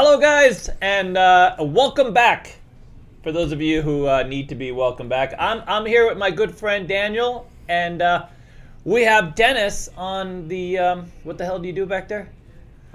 Hello, guys, and uh, welcome back. For those of you who uh, need to be welcome back, I'm I'm here with my good friend Daniel, and uh, we have Dennis on the um, what the hell do you do back there?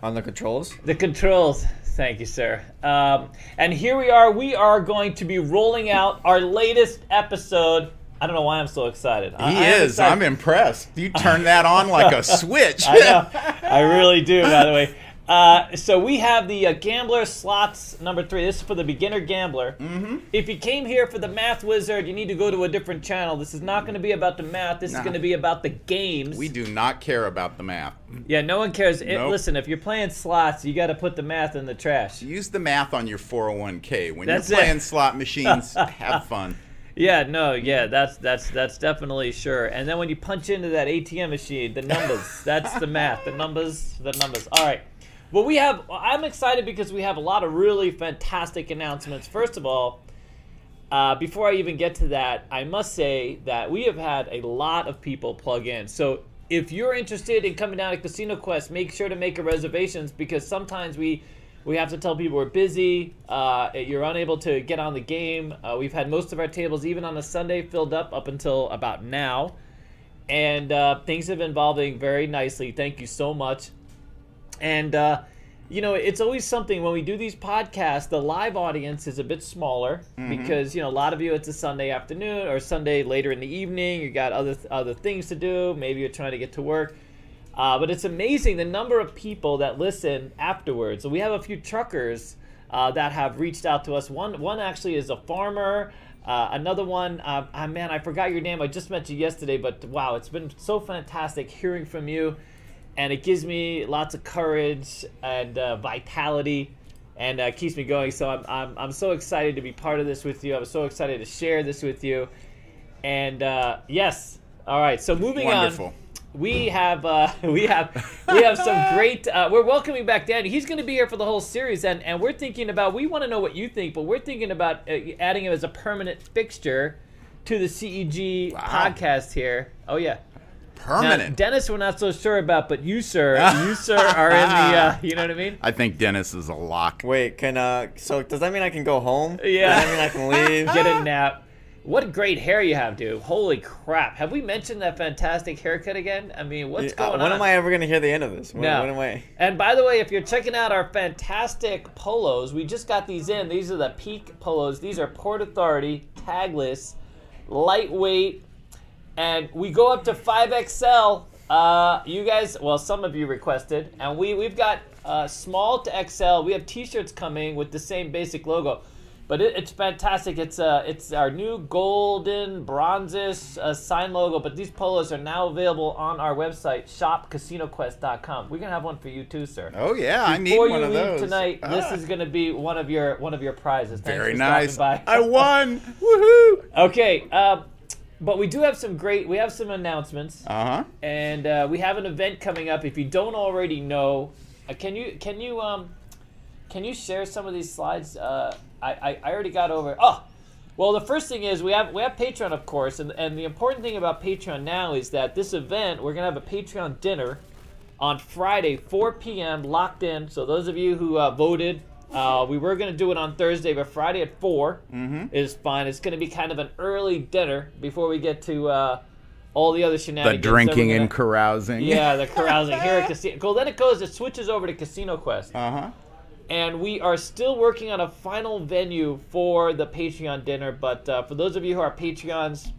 On the controls? The controls. Thank you, sir. Um, and here we are. We are going to be rolling out our latest episode. I don't know why I'm so excited. He I is. excited. I'm impressed. You turn that on like a switch. I know. I really do, by the way. Uh, so we have the uh, Gambler Slots number three. This is for the beginner gambler. Mm-hmm. If you came here for the Math Wizard, you need to go to a different channel. This is not going to be about the math. This is going to be about the games. we do not care about the math. yeah, no one cares. It- listen, if you're playing slots, you got to put the math in the trash. Use the math on your 401k. When That's you're it. playing slot machines, have fun. Yeah, no, yeah, that's that's that's definitely sure. And then when you punch into that ATM machine, the numbers, that's the math. The numbers, the numbers. All right. Well, we have I'm excited because we have a lot of really fantastic announcements. First of all, uh, before I even get to that, I must say that we have had a lot of people plug in. So if you're interested in coming down to Casino Quest, make sure to make a reservations because sometimes we we have to tell people we're busy. Uh, you're unable to get on the game. Uh, we've had most of our tables, even on a Sunday, filled up up until about now, and uh, things have been evolving very nicely. Thank you so much. And uh, you know, it's always something when we do these podcasts. The live audience is a bit smaller because you know a lot of you it's a Sunday afternoon or Sunday later in the evening. You got other other things to do. Maybe you're trying to get to work. Uh, but it's amazing the number of people that listen afterwards. So we have a few truckers uh, that have reached out to us. One one actually is a farmer. Uh, another one, uh, ah, man, I forgot your name. I just met you yesterday, but wow, it's been so fantastic hearing from you, and it gives me lots of courage and uh, vitality, and uh, keeps me going. So I'm, I'm I'm so excited to be part of this with you. I'm so excited to share this with you, and uh, yes, all right. So moving on Wonderful. we have uh, we have we have some great. Uh, we're welcoming back Danny. He's going to be here for the whole series, and and we're thinking about. We want to know what you think, but we're thinking about uh, adding him as a permanent fixture to the CEG Wow. podcast here. Oh yeah. Now, Permanent. Dennis, we're not so sure about, but you, sir, you, sir, are in the. Uh, you know what I mean? I think Dennis is a lock. Wait, can uh so does that mean I can go home? Yeah. Does that mean I can leave? Get a nap. What great hair you have, dude! Holy crap! Have we mentioned that fantastic haircut again? I mean, what's Uh, going when on? When am I ever gonna hear the end of this? When, No. when am I? And by the way, if you're checking out our fantastic polos, we just got these in. These are the peak polos. These are Port Authority, tagless, lightweight, and we go up to 5XL. Uh, you guys, well, some of you requested, and we we've got uh, small to XL. We have T-shirts coming with the same basic logo, but it, it's fantastic. It's uh, it's our new golden bronzes uh, sign logo. But these polos are now available on our website, shopcasinoquest.com. We're gonna have one for you too, sir. Oh yeah, I need one of those. Before you leave tonight, this Ah, is gonna be one of your one of your prizes. Thanks very nice. I won. Woohoo! Okay, uh, but we do have some great. We have some announcements, Uh huh. and uh, we have an event coming up. If you don't already know, uh, can you can you um can you share some of these slides? Uh, I, I I already got over. Oh, well, the first thing is we have we have Patreon, of course, and and the important thing about Patreon now is that this event we're gonna have a Patreon dinner on Friday, 4 p.m. locked in. So those of you who uh, voted, uh, we were gonna do it on Thursday, but Friday at 4 is fine. It's gonna be kind of an early dinner before we get to uh, all the other The shenanigans. we're drinking gonna- and carousing. yeah, the carousing here at Casino. Well, then it goes, it switches over to Casino Quest. Uh huh. And we are still working on a final venue for the Patreon dinner. But uh, for those of you who are Patreons,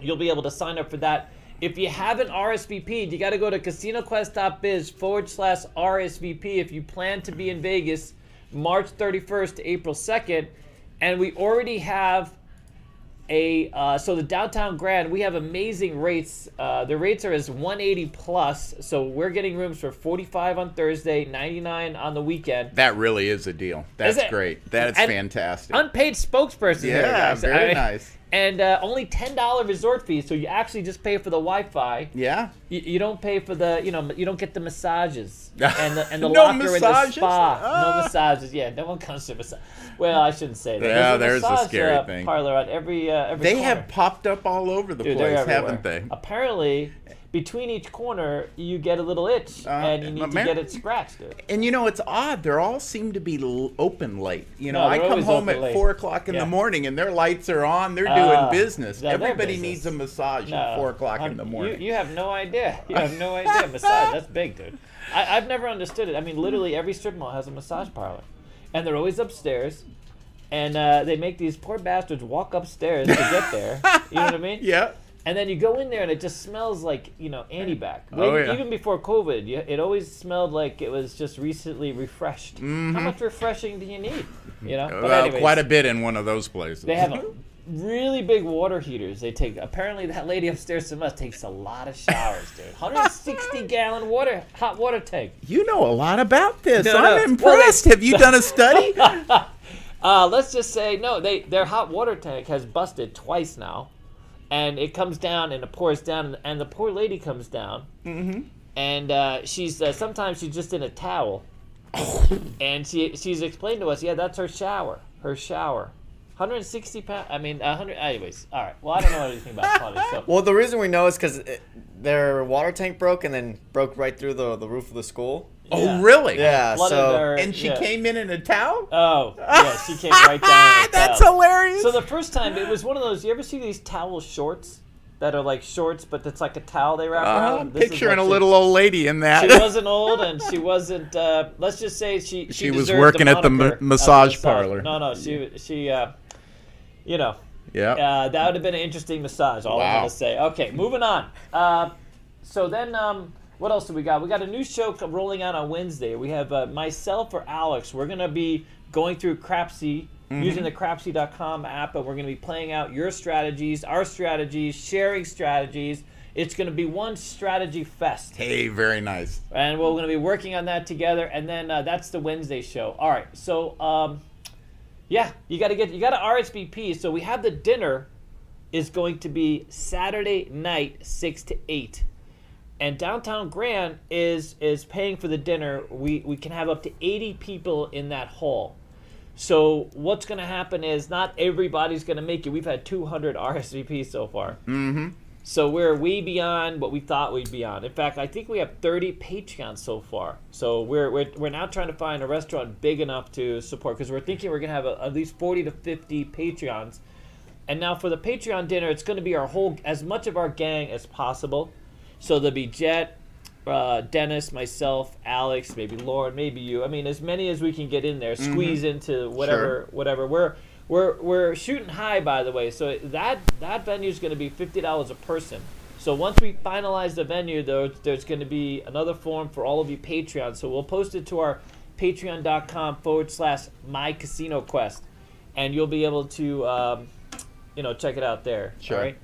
you'll be able to sign up for that. If you haven't RSVP'd, you got to go to casinoquest.biz forward slash RSVP if you plan to be in Vegas March 31st to April 2nd. And we already have a uh, so the downtown grand we have amazing rates uh, the rates are as 180 plus so we're getting rooms for 45 on thursday 99 on the weekend That really is a deal. That's great. That's fantastic. unpaid spokesperson yeah, guys. very I mean, nice. And uh, only $10 resort fee. so you actually just pay for the wi-fi Yeah. you, you don't pay for the you know you don't get the massages and the, and the No locker in the spa Ah. no massages yeah no one comes to massage well i shouldn't say that Yeah, there's there's a scary uh, thing. parlor on every uh, every They corner. have popped up all over the Dude, place, haven't they? Apparently, between each corner you get a little itch Uh, and you need to get it scratched. And you know, it's odd. They all seem to be l- open late. You know, No, I come home at late. four o'clock in Yeah. the morning, and their lights are on. They're Ah, doing business. Everybody business. needs a massage No, at four o'clock in hun- the you- morning. You, have no idea. You have no idea. Massage, that's big, dude. I, I've never understood it. I mean, literally every strip mall has a massage parlor, and they're always upstairs. And uh, they make these poor bastards walk upstairs to get there. You know what I mean? yeah. And then you go in there and it just smells like, you know, antibac. Oh, yeah. Even before COVID, you, it always smelled like it was just recently refreshed. How much refreshing do you need? You know? Mm-hmm. Well, anyways, quite a bit in one of those places. They have a really big water heaters. They take, apparently that lady upstairs from us takes a lot of showers, dude. 160 gallon water, hot water tank. You know a lot about this. No, no. I'm Well, they- impressed. Have you done a study? Uh, let's just say no. They their hot water tank has busted twice now, and it comes down and it pours down, and the poor lady comes down, mm-hmm. and uh, she's uh, sometimes she's just in a towel, and she she's explained to us, yeah, that's her shower, her shower. 160 pounds. I mean, 100. Anyways, all right. Well, I don't know anything about plumbing, so Well, the reason we know is because their water tank broke and then broke right through the, the roof of the school. Oh, Yeah. really? Yeah, flooded so their- And she yeah. came in in a towel? Oh, yeah, she came right down. in a That's towel. hilarious. So the first time it was one of those. You ever see these towel shorts that are like shorts, but it's like a towel they wrap uh, around? I'm This picturing what a she- little old lady in that. She wasn't old, and she wasn't. Uh, let's just say she. She, She was deserved working at the ma- massage parlor. No, no, she she. Uh, you know, yeah. uh, that would have been an interesting massage. All I'm gonna say. Okay, moving on. Uh, so then, um, what else do we got? We got a new show rolling out on Wednesday. We have uh, myself or Alex. We're gonna be going through Crapsy. Mm-hmm. Using the Crapsy.com app, and we're going to be playing out your strategies, our strategies, sharing strategies. It's going to be one strategy fest Hey, very nice. and we're going to be working on that together. And then uh, that's the Wednesday show. All right, so um, yeah, you got to get you got to RSVP. So we have the dinner is going to be Saturday night, six to eight, and downtown Grand is is paying for the dinner. We we can have up to eighty people in that hall. So what's going to happen is not everybody's going to make it. We've had 200 RSVPs so far. Mm-hmm. So we're way beyond what we thought we'd be on. In fact, I think we have 30 Patreons so far. So we're, we're, we're now trying to find a restaurant big enough to support because we're thinking we're going to have a, at least 40 to 50 Patreons. And now for the Patreon dinner, it's going to be our whole, as much of our gang as possible. So there'll be Jet, uh, Dennis, myself, Alex, maybe Lauren, maybe you. I mean, as many as we can get in there, squeeze into whatever, whatever. We're we're we're shooting high, by the way. So that that venue is going to be fifty dollars a person. So once we finalize the venue, though, there's going to be another form for all of you Patreon. So we'll post it to our patreon.com forward slash my casino quest, and you'll be able to, um, you know, check it out there. Sure. Right.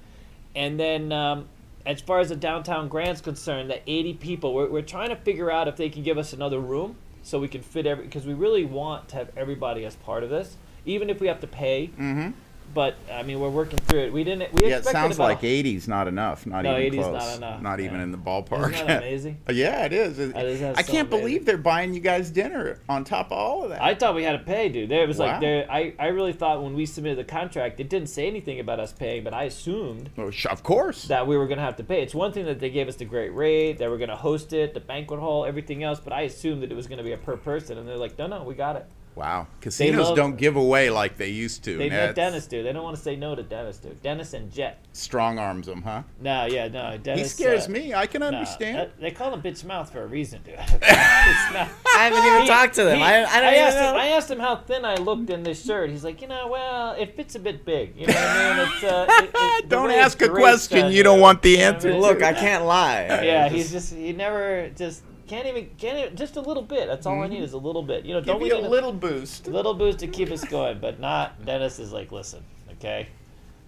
And then um, as far as the downtown Grand's concerned, that 80 people, we're, we're trying to figure out if they can give us another room so we can fit every because we really want to have everybody as part of this, even if we have to pay. Mm-hmm. But I mean, we're working through it. We didn't. We Yeah, it sounds about like 80's not enough. Not No, even 80's close. not enough, Not even in the ballpark. Isn't that amazing? yeah, it is. That is- that's I can't amazing. believe they're buying you guys dinner on top of all of that. I thought we had to pay, dude. There it was Wow. like there. I, I really thought when we submitted the contract, it didn't say anything about us paying, but I assumed Oh, sh- of course. that we were gonna have to pay. It's one thing that they gave us the great rate, they were gonna host it, the banquet hall, everything else, but I assumed that it was gonna be a per person, and they're like, no, no, we got it. Wow. Casinos love- don't give away like they used to. They and let Dennis do. They don't want to say no to Dennis, dude. Dennis and Jet. Strong arms them, huh? No, yeah, no. He Dennis. scares uh, me. I can nah, understand. that- they call him bitch mouth for a reason, dude. it's not. I haven't even He- talked to them. he- I, I don't asked even him, know. I asked him how thin I looked in this shirt. He's like, you know, well, it fits a bit big. You know what I mean? It's, uh, it, it, Don't ask a question you don't want the you know answer I mean? Look, I can't lie. Yeah, Just- he's just he never just can't even can't even, just a little bit. That's all I need is a little bit. You know, Mm-hmm. Give don't we you a need little boost. little boost to keep us going, but not Dennis is like, listen, okay.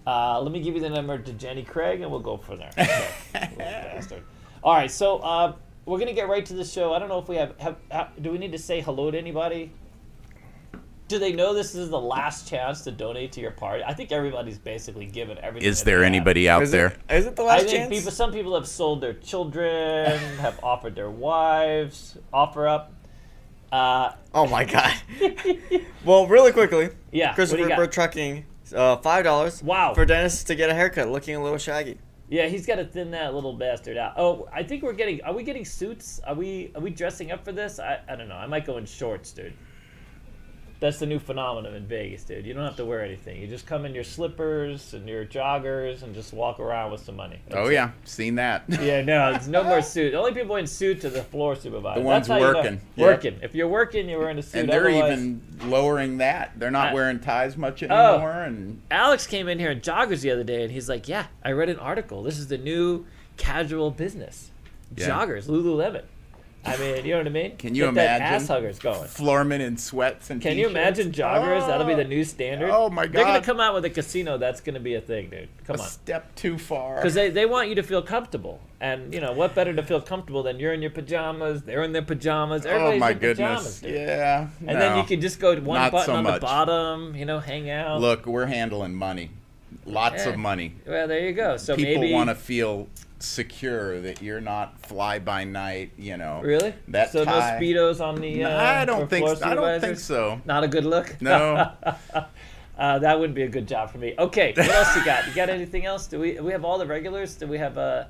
Uh, let me give you the number to Jenny Craig, and we'll go from there. Okay. All right, so uh, we're gonna get right to the show. I don't know if we have, have, have. Do we need to say hello to anybody? Do they know this is the last chance to donate to your party? I think everybody's basically given everything. Is there they have. anybody out Is there? It, is it the last I think chance? people. Some people have sold their children, have offered their wives, offer up. Uh, Oh my god. well, really quickly, yeah, what Christopher, you we're trucking uh, five dollars. Wow. For Dennis to get a haircut, looking a little shaggy. Yeah, he's got to thin that little bastard out. Oh, I think we're getting. Are we getting suits? Are we? Are we dressing up for this? I, I don't know. I might go in shorts, dude. That's the new phenomenon in Vegas, dude. You don't have to wear anything. You just come in your slippers and your joggers and just walk around with some money. Oh yeah, seen that. Yeah, no, there's no more suit. The only people in suits are the floor supervisors. The ones That's how you know- working. Yep. Working. If you're working, you're wearing a suit. and they're Otherwise- even lowering that. They're not I- wearing ties much Oh. anymore. And Alex came in here in joggers the other day, and he's like, "Yeah, I read an article. This is the new casual business. Yeah. Joggers, Lululemon. I mean, you know what I mean? Can you Get that imagine? ass huggers going. Floorman in sweats and Can you imagine joggers? That'll be the Oh, new standard. Oh my god! They're gonna come out with a casino. That's gonna be a thing, dude. Come a on. step too far. Because they, they want you to feel comfortable, and you know what better to feel comfortable than you're in your pajamas, they're in their pajamas, oh, everybody's oh my in pajamas, goodness. dude. Yeah. And then you can just go one Not button so on the bottom, you know, hang out. look. We're handling money. Lots Yeah. of money. Well, there you go. So People maybe want to feel secure that you're not fly by night. You know. Really? That so tie- no speedos on the. Uh, I don't think. floor So. I don't think so. Not a good look. No. uh, that wouldn't be a good job for me. Okay, what else you got? You got anything else? Do we we have all the regulars? Do we have uh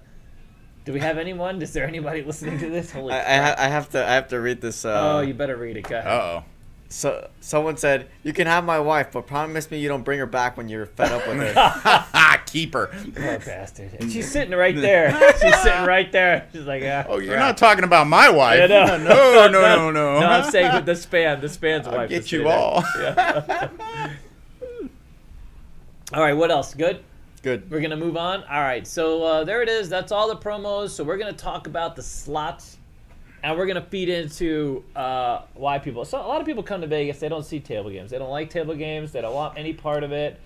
Do we have anyone? Is there anybody listening to this? Holy I, I, ha- I have to I have to read this. Uh, oh, you better read it. Go ahead. Uh oh. So someone said you can have my wife, but promise me you don't bring her back when you're fed up with her. Keep her. Poor bastard. She's sitting right there. She's sitting right there. She's like, ah, Oh, you're crap. not talking about my wife. Yeah, no, no, no, no, no. No, I'm saying the span. The span's I'll wife. get you all. Yeah. all right. What else? Good. Good. We're gonna move on. All right, so uh, there it is. That's all the promos. So we're gonna talk about the slots, and we're gonna feed into uh, why people. So a lot of people come to Vegas. They don't see table games. They don't like table games. They don't want any part of it.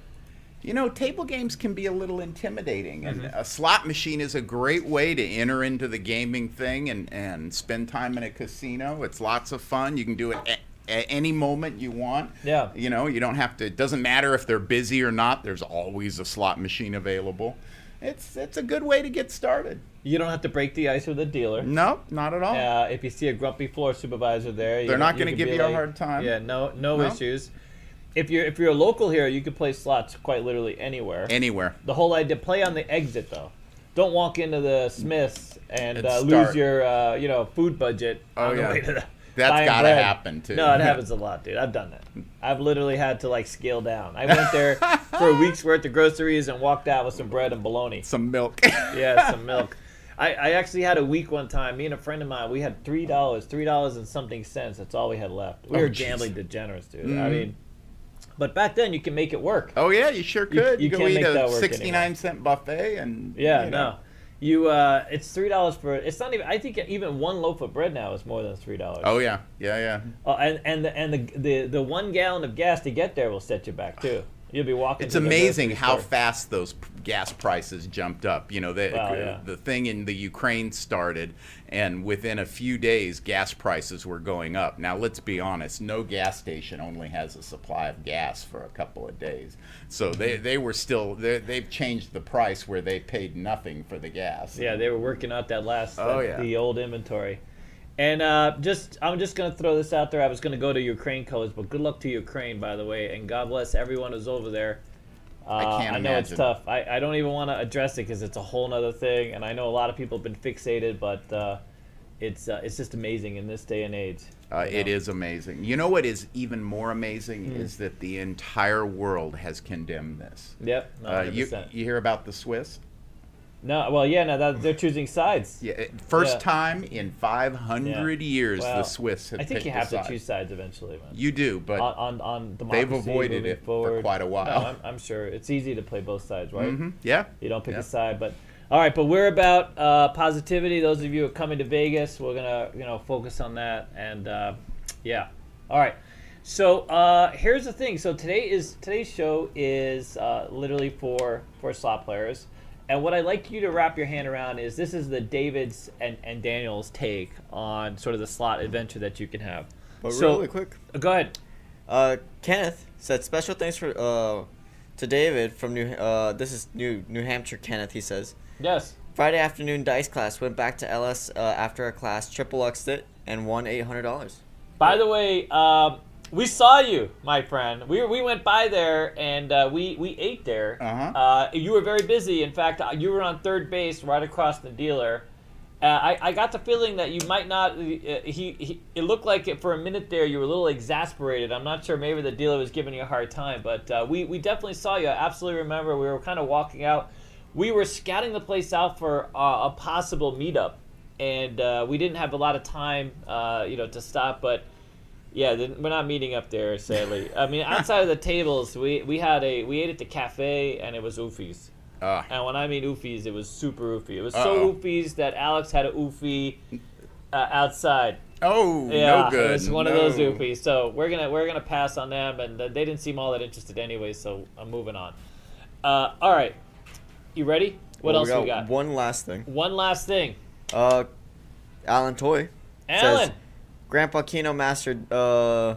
You know, table games can be a little intimidating, and Mm-hmm. a slot machine is a great way to enter into the gaming thing and, and spend time in a casino. It's lots of fun. You can do it at, at any moment you want. Yeah. You know, you don't have to. It doesn't matter if they're busy or not. There's always a slot machine available. It's it's a good way to get started. You don't have to break the ice with a dealer. No, not at all. Uh, if you see a grumpy floor supervisor there, They're not gonna give be you a hard time. Yeah, no, no, No. issues. If you're if you're a local here, you can play slots quite literally anywhere. Anywhere. The whole idea, play on the exit though. Don't walk into the Smiths and uh, lose your uh, you know food budget Oh, on the yeah. way to the. That's gotta bread. happen, too. No, it happens a lot, dude. I've done that. I've literally had to like scale down. I went there for a week's worth of groceries and walked out with some bread and bologna. Some milk. Yeah, some milk. I, I actually had a week one time. Me and a friend of mine, we had three dollars, three dollars and something cents. That's all we had left. We Oh, were gambling degenerates, dude. I Mhm. mean, but back then you can make it work. Oh yeah, you sure could. you You, go eat a sixty-nine cent buffet and Yeah, you know. no. You uh, it's three dollars for. It's not even. I think even one loaf of bread now is more than three dollars. Oh yeah, yeah, yeah. Oh, and and the and the, the the one gallon of gas to get there will set you back too. You'll be walking. It's amazing how fast those gas prices jumped up. You know, the, Wow, uh, yeah. the thing in the Ukraine started, and within a few days, gas prices were going up. Now, let's be honest, no gas station only has a supply of gas for a couple of days. So mm-hmm. they, they were still, they- they've changed the price where they paid nothing for the gas. Yeah, they were working out that last, Oh, that- yeah. the old inventory. And uh, just, I'm just gonna throw this out there. I was gonna go to Ukraine colors, but good luck to Ukraine, by the way, and God bless everyone who's over there. Uh, I can't I know it's tough. I, I don't even want to address it because it's a whole other thing, and I know a lot of people have been fixated, but uh, it's uh, it's just amazing in this day and age. Uh, it know? is amazing. You know what is even more amazing Hmm. is that the entire world has condemned this. Yep. Uh, you, you hear about the Swiss? No, well, yeah, no, that, they're choosing sides. Yeah, first Yeah. time in 500 years Well, the Swiss have I think you have to choose sides eventually, man. You do, but on, on, on democracy, they've avoided it for quite a No, while. I'm, I'm sure it's easy to play both sides, right? Mhm, yeah, You don't pick Yeah. a side, but all right. But we're about uh, positivity. Those of you who are coming to Vegas, we're gonna you know focus on that, and uh, yeah. All right. So uh, here's the thing. So today is today's show is uh, literally for for slot players, and what I'd like you to wrap your hand around is this is the David's and, and Daniel's take on sort of the slot adventure that you can have. But So- really quick, Uh, Go ahead. uh, Kenneth said special thanks for uh, to David from New. Uh, this is New New Hampshire. Kenneth, he says. Yes. Friday afternoon dice class. Went back to LS uh, after a class, triple X'd it, and won eight hundred dollars. By the way, um, we saw you, my friend. We, we went by there and uh, we we ate there. Uh-huh. Uh, you were very busy. In fact, uh, you were on third base, right across the dealer. Uh, I, I got the feeling that you might not. Uh, he, he it looked like it for a minute there you were a little exasperated. I'm not sure. Maybe the dealer was giving you a hard time, but uh, we we definitely saw you. I absolutely remember. We were kind of walking out. We were scouting the place out for uh, a possible meetup, and uh, we didn't have a lot of time, uh, you know, to stop. But yeah, then we're not meeting up there, sadly. I mean, outside of the tables, we we had a we ate at the cafe, and it was oofies. Ah. And when I mean oofies, it was super oofy. It was Uh-oh. so oofies that Alex had a oofie uh, outside. oh, Yeah, no good. it was one of those No. oofies. So we're gonna we're gonna pass on them, and uh, they didn't seem all that interested anyway. So I'm moving on. Uh, all right, you ready? What Well, else we got? One last thing. One last thing, Uh, Alan Toy. Alan. Grandpa Keno mastered. Uh,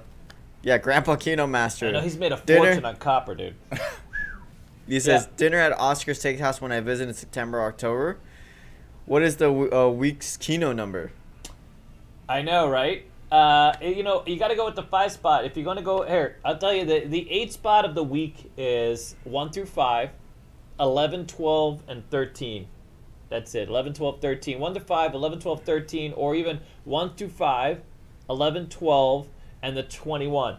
yeah, Grandpa Keno mastered. I know he's made a Dinner. fortune on copper, dude. He says Yeah. dinner at Oscar's Steakhouse when I visit in September, October. What is the uh, week's Keno number? I know, right? Uh, you know, you got to go with the five spot. If you're going to go here, I'll tell you the the eight spot of the week is 1 through 5, 11, 12, and 13. That's it. 11, 12, 13. 1 to 5, 11, 12, 13, or even 1 through 5, 11, 12, and the 21.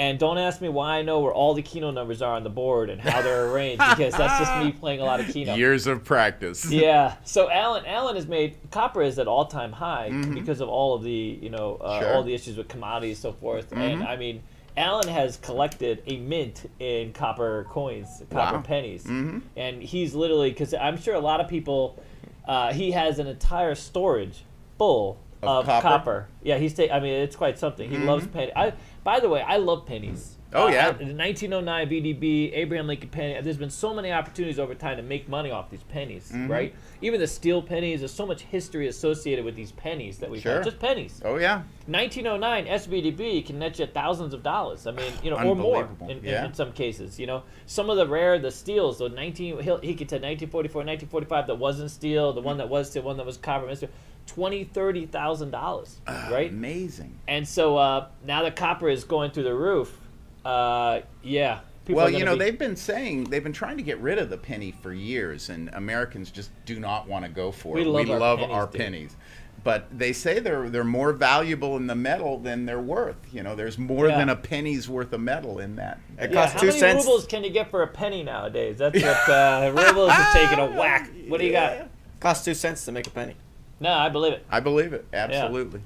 And don't ask me why I know where all the Keno numbers are on the board and how they're arranged because that's just me playing a lot of Keno. Years of practice. Yeah. So Alan, Alan has made copper is at all time high because of all of the you know uh, Sure. all the issues with commodities so forth. And I mean, Alan has collected a mint in copper coins, copper Wow. pennies, and he's literally because I'm sure a lot of people. Uh, he has an entire storage full Of of, copper? copper? Yeah, he's. Ta- I mean, it's quite something. He loves penny. I. By the way, I love pennies. Oh, Uh, yeah. The 1909 VDB, Abraham Lincoln penny. There's been so many opportunities over time to make money off these pennies, Mm-hmm. right? Even the steel pennies. There's so much history associated with these pennies that we've Sure. had. Just pennies. Oh yeah. 1909 SVDB can net you thousands of dollars. I mean, you know, or more in, in, Yeah. in some cases. You know, some of the rare, the steels, the 19, he'll, he could say 1944, 1945 that wasn't steel, the one that was steel, one that was copper, Mister, twenty, thirty thousand dollars, right? Amazing. And so uh, now the copper is going through the roof. Uh, yeah. people well, you know, be- they've been saying they've been trying to get rid of the penny for years, and Americans just do not want to go for We it. love we our love pennies, our dude. pennies. But they say they're they're more valuable in the metal than they're worth. You know, there's more Yeah. than a penny's worth of metal in that. It Yeah, costs how two many cents. rubles can you get for a penny nowadays? That's what uh, rubles are taking a whack. What do you got? Costs two cents to make a penny. No, I believe it. I believe it. Absolutely.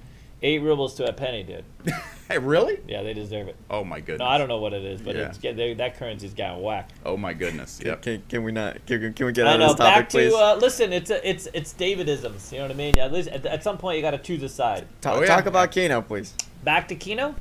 Eight rubles to a penny, dude. hey, really? Yeah, they deserve it. Oh my goodness. No, I don't know what it is, but Yeah. it's yeah, they, that currency's got whack. Oh my goodness. Yep. Can, can we not? Can, can we get I out know. of this topic, Back please? to uh, listen. It's a, it's it's Davidisms. You know what I mean? Yeah, at, least at, at some point you got to choose a side. Ta- Oh, yeah. Talk about Keno, please. Back to Keno?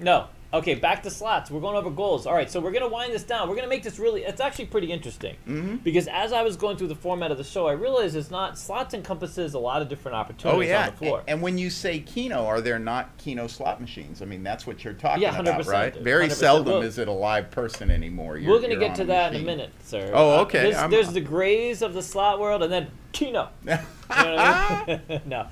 No. Okay, back to slots. We're going over goals. All right, so we're going to wind this down. We're going to make this really, it's actually pretty interesting. Mm-hmm. Because as I was going through the format of the show, I realized it's not, slots encompasses a lot of different opportunities Oh yeah. on the floor. And, and when you say Keno, are there not Keno slot machines? I mean, that's what you're talking Yeah, about, 100%, right? Very 100%. seldom Well- is it a live person anymore. You're, we're going to get to that in a minute, sir. Oh, Uh, okay. There's, there's the grays of the slot world and then Keno. You know what I mean? no.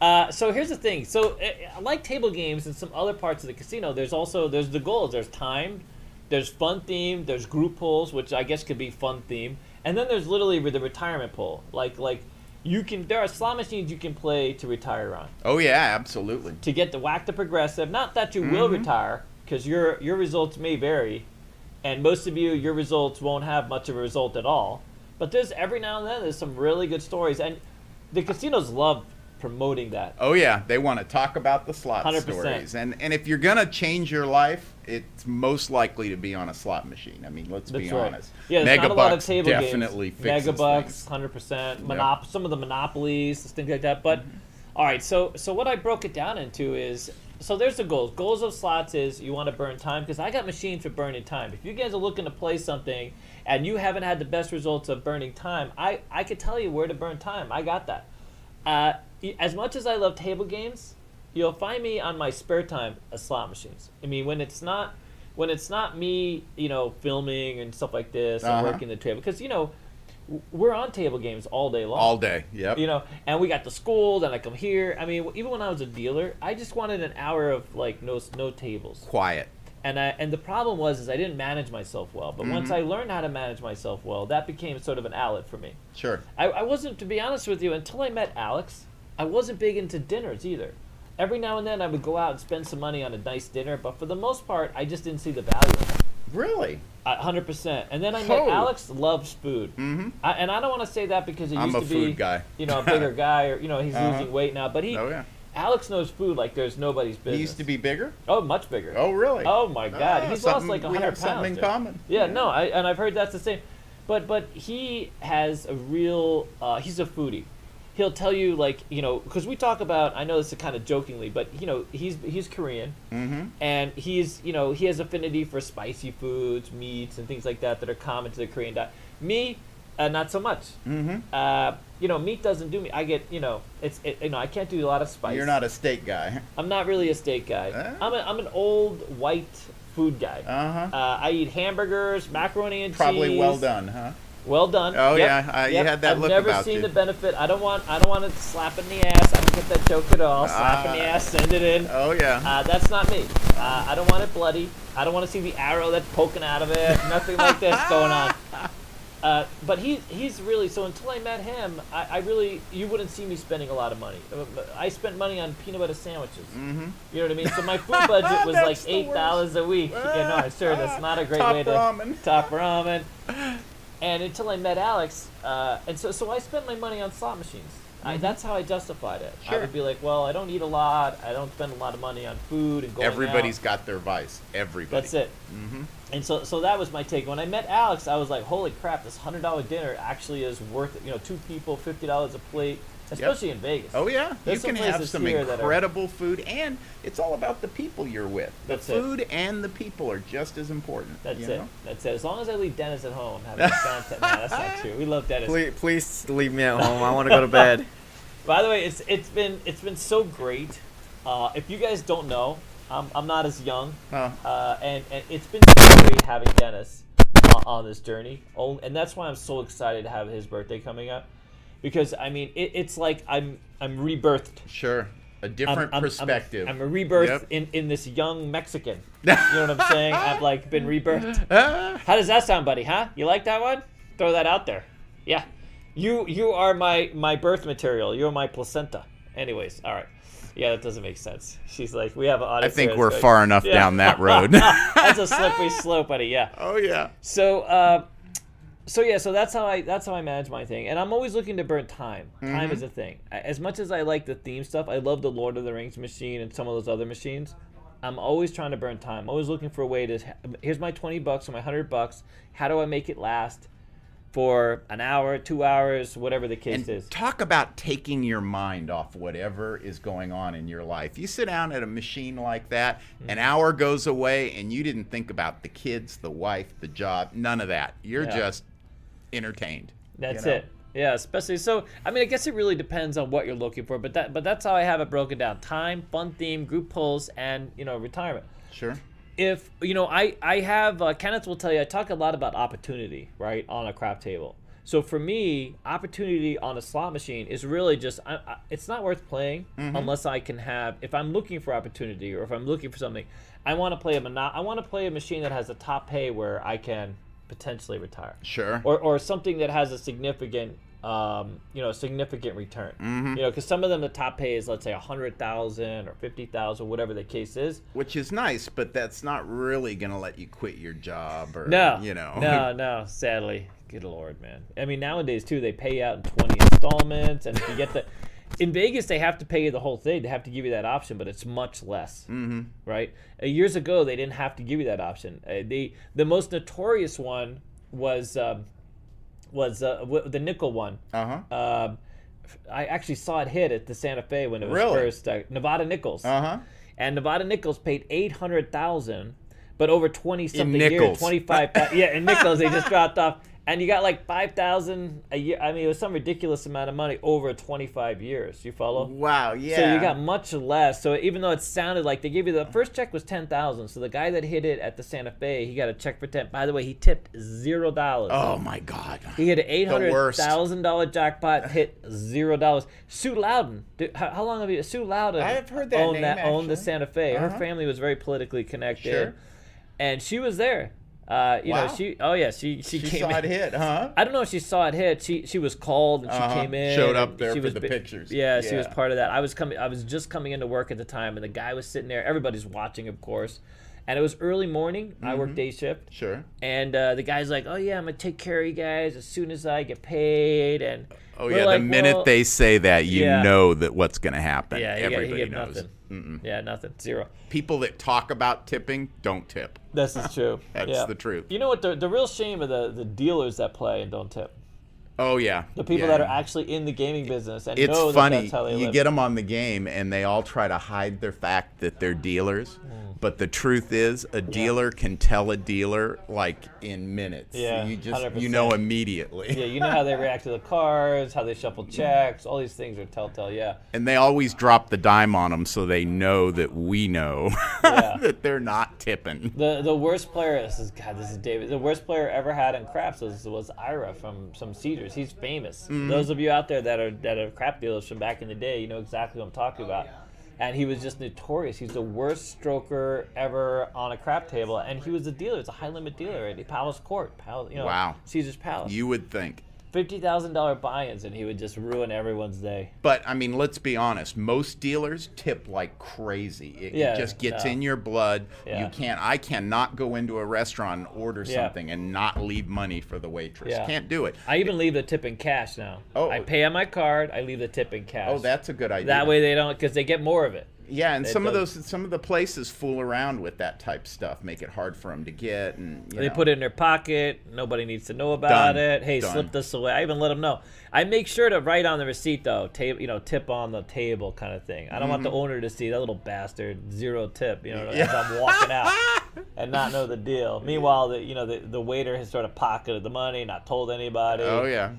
Uh, so here's the thing. So uh, like table games and some other parts of the casino, there's also there's the goals. There's time, there's fun theme, there's group pulls, which I guess could be fun theme, and then there's literally the retirement pull. Like like you can there are slot machines you can play to retire on Oh yeah, absolutely. to get the whack the progressive. Not that you will Mm-hmm. retire, because your your results may vary, and most of you your results won't have much of a result at all. But there's every now and then there's some really good stories, and the casinos love promoting that. Oh yeah, they want to talk about the slot 100%. stories, and and if you're gonna change your life, it's most likely to be on a slot machine. I mean, let's That's be right. honest. Yeah, there's not a lot of Megabucks table definitely games. Megabucks, hundred percent. Monop, some of the monopolies, things like that. But mm-hmm. all right, so so what I broke it down into is so there's the goals. Goals of slots is you want to burn time because I got machines for burning time. If you guys are looking to play something and you haven't had the best results of burning time, I I could tell you where to burn time. I got that. Uh, as much as I love table games, you'll find me on my spare time at slot machines. I mean, when it's not when it's not me, you know, filming and stuff like this and Uh-huh. working the table, because you know, we're on table games all day long. All day. Yep. You know, and we got the school, then I come here. I mean, even when I was a dealer, I just wanted an hour of like no no tables. Quiet. And I and the problem was is I didn't manage myself well. But once Mm-hmm. I learned how to manage myself well, that became sort of an outlet for me. Sure. I, I wasn't, to be honest with you, until I met Alex, I wasn't big into dinners either. Every now and then I would go out and spend some money on a nice dinner, but for the most part, I just didn't see the value it. Really? A hundred percent. And then I met Oh. Alex loves food, Mm-hmm. I, and I don't want to say that because he I'm used to be, food guy. you know, a bigger guy, or you know, he's Uh-huh. losing weight now. But he, Oh yeah. Alex knows food like there's nobody's business. He used to be bigger. oh, much bigger. Oh really? Oh my God, Ah, he's lost like we hundred have pounds. something in dude. common. Yeah, no, I, and I've heard that's the same. But but he has a real. Uh, he's a foodie. He'll tell you like you know because we talk about. I know this is kind of jokingly, but you know he's he's Korean Mm-hmm. and he's you know he has affinity for spicy foods, meats, and things like that that are common to the Korean diet. Me, uh, not so much. Mm-hmm. Uh, you know, meat doesn't do me. I get you know it's it, you know I can't do a lot of spice. You're not a steak guy. I'm not really a steak guy. Uh. I'm a, I'm an old white food guy. Uh huh. Uh, I eat hamburgers, macaroni and Probably cheese. Probably well done, huh? Well done. Oh, Yep. yeah, uh, you Yep. had that look. about you. I've never seen the benefit. I don't want. I don't want to slap in the ass. I don't get that joke at all. Slap in the Ah. ass. Send it in. Oh yeah. Uh, that's not me. Uh, I don't want it bloody. I don't want to see the arrow that's poking out of it. Nothing like this going on. Uh, but he he's really so. Until I met him, I, I really you wouldn't see me spending a lot of money. Uh, I spent money on peanut butter sandwiches. mm-hmm. You know what I mean? So my food budget was like eight dollars a week. no, I'm sure that's not a great Top way to ramen. top ramen. And until I met Alex, uh, and so so I spent my money on slot machines. I, that's how I justified it. I Mm-hmm. Would be like, well, I don't eat a lot. I don't spend a lot of money on food and going Everybody's out. got their vice. Everybody. That's it. Mm-hmm. And so so that was my take. When I met Alex, I was like, holy crap, this hundred dollar dinner actually is worth it. You know, two people, fifty dollars a plate, especially in Vegas. Oh yeah, There's you can have some here that are- incredible food, and it's all about the people you're with. The That's it. food and the people are just as important. That's you it. know? That's it. As long as I leave Dennis at home, I'm having a fantastic. nah, that's not true. We love Dennis. Please, please leave me at home. I want to go to bed. By the way, it's it's been it's been so great. Uh, if you guys don't know, I'm, I'm not as young, Oh, uh, and and it's been so great having Dennis uh, on this journey. Oh, and that's why I'm so excited to have his birthday coming up, because I mean it, it's like I'm I'm rebirthed. sure. A I'm- different I'm- I'm- perspective. I'm, a rebirth Yep. in, in this young Mexican. You know what I'm saying? I've like been rebirthed. How does that sound, buddy? Huh? You like that one? Throw that out there. Yeah. You you are my my birth material. You're my placenta. Anyways, all right. Yeah, that doesn't make sense. She's like, we have an I think we're far enough Yeah. down that road. That's a slippery slope, buddy. Yeah. oh yeah. So, uh, so yeah, so that's how I that's how I manage my thing, and I'm always looking to burn time. Time is a thing. As much as I like the theme stuff, I love the Lord of the Rings machine and some of those other machines. I'm always trying to burn time. Always looking for a way to. Here's my twenty bucks or my hundred bucks. How do I make it last for an hour, two hours, whatever the case And is? talk about taking your mind off whatever is going on in your life. You sit down at a machine like that, Mm-hmm. an hour goes away, and you didn't think about the kids, the wife, the job, none of that. You're Yeah. just entertained. That's you know? it. Yeah, especially so. I mean, I guess it really depends on what you're looking for, but that but that's how I have it broken down: time, fun theme, group pulls, and you know retirement. Sure. If you know i i have uh, kenneth will tell you i talk a lot about opportunity right on a crap table. So for me opportunity on a slot machine is really just I, I, it's not worth playing unless i can have if i'm looking for opportunity or if i'm looking for something i want to play a mono- i want to play a machine that has a top pay where i can potentially retire. Sure. or, or something that has a significant um, you know significant return you know because some of them the top pay is let's say a hundred thousand or fifty thousand whatever the case is Which is nice, but that's not really going to let you quit your job or, No, you know. no, no. Sadly, good lord, man. I mean, nowadays too, they pay out in twenty installments, and if you get the, in Vegas, they have to pay you the whole thing. They have to give you that option, but it's much less, mm-hmm. right? Uh, years ago, they didn't have to give you that option. Uh, they the most notorious one was um, was uh, w- the nickel one. Uh huh. Um, I actually saw it hit at the Santa Fe when it was Really? first uh, Nevada Nickels Uh huh. and Nevada Nickels paid eight hundred thousand, but over twenty something years, nickels. twenty five. yeah, in nickels they just dropped off, and you got like five thousand a year. I mean, it was some ridiculous amount of money over twenty five years. You follow? Wow. Yeah. So you got much less. So even though it sounded like they gave you the first check was ten thousand, so the guy that hit it at the Santa Fe, he got a check for ten. By the way, he tipped zero dollars. Oh my God. He hit an eight hundred worst. thousand dollar jackpot, hit zero dollars. Sue Lowden, dude, how, how long have you? Sue Lowden. I've heard that owned name, that owned the. Santa Fe. Her Uh-huh. family was very politically connected, Sure. and she was there. Uh, you know, she. Oh yeah, she she, She came saw in. it hit, huh? I don't know if she saw it hit. She she was called and she Uh-huh. came in. Showed up there she for was the pictures. Yeah, she was part of that. I was coming. I was just coming into work at the time, and the guy was sitting there. Everybody's watching, of course, and it was early morning. I Mm-hmm. work day shift, Sure. and uh, the guy's like, "Oh yeah, I'm gonna take care of you guys as soon as I get paid." And Oh yeah. like, the minute "Well, they say that, you Yeah. know that what's going to happen. yeah, he got, he Everybody knows. nothing. Yeah, nothing, zero. People that talk about tipping don't tip. This is true. That's yeah. the truth. You know what? The, the real shame of the the dealers that play and don't tip. Oh yeah. The people Yeah. that are actually in the gaming business and It's know that funny. that's how they you live. get them on the game, and they all try to hide their fact that they're dealers. Mm. But the truth is, a dealer can tell a dealer like in minutes. Yeah, you just you 100%. know immediately. Yeah, you know how they react to the cars, how they shuffle checks, all these things are telltale. Yeah. And they always drop the dime on them, so they know that we know Yeah. that they're not tipping. The the worst player. This is God. This is David. The worst player ever had in craps was was Ira from some Cedars. He's famous. Mm-hmm. Those of you out there that are that are crap dealers from back in the day, you know exactly what I'm talking about. And he was just notorious. He's the worst stroker ever on a crap table, and he was a dealer. It's a high limit dealer at the Palace Court. Palace, you know, Wow. Caesar's Palace. You would think. Fifty thousand dollar buy-ins, and he would just ruin everyone's day. But I mean, let's be honest. Most dealers tip like crazy. It, it Yeah, just gets yeah. in your blood. Yeah. You can't. I cannot go into a restaurant and order Yeah. something and not leave money for the waitress. Yeah. Can't do it. I even leave the tip in cash now. Oh. I pay on my card. I leave the tip in cash. Oh, that's a good idea. that way they don't because they get more of it. Yeah, and it some of those, some of the places fool around with that type stuff, make it hard for them to get, and you They know. put it in their pocket. Nobody needs to know about Done. it. Hey, Done. slip this away. I even let them know. I make sure to write on the receipt though, table, you know, tip on the table kind of thing. I don't want the owner to see that little bastard zero tip, you know, as Mm-hmm. I'm walking out and not know the deal. Meanwhile, the you know the, the waiter has sort of pocketed the money, not told anybody. Oh yeah.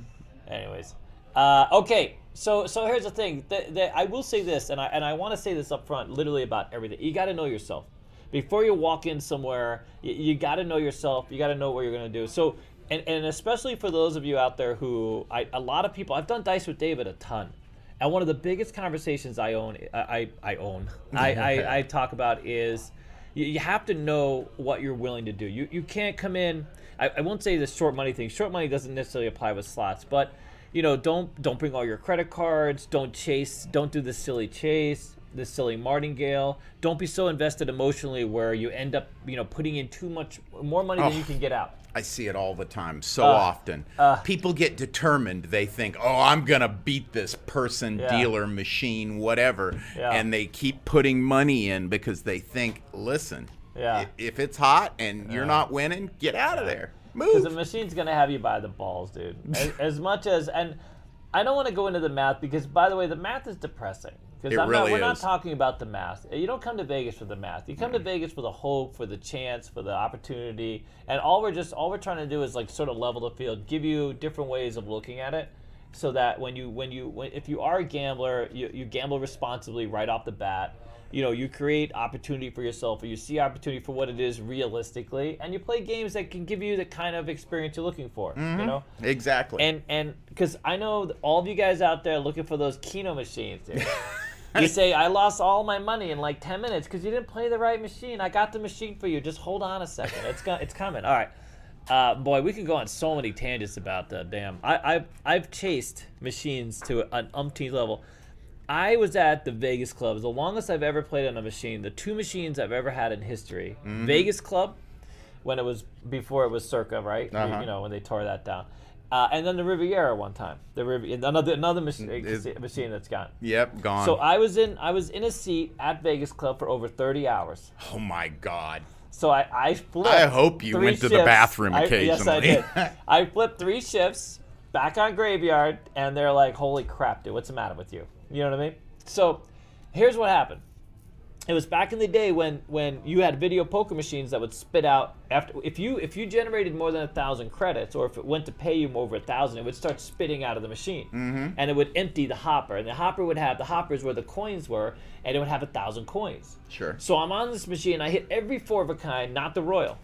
Anyways, uh, okay. So so here's the thing. That, that I will say this, and I and I want to say this up front, literally about everything. You got to know yourself before you walk in somewhere. You, you got to know yourself. You got to know what you're gonna do. So. And, and especially for those of you out there who I, a lot of people I've done dice with David a ton, and one of the biggest conversations I own I I, I own I, I, I talk about is you, you have to know what you're willing to do. You you can't come in. I, I won't say the short money thing. Short money doesn't necessarily apply with slots, but you know, don't don't bring all your credit cards. Don't chase. Don't do the silly chase. The silly martingale. Don't be so invested emotionally where you end up, you know, putting in too much more money than Oh. you can get out. I see it all the time, so Uh, often. People get determined. They think, "Oh, I'm gonna beat this person, Yeah. dealer, machine, whatever," Yeah. and they keep putting money in because they think, "Listen, Yeah. if it's hot and you're not winning, get out of there. Because the machine's gonna have you by the balls, dude. As, as much as, and I don't want to go into the math because, by the way, the math is depressing. Because really not, we're not talking about the math. You don't come to Vegas for the math. You come to Vegas for the hope, for the chance, for the opportunity, and all we're just all we're trying to do is like sort of level the field, give you different ways of looking at it, so that when you when you when, if you are a gambler, you, you gamble responsibly right off the bat. You know, you create opportunity for yourself, or you see opportunity for what it is realistically, and you play games that can give you the kind of experience you're looking for. You know, exactly. and and because I know all of you guys out there looking for those Keno machines. dude. you say I lost all my money in like ten minutes because you didn't play the right machine. I got the machine for you. Just hold on a second. It's go- it's coming. All right. Uh, boy, we could go on so many tangents about the damn. I, I've I've chased machines to an umpteenth level. I was at the Vegas Club. The longest I've ever played on a machine. The two machines I've ever had in history. Mm-hmm. Vegas Club, when it was before it was Circa, right? You- Uh-huh. You know when they tore that down. Uh, and then the Riviera one time. The Riv- another another mach- Is- machine that's gone. yep, gone. So I was in I was in a seat at Vegas Club for over 30 hours. oh my God. So I, I flipped. I hope you went to the shifts. bathroom I- Yes, I occasionally. did. I flipped three shifts back on graveyard, and they're like, "Holy crap, dude, what's the matter with you?" You know what I mean? So here's what happened. It was back in the day when when you had video poker machines that would spit out after if you if you generated more than a thousand credits or if it went to pay you over a thousand, it would start spitting out of the machine, mm-hmm. and it would empty the hopper, and the hopper would have the hoppers where the coins were, and it would have a thousand coins. Sure. So I'm on this machine. I hit every four of a kind, not the royal,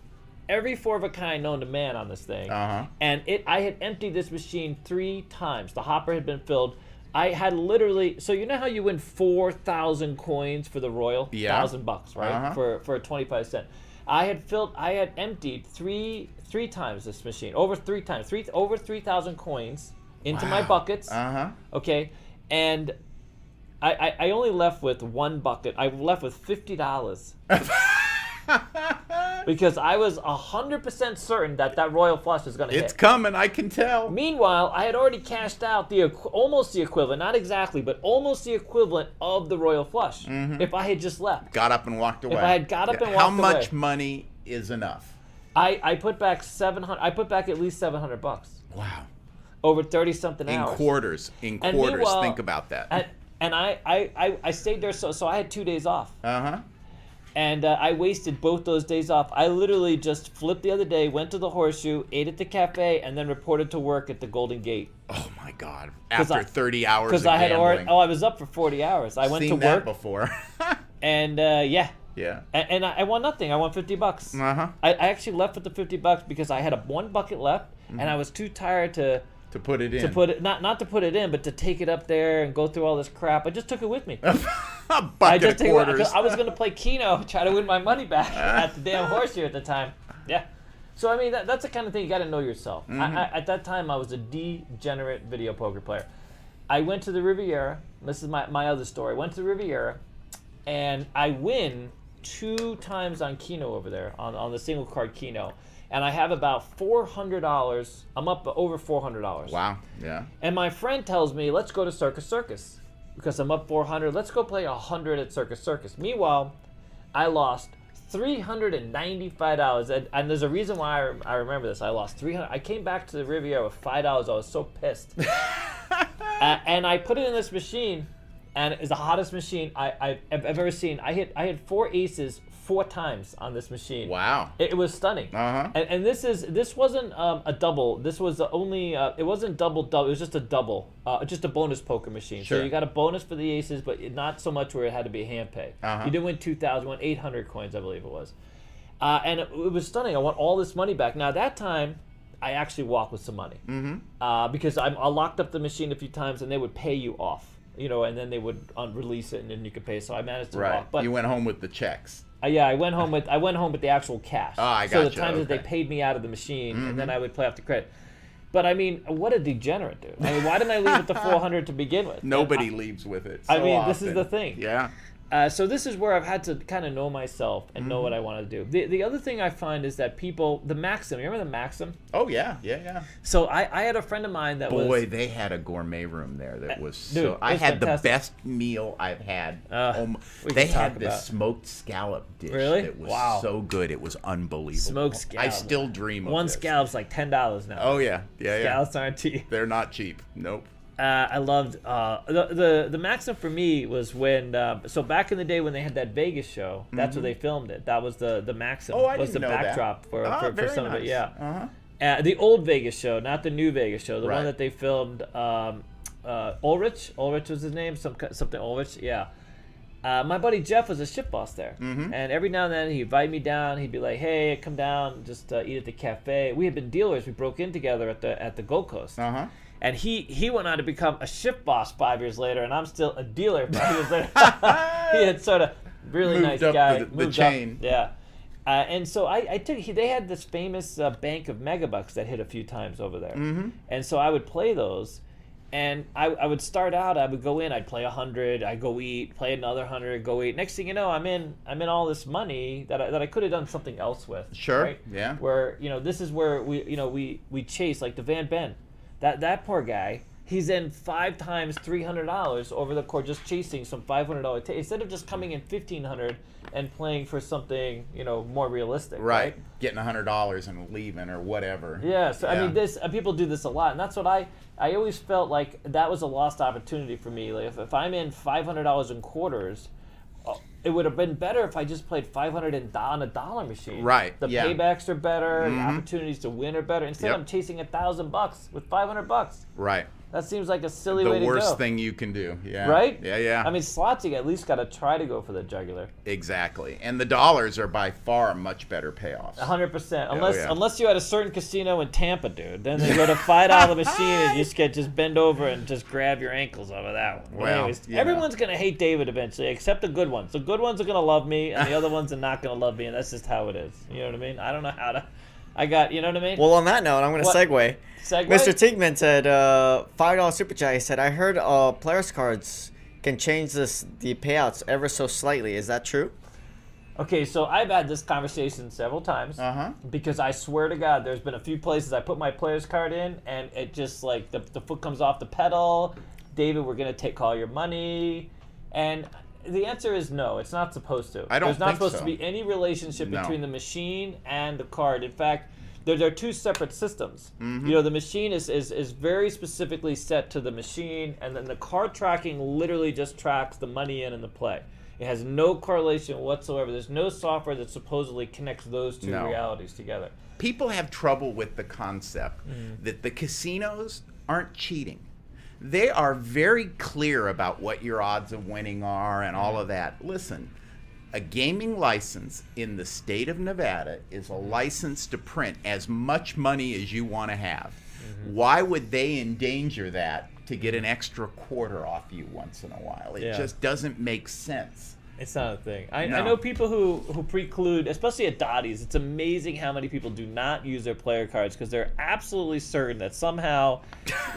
every four of a kind known to man on this thing, Uh-huh. and it I had emptied this machine three times. The hopper had been filled. I had literally so you know how you win four thousand coins for the royal Yeah. thousand bucks right Uh-huh. for for twenty five cent. I had filled I had emptied three three times this machine over three times three over three thousand coins into my buckets. Uh huh. Okay, and I, I I only left with one bucket. I left with fifty dollars. because I was hundred percent certain that that royal flush was going to hit. It's coming. I can tell. Meanwhile, I had already cashed out the almost the equivalent, not exactly, but almost the equivalent of the royal flush. If I had just left, Got up and walked away. If I had got up and walked away. How much money is enough? I, I put back seven hundred. I put back at least seven hundred bucks Wow. over thirty something hours. In quarters. In quarters. Think about that. And, and I, I, I, I stayed there, so so I had two days off. Uh huh. And uh, I wasted both those days off. I literally just flipped the other day, went to the horseshoe, ate at the cafe, and then reported to work at the Golden Gate Oh my god! After I- 30 hours because I had already. Oh, I was up for forty hours. I went Seen to work, before. and uh, yeah, yeah. and, and I, I won nothing. I won fifty bucks. Uh huh. I, I actually left with the fifty bucks because I had a one bucket left, and I was too tired to To put it in. to put it not not to put it in, but to take it up there and go through all this crap. I just took it with me. a I bucket just of take it. I was gonna play Keno, try to win my money back ah. at the damn horseshoe at the time. Yeah. So I mean, that, that's the kind of thing you got to know yourself. I, mm-hmm. I, at that time, I was a degenerate video poker player. I went to the Riviera. This is my, my other story. Went to the Riviera, and I win two times on Keno over there on, on the single card Keno, and I have about four hundred dollars. I'm up over four hundred dollars. wow. Yeah. And my friend tells me, let's go to Circus Circus because I'm up 400. Let's go play 100 at Circus Circus. Meanwhile, I lost $395. And, and there's a reason why I, I remember this. I lost 300 I came back to the Riviera with $5. I was so pissed. uh, and I put it in this machine, and it's the hottest machine I, I've, I've ever seen. I hit I hit four aces four times on this machine. Wow. It, it was stunning. Uh-huh. And, and this is this wasn't um, a double. This was the only. Uh, it wasn't double double. It was just a double. Uh, just a bonus poker machine. Sure. So you got a bonus for the aces, but not so much where it had to be hand pay. Uh-huh. You didn't win two thousand. Won eight hundred coins, I believe it was. Uh, and it, it was stunning. I want all this money back. Now that time. I actually walked with some money mm-hmm. uh, because I'm, I locked up the machine a few times and they would pay you off, you know, and then they would un- release it and then you could pay. So I managed to Right. walk. But you went home with the checks. Uh, yeah, I went home with I went home with the actual cash. Oh, I got So the gotcha, times that they. Mm-hmm. paid me out of the machine, and then I would play off the credit. But I mean, what a degenerate dude! I mean, why didn't I leave with the 400 to begin with? Nobody leaves with it. I so mean, this is the thing. Yeah. Uh, so this is where I've had to kind of know myself and know what Mm-hmm. I want to do. The, the other thing I find is that people, the Maxim, you remember the Maxim? Oh yeah. Yeah. Yeah. So I, I had a friend of mine that Boy, was they had a gourmet room there that was dude, so. I was had fantastic. the best meal I've had. Uh, um, they had this about- smoked scallop dish. Really? That was Wow. so good. It was unbelievable. Smoked scallop. I still dream of one this. scallop's like ten dollars now. Oh yeah. Yeah. Yeah. Scallops aren't cheap. They're not cheap. Nope. Uh, I loved uh, the, the the maxim for me was when uh, so back in the day when they had that Vegas show. That's where they filmed it. That was the the maxim. Mm-hmm. Oh, I was the that. backdrop for Ah, for, for very some of it. Yeah. Uh-huh. Uh, the old Vegas show, not the new Vegas show. The Right. one that they filmed. Um, uh, Ulrich. Ulrich was his name. Some something Ulrich. Yeah. Uh, my buddy Jeff was a shift boss there, Mm-hmm. and every now and then he'd invite me down. He'd be like, "Hey, come down, just uh, eat at the cafe." We had been dealers. We broke in together at the at the Gold Coast, Uh huh. And he he went on to become a shift boss five years later, and I'm still a dealer five years later. he had sort of really Moved nice guy. the- the chain. Up, yeah. Uh, and so I, I took he, they had this famous uh, bank of megabucks that hit a few times over there, mm-hmm. and so I would play those, and I, I would start out I would go in I'd play a hundred I'd go eat play another hundred go eat next thing you know I'm in I'm in all this money that I, that I could have done something else with Sure, right? yeah. where you know this is where we you know we we chase like the Van Ben that that poor guy he's in five times three hundred dollars over the court just chasing some five hundred dollar t- instead of just coming in fifteen hundred and playing for something you know more realistic Right. Getting a hundred dollars and leaving or whatever. yeah, so I mean, this uh, people do this a lot, and that's what I I always felt like that was a lost opportunity for me. Like if, if I'm in five hundred dollars in quarters, it would have been better if I just played 500 and on a dollar machine. Right, The yeah. paybacks are better. The Mhm. opportunities to win are better. Instead, Yep. I'm chasing a thousand bucks with 500 bucks. Right. That seems like a silly way to go. The worst thing you can do. Yeah. Right? Yeah, yeah. I mean, slots, at least got to try to go for the jugular. exactly. And the dollars are by far a much better payoffs. 100%. Unless Oh, yeah. unless you're at a certain casino in Tampa, dude. Then they go to $5 machine and you just get just bend over and just grab your ankles over that one. But Well, anyways, you know. everyone's going to hate David eventually, except the good ones. The good ones are going to love me, and the other ones are not going to love me, and that's just how it is. You know what I mean? I don't know how to. I got, you know what I mean? Well, on that note, I'm going to segue. Mr. Tigman said, uh, $5 super chat. He said, I heard uh, players' cards can change this the payouts ever so slightly. Is that true? Okay, so I've had this conversation several times Uh huh. because I swear to God, there's been a few places I put my player's card in and it just like the, the foot comes off the pedal. David, we're gonna take all your money, and the answer is no. It's not supposed to. I don't There's not supposed so. to be any relationship No. between the machine and the card. In fact, there, there are two separate systems. Mm-hmm. You know, the machine is, is is very specifically set to the machine, and then the card tracking literally just tracks the money in and the play. It has no correlation whatsoever. There's no software that supposedly connects those two No. realities together. People have trouble with the concept Mm. that the casinos aren't cheating. They are very clear about what your odds of winning are and Mm. all of that. Listen, a gaming license in the state of Nevada is a license to print as much money as you want to have. Mm-hmm. Why would they endanger that to get an extra quarter off you once in a while? It Yeah. just doesn't make sense. It's not a thing. I, I know people who, who preclude, especially at Dottie's. It's amazing how many people do not use their player cards because they're absolutely certain that somehow,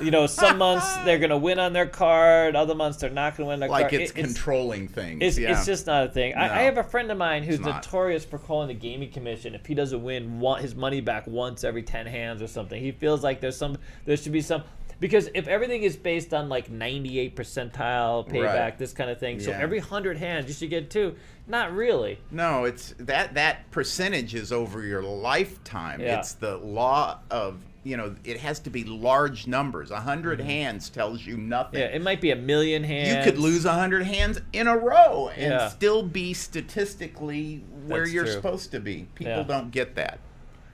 you know, some months they're going to win on their card, other months they're not going to win their Like card. Like it's It- controlling things. It's, yeah. it's just not a thing. I, No. I have a friend of mine who's notorious for calling the gaming commission if he doesn't win want his money back once every ten hands or something. He feels like there's some there should be some because if everything is based on like 98 percentile payback, Right. this kind of thing, so every hundred hands you should get two. Not really. No, it's that that percentage is over your lifetime. Yeah. It's the law of you know it has to be large numbers. A 100 Mm-hmm. hands tells you nothing. Yeah, it might be a million hands. you could lose a hundred hands in a row and Yeah. still be statistically where That's you're true. supposed to be. People Yeah. don't get that.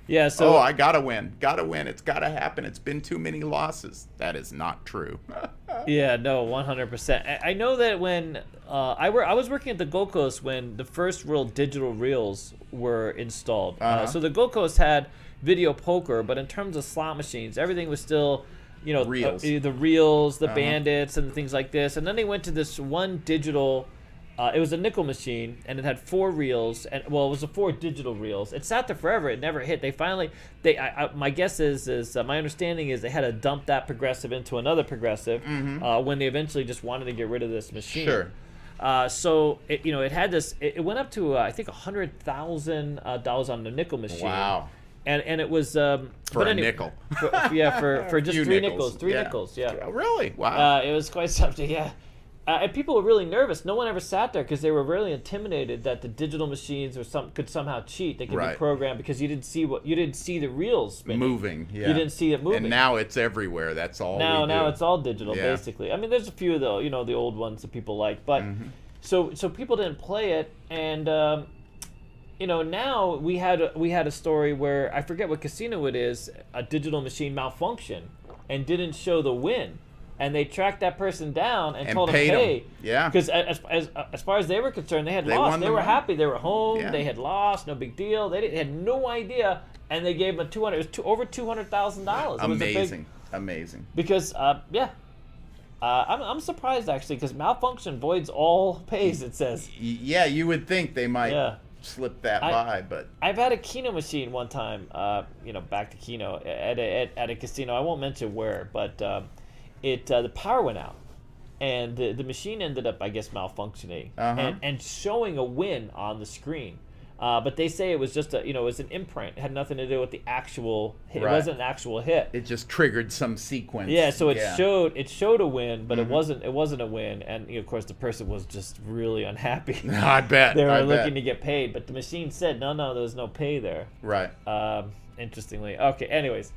Yeah, so oh, I gotta win, gotta win. It's gotta happen. It's been too many losses. That is not true. Yeah, no, one hundred percent. I know that when uh, I were I was working at the Gold Coast when the first real digital reels were installed. uh Uh-huh. so the Gold Coast had video poker, but in terms of slot machines, everything was still, you know, Reels. uh, the reels, the Uh-huh. bandits, and things like this. And then they went to this one digital. Uh, it was a nickel machine, and it had four reels, and well, it was a four digital reels. It sat there forever; it never hit. They finally, they, I, I, my guess is, is uh, my understanding is they had to dump that progressive into another progressive uh, when they eventually just wanted to get rid of this machine. Sure. Uh, so it, you know, it had this. It, it went up to uh, I think a hundred thousand uh, dollars on the nickel machine. Wow. And and it was um, For a anyway- nickel. for- yeah, for for just three nickels. Three Yeah. nickels. Yeah. Really? Wow. Uh, it was quite something, yeah. Uh, and people were really nervous. No one ever sat there because they were really intimidated that the digital machines or some could somehow cheat. They could be programmed because you didn't see what you didn't see the reels spinning. moving. Yeah. You didn't see it moving. And now it's everywhere. That's all. now now it's all digital Yeah. basically. I mean, there's a few though, you know, the old ones that people like, but Mm-hmm. so so people didn't play it, and um, you know now we had a, we had a story where I forget what casino it is, a digital machine malfunction and didn't show the win. And they tracked that person down and, And told him. "Hey, Yeah. because as, as as far as they were concerned, they had They lost. They were money. happy. They were home. Yeah. They had lost. No big deal. They, didn't, had no idea, and they gave him a two hundred. It was two, over two hundred thousand dollars. Amazing. Amazing. Because, uh, yeah. Uh, I'm, I'm surprised actually because malfunction voids all pays. It says Yeah, you would think they might Yeah. slip that I- by, but I've had a Keno machine one time. Uh, you know, back to Keno at a, at, at a casino. I won't mention where, but um, it uh, the power went out, and the, the machine ended up, I guess, malfunctioning Uh-huh. and, and showing a win on the screen. Uh, but they say it was just a you know it was an imprint. It had nothing to do with the actual. hit. It wasn't an actual hit. it just triggered some sequence. Yeah, so it Yeah. showed it showed a win, but Mm-hmm. it wasn't it wasn't a win, and you know, of course the person was just really unhappy. I bet. they were I looking bet. to get paid, but the machine said no, no, there was no pay there. Right. Um, interestingly, okay. Anyways,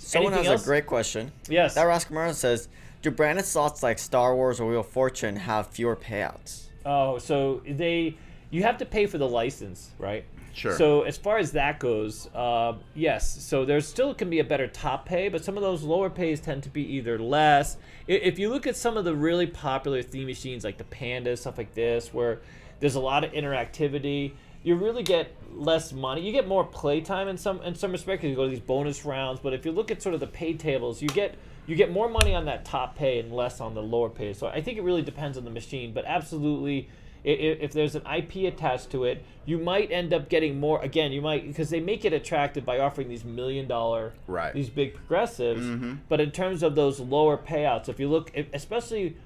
Someone anything has else? a great question. yes. That Rascamaran says, do branded slots like Star Wars or Wheel of Fortune have fewer payouts? Oh, so they you have to pay for the license, right? Sure. So as far as that goes, uh, yes. So there still can be a better top pay, but some of those lower pays tend to be either less. If you look at some of the really popular theme machines like the Panda, stuff like this, where there's a lot of interactivity, you really get less money. You get more playtime in some in some respect because you go to these bonus rounds. But if you look at sort of the pay tables, you get you get more money on that top pay and less on the lower pay. So I think it really depends on the machine, but absolutely i- i- if there's an IP attached to it, you might end up getting more. Again, you might because they make it attractive by offering these million dollar, Right. these big progressives. Mm-hmm. But in terms of those lower payouts, if you look, if, especially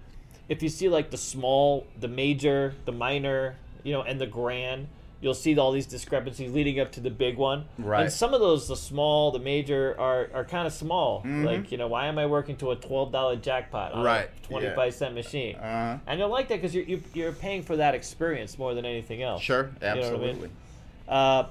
if you see like the small, the major, the minor, you know, and the grand, you'll see all these discrepancies leading up to the big one. Right. And some of those, the small, the major, are are kind of small. Like you know, why am I working to a twelve dollar jackpot on Right, a twenty five cent machine? Uh-huh. And you'll like that because you're, you, you're paying for that experience more than anything else. Sure, You know I mean? absolutely. Uh,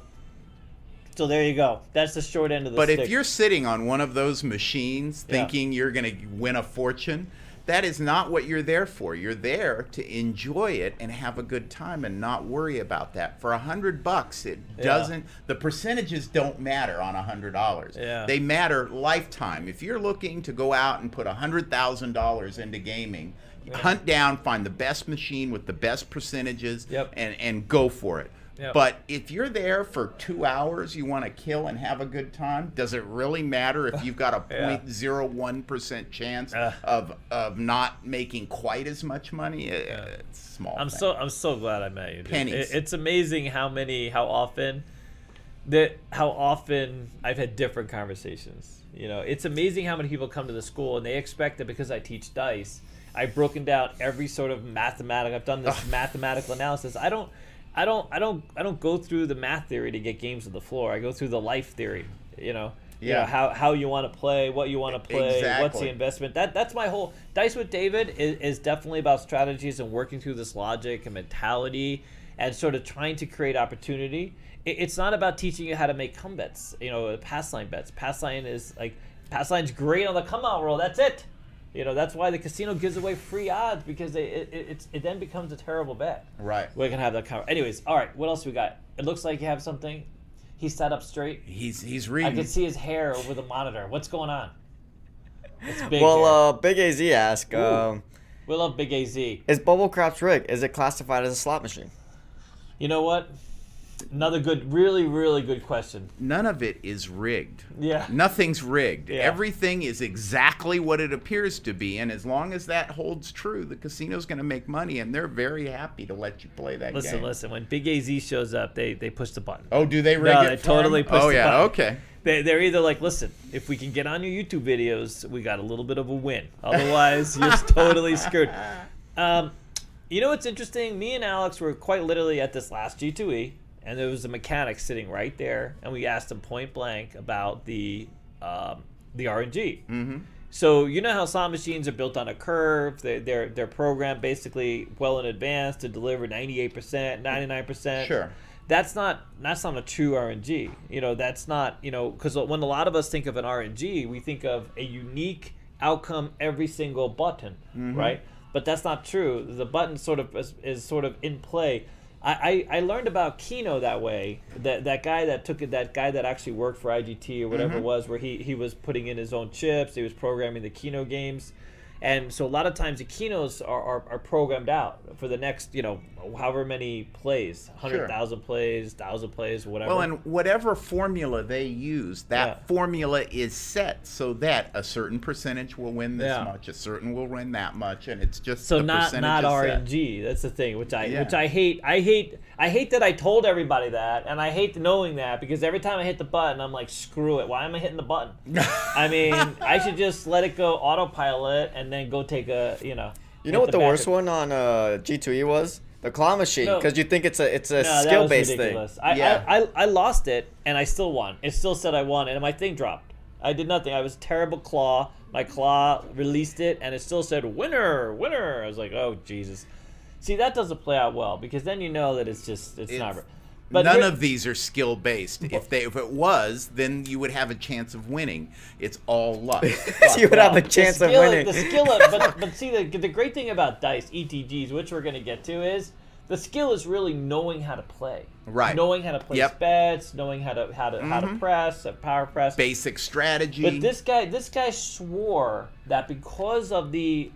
so there you go. That's the short end of the But stick. if you're sitting on one of those machines Yeah. thinking you're going to win a fortune, that is not what you're there for. You're there to enjoy it and have a good time and not worry about that. For a hundred bucks, it Yeah. doesn't. The percentages don't matter on a hundred dollars. Yeah. They matter lifetime. If you're looking to go out and put a hundred thousand dollars into gaming, hunt down, find the best machine with the best percentages, Yep. and and go for it. Yep. But if you're there for two hours, you want to kill and have a good time. Does it really matter if you've got a Yeah. 0.01 percent chance Uh. of of not making quite as much money? Uh, It's small. I'm thing. so I'm so glad I met you. Dude. Pennies. It- it's amazing how many how often that how often I've had different conversations. You know, it's amazing how many people come to the school and they expect that because I teach dice, I've broken down every sort of mathematical. I've done this mathematical analysis. I don't. I don't, I don't, I don't go through the math theory to get games on the floor. I go through the life theory. You know, You know, Yeah. how how you want to play, what you want to play, what's the investment. That that's my whole dice with David is, is definitely about strategies and working through this logic and mentality and sort of trying to create opportunity. It, it's not about teaching you how to make come bets. You know, pass line bets. Pass line is like pass line's great on the come out roll. That's it. You know, that's why the casino gives away free odds because they, it, it, it's, it then becomes a terrible bet. Right. We can have that cover. Anyways, all right. What else we got? It looks like you have something. He sat up straight. He's he's reading. I can see his hair over the monitor. What's going on? It's big. Well, uh, Big AZ asked, um, we love Big AZ. is Bubble Craps rigged? Is it classified as a slot machine? You know what? Another good, really, really good question. None of it is rigged. Yeah. Nothing's rigged. Yeah. Everything is exactly what it appears to be, and as long as that holds true, the casino's going to make money, and they're very happy to let you play that Listen, game. listen. When Big AZ shows up, they they push the button. Oh, do they rig No, it? they totally him? push Oh yeah. button. Okay. They, they're either like, listen, if we can get on your YouTube videos, we got a little bit of a win. Otherwise, you're totally screwed. Um, you know what's interesting? Me and Alex were quite literally at this last G2E, and there was a mechanic sitting right there, and we asked him point blank about the um, the RNG. Mm-hmm. So you know how slot machines are built on a curve. They, they're they're programmed basically well in advance to deliver 98%, 99%. Sure. That's not that's not a true RNG. You know, that's not you know because when a lot of us think of an RNG, we think of a unique outcome every single button, right? But that's not true. The button sort of is, is sort of in play. I, I, I learned about Keno that way. That that guy that took it, that guy that actually worked for IGT or whatever mm-hmm. it was, where he, he was putting in his own chips, he was programming the Keno games, and so a lot of times the Kenos are, are, are programmed out for the next you know however many plays, hundred thousand plays, thousand plays, whatever. Well, and whatever formula they use, that Yeah. formula is set so that a certain percentage will win this Yeah. much, a certain will win that much, and it's just so the not not is set. RNG. That's the thing, which I Yeah. which I hate. I hate I hate that I told everybody that, and I hate knowing that because every time I hit the button, I'm like, screw it. Why am I hitting the button? I mean, I should just let it go autopilot and then go take a you know. You know what the worst one on uh, G2E was? The claw machine, No. because you think it's a it's a No, skill based thing. I, Yeah. I, I, I lost it and I still won. It still said I won and my thing dropped. I did nothing. I was terrible claw. My claw released it and it still said winner, winner. I was like, oh Jesus. See that doesn't play out well because then you know that it's just it's, not. It's- But None of these are skill based. If they if it was, then you would have a chance of winning. It's all luck. you would have a the chance of skill- winning. The skill, of, but but see the the great thing about dice ETGs, which we're gonna get to, is The skill is really knowing how to play. Right. Knowing how to place Yep. bets, knowing how to how to how to press, uh, power press. Basic strategy. But this guy, this guy swore that because of the,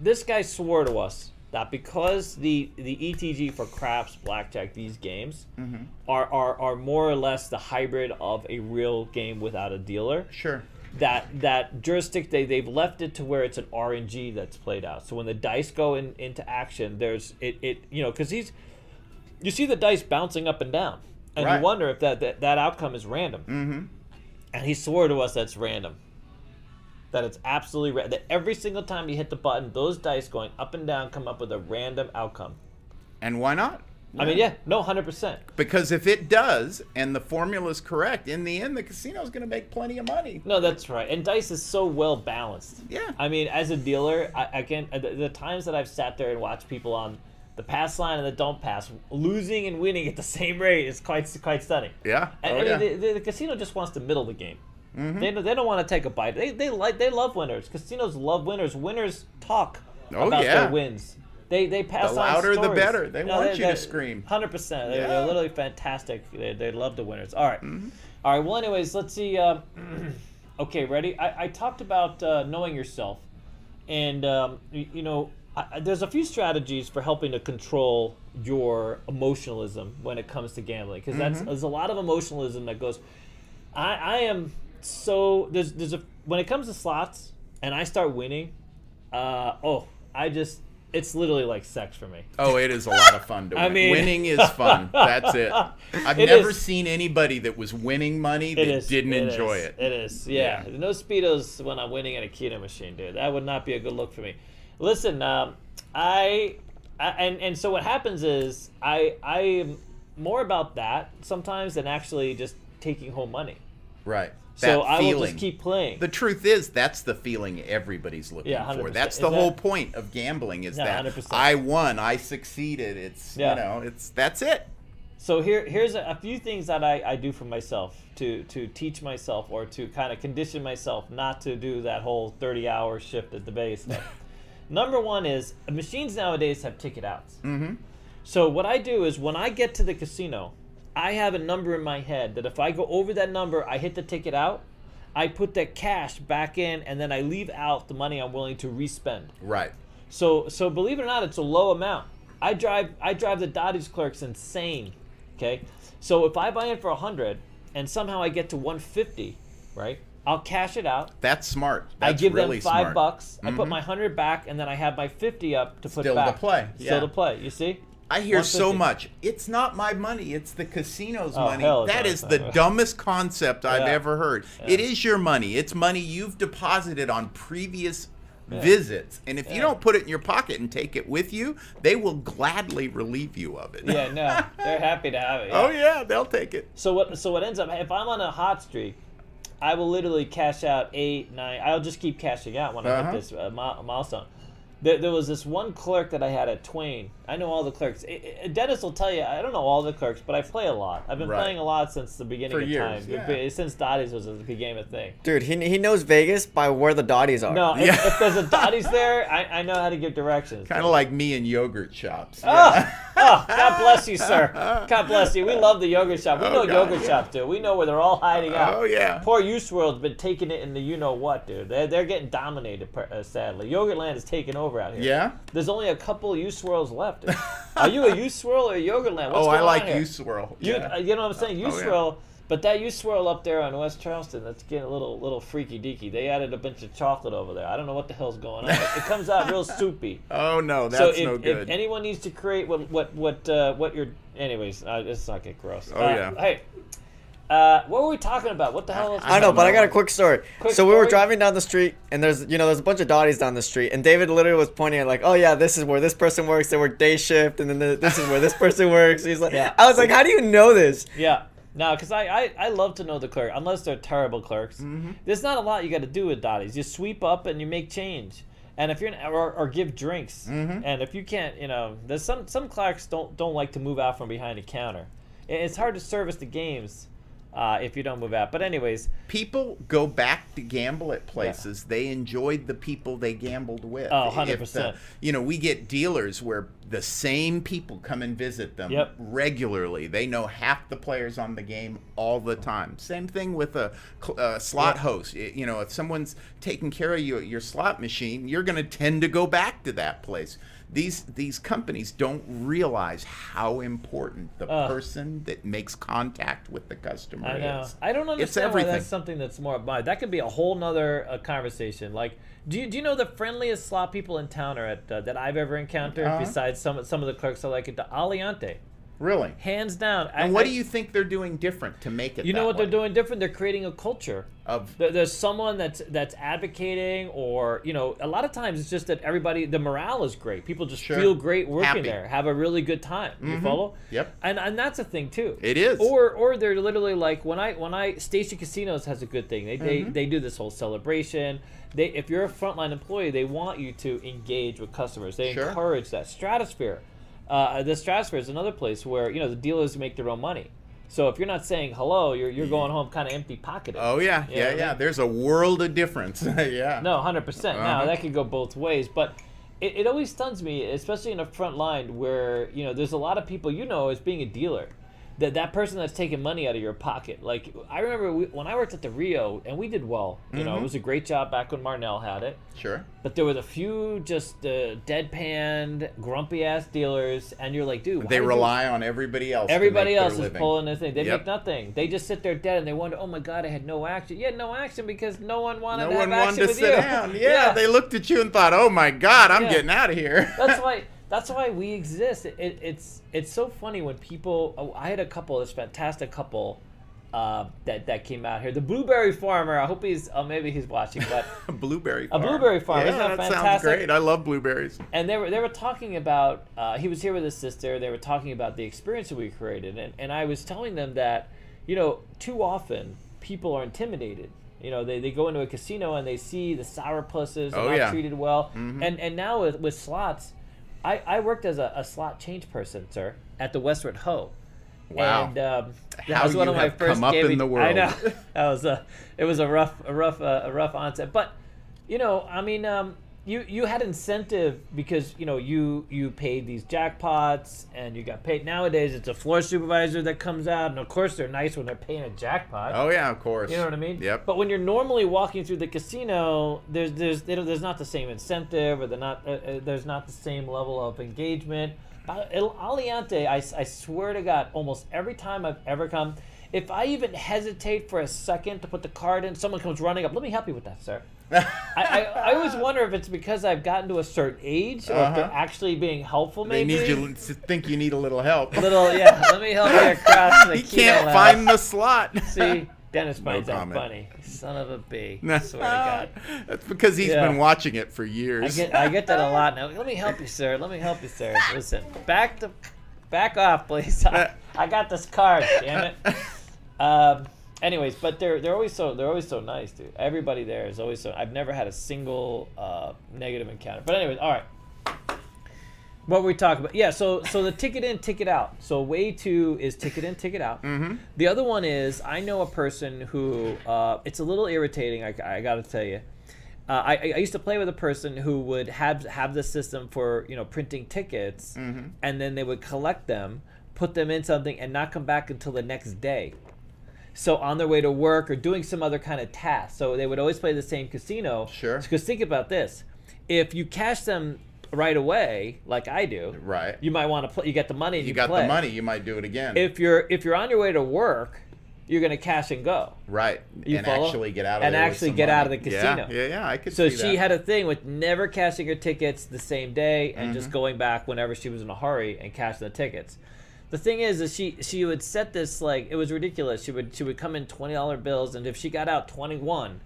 this guy swore to us that because the the ETG for craps, blackjack, these games Mm-hmm. are, are are more or less the hybrid of a real game without a dealer. sure. That that jurisdiction they they've left it to where it's an RNG that's played out. So when the dice go in, into action, there's it it you know because he's you see the dice bouncing up and down, and Right. you wonder if that, that that outcome is random. Mm-hmm. And he swore to us that's random. That it's absolutely ra- that every single time you hit the button, those dice going up and down come up with a random outcome. And why not? I mean, yeah, no, hundred percent. Because if it does, and the formula is correct, in the end, the casino's going to make plenty of money. No, that's right. And dice is so well balanced. Yeah. I mean, as a dealer, I, I can the, the times that I've sat there and watched people on the pass line and the don't pass, losing and winning at the same rate is quite quite stunning. Yeah. And, Oh, I mean, yeah. the, the, the casino just wants to middle the game. They, don't- they don't want to take a bite. They, they like they love winners. Casinos love winners. Winners talk Oh, about yeah. their wins. They they pass The on louder, the better. They want you to scream. Hundred percent. They're, literally fantastic. They, they love the winners. All right. Mm-hmm. All right. Well, anyways, let's see. Uh, okay, ready? I, I talked about uh, knowing yourself, and um, you, you know, I, there's a few strategies for helping to control your emotionalism when it comes to gambling, because that's Mm-hmm. there's a lot of emotionalism that goes. I, I am so there's there's a when it comes to slots and I start winning, uh, oh I just it's literally like sex for me. Oh, it is a lot of fun to I win. mean- winning is fun. That's it. I've It never is. seen anybody that was winning money that didn't it enjoy is, it. It is. Yeah. Yeah. No speedos when I'm winning at a Keno machine, dude. That would not be a good look for me. Listen, um, I, I and and so what happens is I I am more about that sometimes than actually just taking home money. Right. So I will just keep playing. The truth is, that's the feeling everybody's looking Yeah, for. 100%. That's the whole point of gambling is that 100%. I won, I succeeded. It's Yeah. you know, it's that's it. So here, here's a, a few things that I, I do for myself to to teach myself or to kind of condition myself not to do that whole 30 hour shift at the base. Number one is machines nowadays have ticket outs. Mm-hmm. So what I do is when I get to the casino, I have a number in my head that if I go over that number, I hit the ticket out. I put that cash back in, and then I leave out the money I'm willing to respend. Right. So so believe it or not, it's a low amount. I drive I drive the Dotties clerks insane. Okay, so if I buy in for a hundred and somehow I get to one fifty, right? I'll cash it out. That's smart. That's I give really them five smart. bucks. I put mm-hmm. my hundred back, and then I have my fifty up to put Still to back. play, Still to play. You see? I hear so much. It's not my money. It's the casino's Oh, money. That is the dumbest concept I've Yeah. ever heard. It is your money. It's money you've deposited on previous visits. And if you don't put it in your pocket and take it with you, they will gladly relieve you of it. Yeah, no, they're happy to have it. oh yeah, they'll take it. So what? So what ends up? If I'm on a hot streak, I will literally cash out eight, nine. I'll just keep cashing out when I Uh-huh. hit this uh, milestone. There, there was this one clerk that I had at Twain. I know all the clerks. I- I- Dennis will tell you I don't know all the clerks, but I play a lot. I've been Right. playing a lot since the beginning For of years, time. yeah. Since Dottie's was a became a thing. Dude, he, he knows Vegas by where the Dotties are. No, if, Yeah. if there's a Dottie's there, I, I know how to give directions. Kind of like me and yogurt shops. Oh, oh, God bless you, sir. God bless you. We love the yogurt shop. We Oh, know God, yogurt yeah. shops, dude. We know where they're all hiding out. Oh, yeah. Poor U Swirl's been taking it in the you know what, dude. They're, they're getting dominated, per- uh, sadly. Yogurtland is taking over out here. Yeah. There's only a couple U Swirls left. Are you a U Swirl or a Yogurtland? What's oh, I like U swirl. You, yeah. uh, you know what I'm saying? Oh, yeah. swirl, but that U swirl up there on West Charleston, that's getting a little little freaky deaky. They added a bunch of chocolate over there. I don't know what the hell's going on. it comes out real soupy. oh no, that's so if, no if anyone needs to create what what what uh, what you're, anyways, uh, let's not get gross. Oh, Uh, yeah. Hey, uh, what were we talking about? What the hell? Is I know, but I got a quick story. Quick so we were driving down the street, and there's you know there's a bunch of Dotties down the street, and David literally was pointing at like, oh yeah, this is where this person works. They work day shift, and then the, this is where this person works. He's like, Yeah. I was like, how do you know this? Yeah. No, because I, I, I love to know the clerk, unless they're terrible clerks. Mm-hmm. There's not a lot you got to do with Dotties. You sweep up and you make change, and if you're in, or, or give drinks, Mm-hmm. and if you can't, you know, there's some some clerks don't don't like to move out from behind a counter. It's hard to service the games uh, if you don't move out. But anyways, people go back to gamble at places they enjoyed the people they gambled with. Oh, 100%. You know, we get dealers where the same people come and visit them Yep. regularly. They know half the players on the game all the time. Same thing with a cl- uh, slot Yeah. host. You know, if someone's taking care of you at your slot machine, you're going to tend to go back to that place. These these companies don't realize how important the Ugh. person that makes contact with the customer I know. is. I don't It's understand why everything. that's something that's more mind. That could be a whole nother uh, conversation. Like, do you, do you know the friendliest slot people in town are at uh, that I've ever encountered? Uh-huh. Besides some some of the clerks I like it, the Aliante, Really? hands down. I- And what I- do you think they're doing different to make it? You know what they're doing different? They're creating a culture. Of There- There's someone that's that's advocating, or you know, a lot of times it's just that everybody, the morale is great. People just Sure. feel great working Happy. there, have a really good time. You follow? Yep. And and that's a thing too. It is. Or or they're literally like when I when I Station Casinos has a good thing. They Mm-hmm. they, they do this whole celebration. They if you're a frontline employee, they want you to engage with customers. They Sure. encourage that. Stratosphere, uh, the Stratosphere is another place where you know the dealers make their own money. So if you're not saying hello, you're you're going home kind of empty pocketed. oh yeah, You know yeah, what I yeah. There's a world of difference. yeah. No, hundred percent. Now Uh-huh. that could go both ways, but it, it always stuns me, especially in the front line where you know there's a lot of people you know as being a dealer, that that person that's taking money out of your pocket. Like I remember we, when I worked at the Rio and we did well. You know, it Mm-hmm. was a great job back when Marnell had it. Sure. But there was a few just uh, deadpan, grumpy ass dealers, and you're like, dude, They did you- rely on everybody else. Everybody else is living. pulling this thing. They Yep. make nothing. They just sit there dead and they wonder, oh my god, I had no action. You had no action because no one wanted No to one have wanted to with sit you. down. Yeah, they looked at you and thought, "Oh my God, I'm Yeah. getting out of here." that's why. That's why we exist. It, it, it's it's so funny when people. Oh, I had a couple. This fantastic couple. Uh, that that came out here. The blueberry farmer. I hope he's. Oh, maybe he's watching. But a blueberry. Farmer. A farm. blueberry farm. Yeah, Isn't that sounds fantastic? great. I love blueberries. and they were they were talking about uh, he was here with his sister they were talking about the experience that we created and, and i was telling them that you know too often people are intimidated you know they, they go into a casino and they see the sourpusses Oh, not yeah. treated well Mhm. and and now with, with slots I, I worked as a, a slot change person sir at the westward ho. Wow. and um, that How was one of my first come up in the I know. that was a it was a rough a rough uh, a rough onset. But you know i mean um, you you had incentive because you know you you paid these jackpots and you got paid nowadays it's a floor supervisor that comes out and of course they're nice when they're paying a jackpot Oh yeah, of course. you know what I mean? Yep. But when you're normally walking through the casino, there's there's there's not the same incentive, or they're not uh, uh, there's not the same level of engagement. El Aliante, I, I swear to God, almost every time I've ever come, if I even hesitate for a second to put the card in, someone comes running up. Let me help you with that, sir. I, I, I always wonder if it's because I've gotten to a certain age, or if they're Uh-huh. actually being helpful. Maybe they need you to think you need a little help. little yeah. Let me help you across the he can't find the slot. See, Dennis finds that comment. funny. Son of a b. I swear to God. That's because he's Yeah. been watching it for I years. get I get that a lot now. Let me help you, sir. Let me help you, sir. Listen, back to back off, please. I, I got this card. Damn it. Um. Anyways, but they're they're always so they're always so nice, dude. Everybody there is always so. I've never had a single uh, negative encounter. But anyways, all right. What were we talking about? Yeah, so so the ticket in, ticket out. So way two is ticket in, ticket out. mm-hmm. The other one is I know a person who uh, it's a little irritating. I, I got to tell you, uh, I, I used to play with a person who would have have the system for you know printing tickets, Mm-hmm. and then they would collect them, put them in something, and not come back until the next day. So on their way to work or doing some other kind of task. So they would always play the same casino. Sure. Because think about this: if you cash them right away, like I do, Right. you might want to play. You get the money. You you, got play. the money, you might do it again. If you're if you're on your way to work, you're gonna cash and go. right. You and follow? actually get out of And actually get out of the casino. Yeah, yeah, yeah I could see. So she that. had a thing with never cashing her tickets the same day and Mm-hmm. just going back whenever she was in a hurry and cashing the tickets. The thing is, is she she would set this like it was ridiculous. She would she would come in twenty dollar bills, and if she got out twenty one,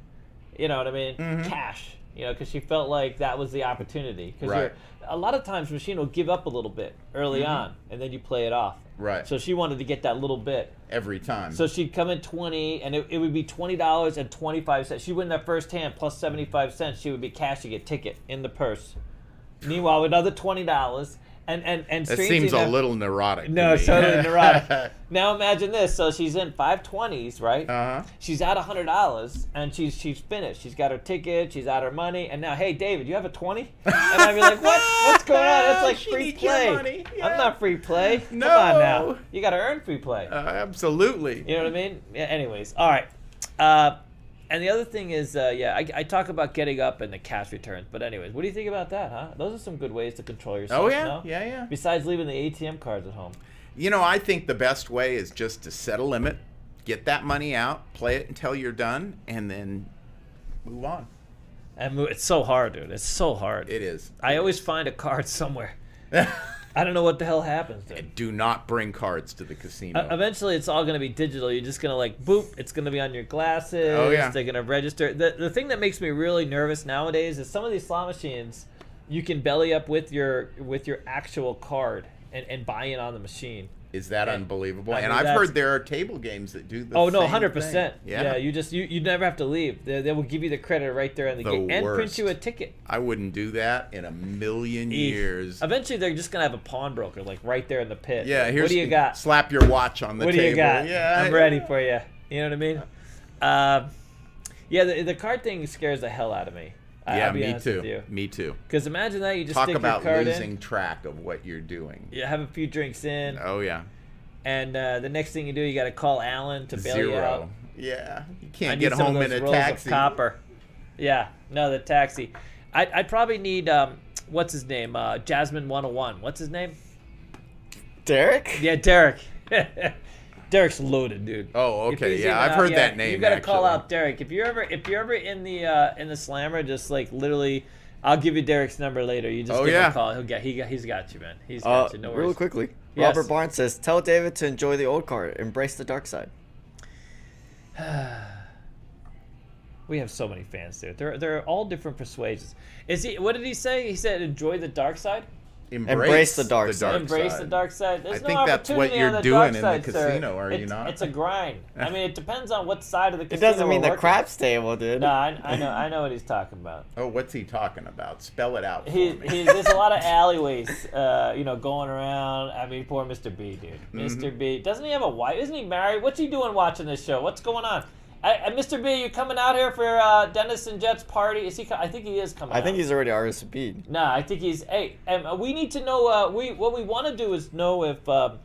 you know what I mean, Mm-hmm. cash. You know, because she felt like that was the opportunity. Because Right. a lot of times machine will give up a little bit early on, and then you play it off. Mm-hmm. Right. So she wanted to get that little bit. every time. So she'd come in twenty, and it, it would be twenty dollars and twenty five cents. She win that first hand plus seventy five cents. She would be cashing a ticket in the purse. Meanwhile, another twenty dollars, And and and That seems a little neurotic. to No, me. totally neurotic. now imagine this. So she's in five twenties, right? Uh-huh. She's at hundred dollars, and she's she's finished. She's got her ticket. She's out her money, and now, hey, David, you have a twenty? And I'd be like, what? What's going on? That's like She free play. Yeah. I'm not free play. Come on now. No. You got to earn free play. Uh, absolutely. You know what I mean? Yeah. Anyways, all right. Uh, and the other thing is, uh, yeah, I, I talk about getting up and the cash returns. But anyways, what do you think about that, huh? Those are some good ways to control yourself. Oh yeah, no? yeah, yeah. Besides leaving the ATM cards at home. You know, I think the best way is just to set a limit, get that money out, play it until you're done, and then move on. And mo- it's so hard, dude. It's so hard. It is. I always find a card somewhere. I don't know what the hell happens, dude. Do not bring cards to the casino. Uh, eventually, it's all gonna be digital. You're just gonna like boop. It's gonna be on your glasses. Oh, yeah. They're gonna register. The the thing that makes me really nervous nowadays is some of these slot machines. You can belly up with your with your actual card and, and buy in on the machine. Is that unbelievable? I and I've heard there are table games that do the oh no, 100%. Yeah. Yeah, you just you, you never have to leave. They, they will give you the credit right there in the, The game and print you a ticket. I wouldn't do that in a million Eek. years. Eventually, they're just gonna have a pawnbroker like right there in the pit. Yeah, Like, here's what do you got? Slap your watch on the what table. do you got? Yeah, I'm ready for you. You know what I mean? Um, yeah, the, the card thing scares the hell out of me. I, Yeah, me too. you. Me too. Because imagine that you just Talk stick about your card losing in, track of what you're doing. you have a few drinks in, Oh yeah, and uh, the next thing you do, you got to call Alan to bail you out. Yeah, you can't need get some home of in a rolls taxi. Of copper. Yeah, no, the taxi. I'd, I'd probably need um, what's his name? Uh, Jasmine 101. What's his name? Derek? Yeah, Derek. Derek's loaded, dude. Oh, okay, yeah, I've out- heard yeah, that name. You gotta call out Derek if you're ever if you're ever in the uh, in the slammer. Just like literally, I'll give you Derek's number later. You just Oh, give him a call. He'll get he got he's got you, man. He's got you. No real worries. quickly, Yes. Robert Barnes says, "Tell David to enjoy the old card, embrace the dark side." We have so many fans, dude. They're they're all different persuasions. Is he? What did he say? He said, "Enjoy the dark side." Embrace the dark side. Embrace the dark side. There's I no think that's what opportunity you're doing dark in the side, sir. casino, are you It's- not? It's a grind. I mean, it depends on what side of the casino. It casino. doesn't mean we're the working. craps table, dude. No, I, I know, I know what he's talking about. Oh, what's he talking about? Spell it out for He, me. he, there's a lot of alleyways, uh, you know, going around. I mean, poor Mr. B, dude. Mm-hmm. mister B. Doesn't he have a wife? Isn't he married? What's he doing watching this show? What's going on? I, Mr. B, you coming out here for uh, Dennis and Jet's party? Is he? co- I think he is coming. I think he's already RSVP'd. Nah, I think he's. Hey, um, we need to know. Uh, we what we want to do is know if um,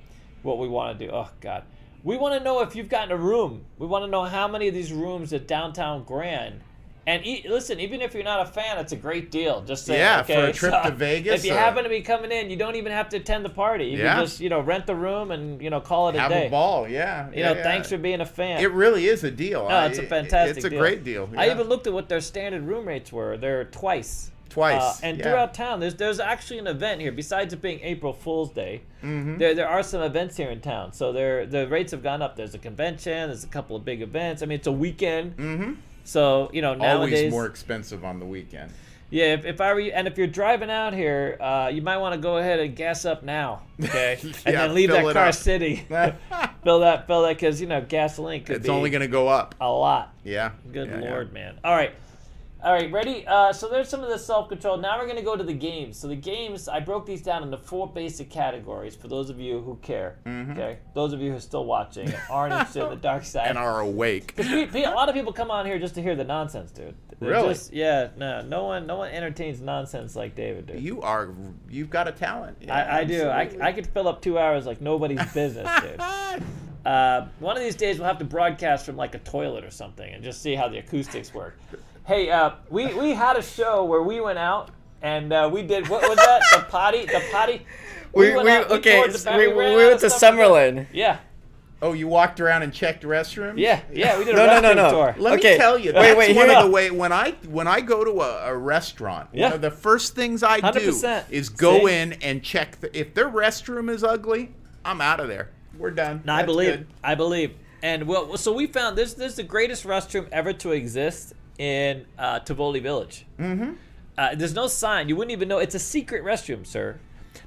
what we want to do. Oh God, we want to know if you've gotten a room. We want to know how many of these rooms at downtown Grand. And e- listen, even if you're not a fan, it's a great deal. Just saying, Yeah, for a trip So, to Vegas, If you happen to be coming in, you don't even have to attend the party. You Yeah. can just you know rent the room and you know call it a Have day. a ball, yeah. You yeah, know, yeah. thanks for being a fan. It really is a deal. No, it's a fantastic. It's a deal. great deal. I even looked at what their standard room rates were. They're twice. Twice, Uh, and throughout town, there's there's actually an event here. Besides it being April Fool's Day, Mm-hmm. there there are some events here in town. So there the rates have gone up. There's a convention. There's a couple of big events. I mean, it's a weekend. Mhm. So you know nowadays, always more expensive on the weekend. yeah. If, if I were you, and if you're driving out here, uh, you might want to go ahead and gas up now, okay, and Yeah, then leave that car up. sitting. fill that, fill that, because you know gasoline could It's only going to go up. a lot. Yeah. Good yeah, yeah. lord, man. All right. All right, ready? Uh, so there's some of the self control. Now we're going to go to the games. So the games, I broke these down into four basic categories for those of you who care. Okay? Those of you who are still watching and aren't interested in the dark side. And are awake. Because we, we- a lot of people come on here just to hear the nonsense, dude. They're Really? Just, yeah, no, no one, no one entertains nonsense like David, dude. You are. You've got a talent. Yeah, I, I do. I. I could fill up two hours like nobody's business, dude. Uh, one of these days we'll have to broadcast from like a toilet or something and just see how the acoustics work. Hey, uh, we we had a show where we went out and uh, we did what was that? The potty, the potty. We, we, out- okay, toured the we, we went to stuff to do. Summerlin. Yeah, Oh, you walked around and checked restrooms. yeah, yeah. We did a No, no, no, restroom no. tour. Let Okay, me tell you, wait, that's wait, one here- of the way when I when I go to a, a restaurant, Yeah. one of the first things I do 100%. is go See? in and check the, if their restroom is ugly. I'm out of there. We're done. No, I believe. good. I believe. And well, so we found this. This is the greatest restroom ever to exist in uh, Tivoli Village. Mm-hmm. Uh, there's no sign. You wouldn't even know. It's a secret restroom, sir.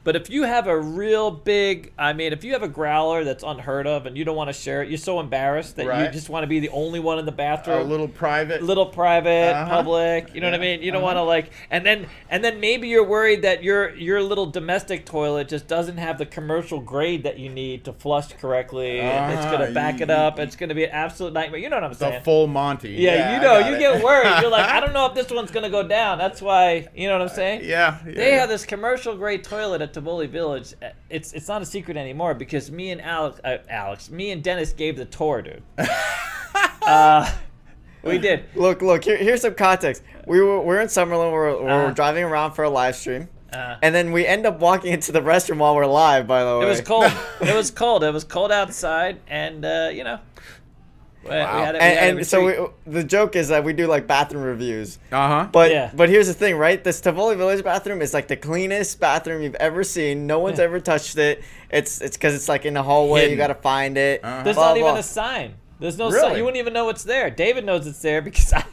But if you have a real big, I mean, if you have a growler that's unheard of and you don't want to share it, you're so embarrassed that you just want to be the only one in the bathroom. A little private. little private, Uh-huh. public. You know what I mean? You don't uh-huh. want to like, and then and then maybe you're worried that your your little domestic toilet just doesn't have the commercial grade that you need to flush correctly. and it's Uh-huh, gonna back it up. It's gonna be an absolute nightmare. You know what I'm saying? the full Monty. yeah, you know, you it. get worried. You're like, I don't know if this one's gonna go down. That's why, you know what I'm saying? Yeah. yeah They yeah. have this commercial grade toilet at Tivoli Village. Uh, It's it's not a secret anymore because me and Alex, uh, Alex, me and Dennis gave the tour, dude. uh, we did. Look, look. Here, here's some context. We were we're in Summerlin. We're, we're Uh-huh. driving around for a live stream, Uh, and then we end up walking into the restroom while we're live. By the way, It was cold. it was cold. It was cold outside, and uh, you know, Wow. a, we had a And, and so we, the joke is that we do like bathroom reviews. Uh huh. But Yeah. but here's the thing, right? This Tivoli Village bathroom is like the cleanest bathroom you've ever seen. No one's Yeah. ever touched it. It's it's because it's like in the hallway. You got to find it. Uh-huh. there's blah, not even blah. a sign. There's no sign. You wouldn't even know it's there. David knows it's there because I,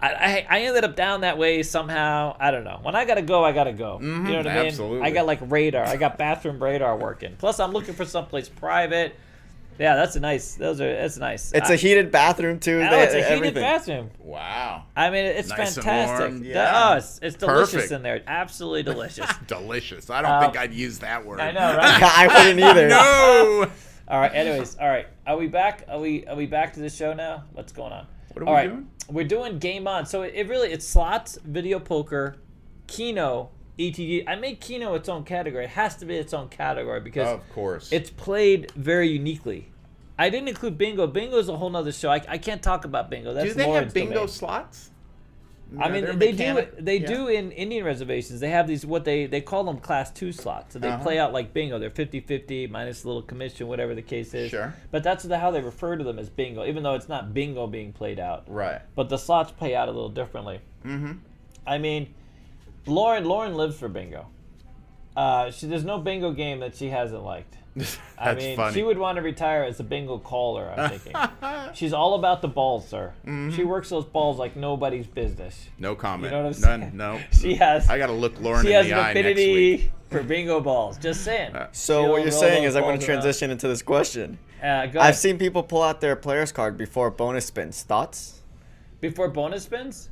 I, I ended up down that way somehow. I don't know. When I gotta go, I gotta go. you know what I mean? absolutely. I got like radar. I got bathroom radar working. Plus, I'm looking for someplace private. Yeah, that's a nice. Those are. That's nice. It's a a heated bathroom too. Oh, They- it's a heated everything. bathroom. Wow. I mean, it's Nice and fantastic. warm, yeah. Oh, it's, it's delicious Perfect. in there. Absolutely delicious. Delicious. I don't Uh, think I'd use that word. I know, right? I wouldn't either. no. all right. Anyways, all right. Are we back? Are we are we back to the show now? What's going on? What are All we right. doing? We're doing game on. So it, it really it's slots, video poker, Keno, ETG. I make Keno its own category. It has to be its own category because Of course. it's played very uniquely. I didn't include bingo. Bingo is a whole nother show. I, I can't talk about bingo. That's do they Lauren's have bingo domain. slots? I mean, there they mechanic- do. They Yeah. do in Indian reservations. They have these what they they call them class two slots. So they Uh-huh. play out like bingo. They're 50-50 minus a little commission, whatever the case is. Sure. But that's the, how they refer to them as bingo, even though it's not bingo being played out. Right. But the slots play out a little differently. Mm-hmm. I mean, Lauren Lauren lives for bingo. Uh, she, there's no bingo game that she hasn't liked. That's I mean, funny. she would want to retire as a bingo caller. I'm thinking. She's all about the balls, sir. Mm-hmm. She works those balls like nobody's business. no comment. You know what I'm saying? None. No. She has. I got to look Lauren she in has the eye next week. affinity for bingo balls. Just saying. Uh, So what you're saying is I'm going balls to around. transition into this question. Uh, go I've seen people pull out their player's card before bonus spins. Thoughts? before bonus spins.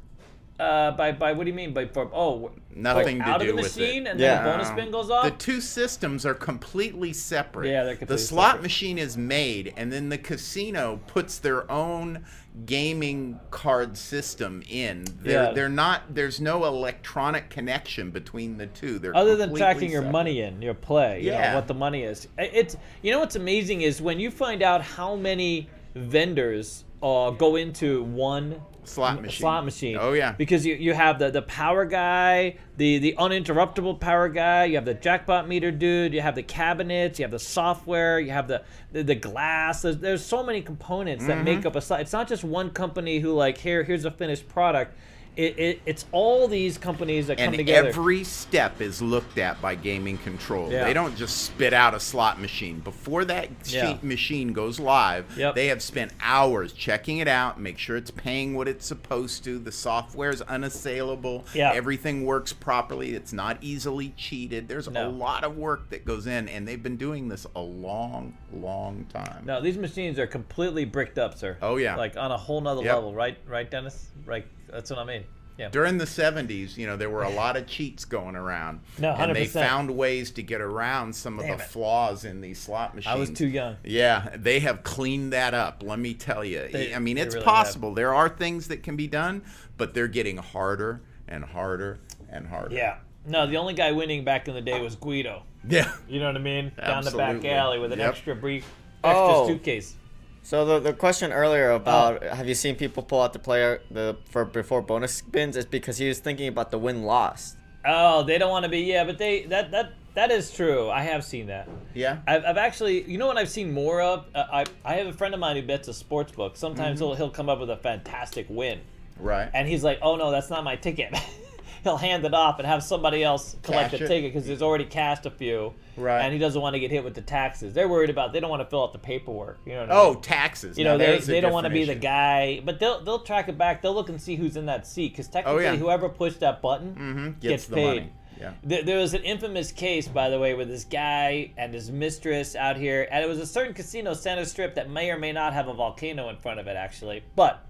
Uh, by by what do you mean by for oh Nothing like to out do of the with it. machine and Yeah. then the bonus spin goes off? The two systems are completely separate. Yeah, they're completely The slot separate. machine is made, and then the casino puts their own gaming card system in. They're, Yeah. they're not. There's no electronic connection between the two. They're Other than completely tracking your money in your play, you know, Yeah. what the money is. It's you know what's amazing is when you find out how many vendors uh, go into one Slot machine. slot machine. Oh, yeah. because you, you have the, the power guy, the the uninterruptible power guy, you have the jackpot meter dude, you have the cabinets, you have the software, you have the the, the glass. There's, there's so many components that Mm-hmm. make up a slot. It's not just one company who like here here's a finished product. It, it, it's all these companies that come And together. every step is looked at by gaming control. Yeah. They don't just spit out a slot machine. Before that Yeah. machine goes live, Yep. they have spent hours checking it out, make sure it's paying what it's supposed to. The software is unassailable. Everything works properly. It's not easily cheated. There's No. a lot of work that goes in, and they've been doing this a long, long time. No, these machines are completely bricked up, sir. Oh, yeah. like on a whole nother Yep. level, right? Right, Dennis? Right. That's what I mean. Yeah. During the 70s, you know, there were a lot of cheats going around. No, And they found ways to get around some of Damn the it. flaws in these slot machines. I was too young. Yeah, they have cleaned that up. Let me tell you. They- I mean, it's really have. possible. There are things that can be done, but they're getting harder and harder and harder. Yeah. No, the only guy winning back in the day was Guido. Yeah. You know what I mean? Down the back alley with an Yep. extra brief, extra Oh. suitcase. So the, the question earlier about Oh. have you seen people pull out the player the for before bonus spins is because he was thinking about the win loss. Oh, they don't want to be. Yeah, but they that that that is true. I have seen that. Yeah. I've, I've actually, you know what I've seen more of? Uh, I I have a friend of mine who bets a sports book. Sometimes Mm-hmm. he'll he'll come up with a fantastic win. Right. and he's like, "Oh no, that's not my ticket." He'll hand it off and have somebody else collect Cash the it. ticket because he's already cashed a few, Right. And he doesn't want to get hit with the taxes. They're worried about. They don't want to fill out the paperwork. You know what I oh, mean? taxes. You Now, know, they, they don't want to be the guy, but they'll they'll track it back. They'll look and see who's in that seat because technically, Oh, yeah. whoever pushed that button Mhm, gets, gets the paid. money. Yeah. There, there was an infamous case, by the way, with this guy and his mistress out here, and it was a certain casino, Center Strip, that may or may not have a volcano in front of it, actually. But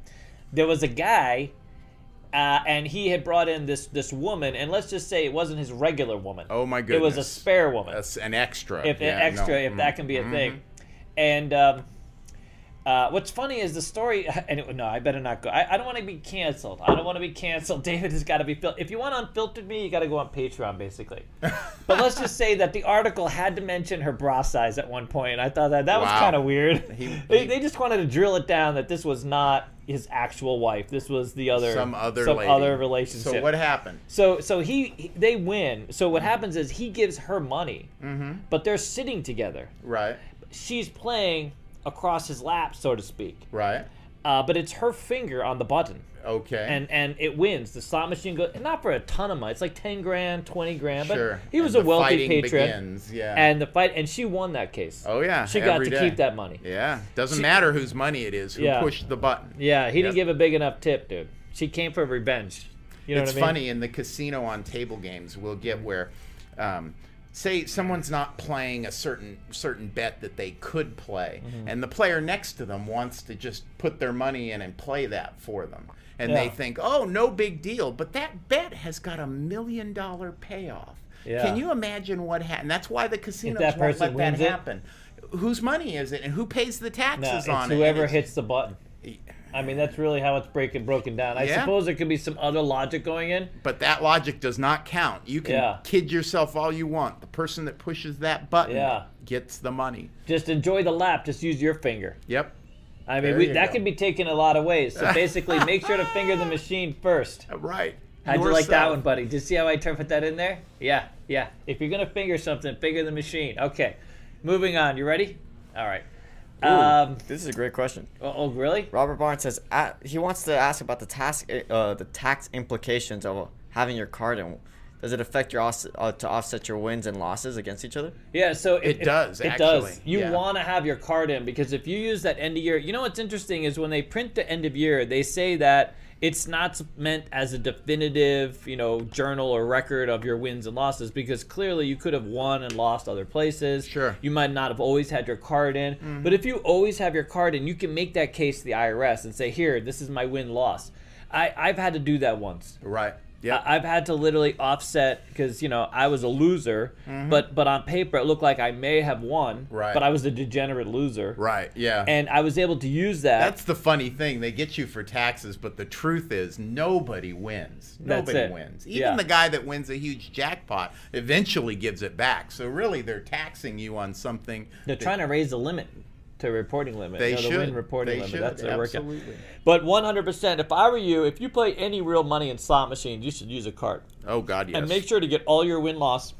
there was a guy, uh, and he had brought in this this woman, and let's just say it wasn't his regular woman. Oh my goodness! It was a spare woman That's an extra. if yeah, an extra, no. if that can be a thing. And um, uh, what's funny is the story. And it, no, I better not go. I, I don't want to be canceled. I don't want to be canceled. David has got to be fil- If you want unfiltered me, you got to go on Patreon, basically. but let's just say that the article had to mention her bra size at one point. I thought that that was kind of weird. He- they, he- they just wanted to drill it down that this was not his actual wife. This was the other some other some lady. other relationship. So what happened? So so he, he they win. So what happens is he gives her money, Mm-hmm. but they're sitting together. Right. She's playing across his lap, so to speak. Right. Uh, but it's her finger on the button, Okay. and and it wins. The slot machine goes not for a ton of money. It's like ten grand, twenty grand. But sure. he was And a wealthy patron, Begins. Yeah. and the fight, and she won that case. oh yeah. she got to day. keep that money. Yeah. Doesn't She- matter whose money it is. Who Yeah. pushed the button? Yeah, he didn't give a big enough tip, dude. She came for revenge. You know it's what I mean? funny in the casino on table games we'll get where um, say someone's not playing a certain certain bet that they could play Mm-hmm. and the player next to them wants to just put their money in and play that for them. And they think oh no big deal. But that bet has got a million dollar payoff. Yeah. can you imagine what happened that's why the casinos won't let that wins it- happen. Whose money is it and who pays the No, taxes it's on it? Whoever hits the button. I mean, that's really how it's breaking broken down. I Yeah. suppose there could be some other logic going in. But that logic does not count. You can Yeah. kid yourself all you want. The person that pushes that button Yeah. gets the money. Just enjoy the lap. Just use your finger. Yep. I mean, we, that go. could be taken a lot of ways. So basically, make sure to finger the machine first. Uh, right. How'd you like that one, buddy? Did you see how I put that in there? Yeah, yeah. If you're gonna finger something, finger the machine. Okay. Moving on. You ready? All right. Ooh, Um. this is a great question. Oh, oh, really? Robert Barnes says uh, he wants to ask about the tax uh, the tax implications of having your card in. Does it affect your off- uh, to offset your wins and losses against each other? Yeah, so if- It if- does, It does. You Yeah. want to have your card in because if you use that end of year, you know what's interesting is when they print the end of year, they say that it's not meant as a definitive, you know, journal or record of your wins and losses because clearly you could have won and lost other places. Sure. You might not have always had your card in, mm-hmm. but if you always have your card in, you can make that case to the IRS and say, "Here, this is my win loss." I I've had to do that once. Right. Yep. I- I've had to literally offset because you know I was a loser, but but on paper it looked like I may have won, Mm-hmm. Right. But I was a degenerate loser, right. Yeah. and I was able to use that. That's the funny thing. They get you for taxes, but the truth is nobody wins. Nobody wins. Even Yeah. the guy that wins a huge jackpot eventually gives it back. So really they're taxing you on something They're that- trying to raise the limit to reporting limit. They you know, the win reporting They limit. should. That's their workout. Absolutely. But 100%, if I were you, if you play any real money in slot machines, you should use a card. Oh god, yes. and make sure to get all your win loss.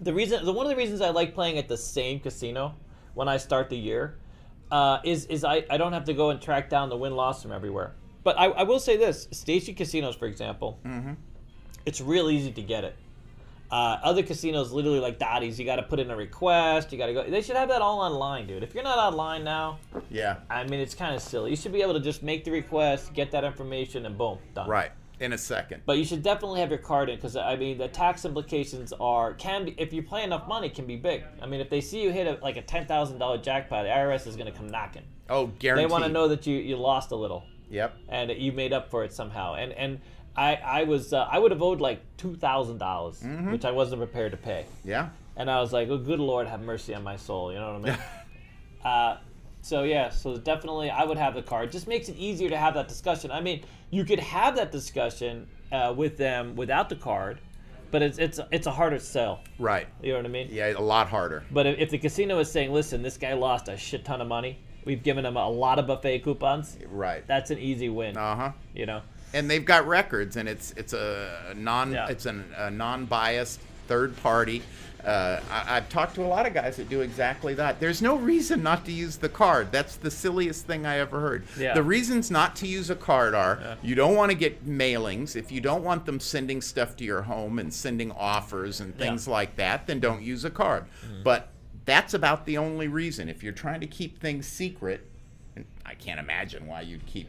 The reason, the one of the reasons I like playing at the same casino when I start the year, uh, is is I, I don't have to go and track down the win loss from everywhere. But I, I will say this: station casinos, for example, Mm-hmm. it's real easy to get it. Uh, other casinos, literally like Dotty's, you got to put in a request. You got to go. They should have that all online, dude. If you're not online now, Yeah. I mean, it's kind of silly. You should be able to just make the request, get that information, and boom, done. Right. In a second. But you should definitely have your card in because I mean the tax implications are can be if you play enough money can be big. I mean if they see you hit a, like a ten thousand dollar jackpot, the IRS is going to come knocking. Oh, They want to know that you you lost a little Yep. and you made up for it somehow. And and I I was uh, I would have owed like two thousand dollars, Mm-hmm. which I wasn't prepared to pay. Yeah. And I was like, oh, good Lord, have mercy on my soul. You know what I mean? uh, so yeah, so definitely I would have the card. Just makes it easier to have that discussion. I mean, you could have that discussion uh, with them without the card, but it's it's it's a harder sell. Right. You know what I mean? Yeah, a lot harder. But if, if the casino is saying, listen, this guy lost a shit ton of money, we've given him a lot of buffet coupons. Right. That's an easy win. Uh huh. You know. And they've got records, and it's it's a non Yeah. it's an, a non-biased third party. Uh, I, I've talked to a lot of guys that do exactly that. There's no reason not to use the card. That's the silliest thing I ever heard. Yeah. The reasons not to use a card are you don't want to get mailings. If you don't want them sending stuff to your home and sending offers and things like that, then don't use a card. Mm-hmm. But that's about the only reason. If you're trying to keep things secret, and I can't imagine why you'd keep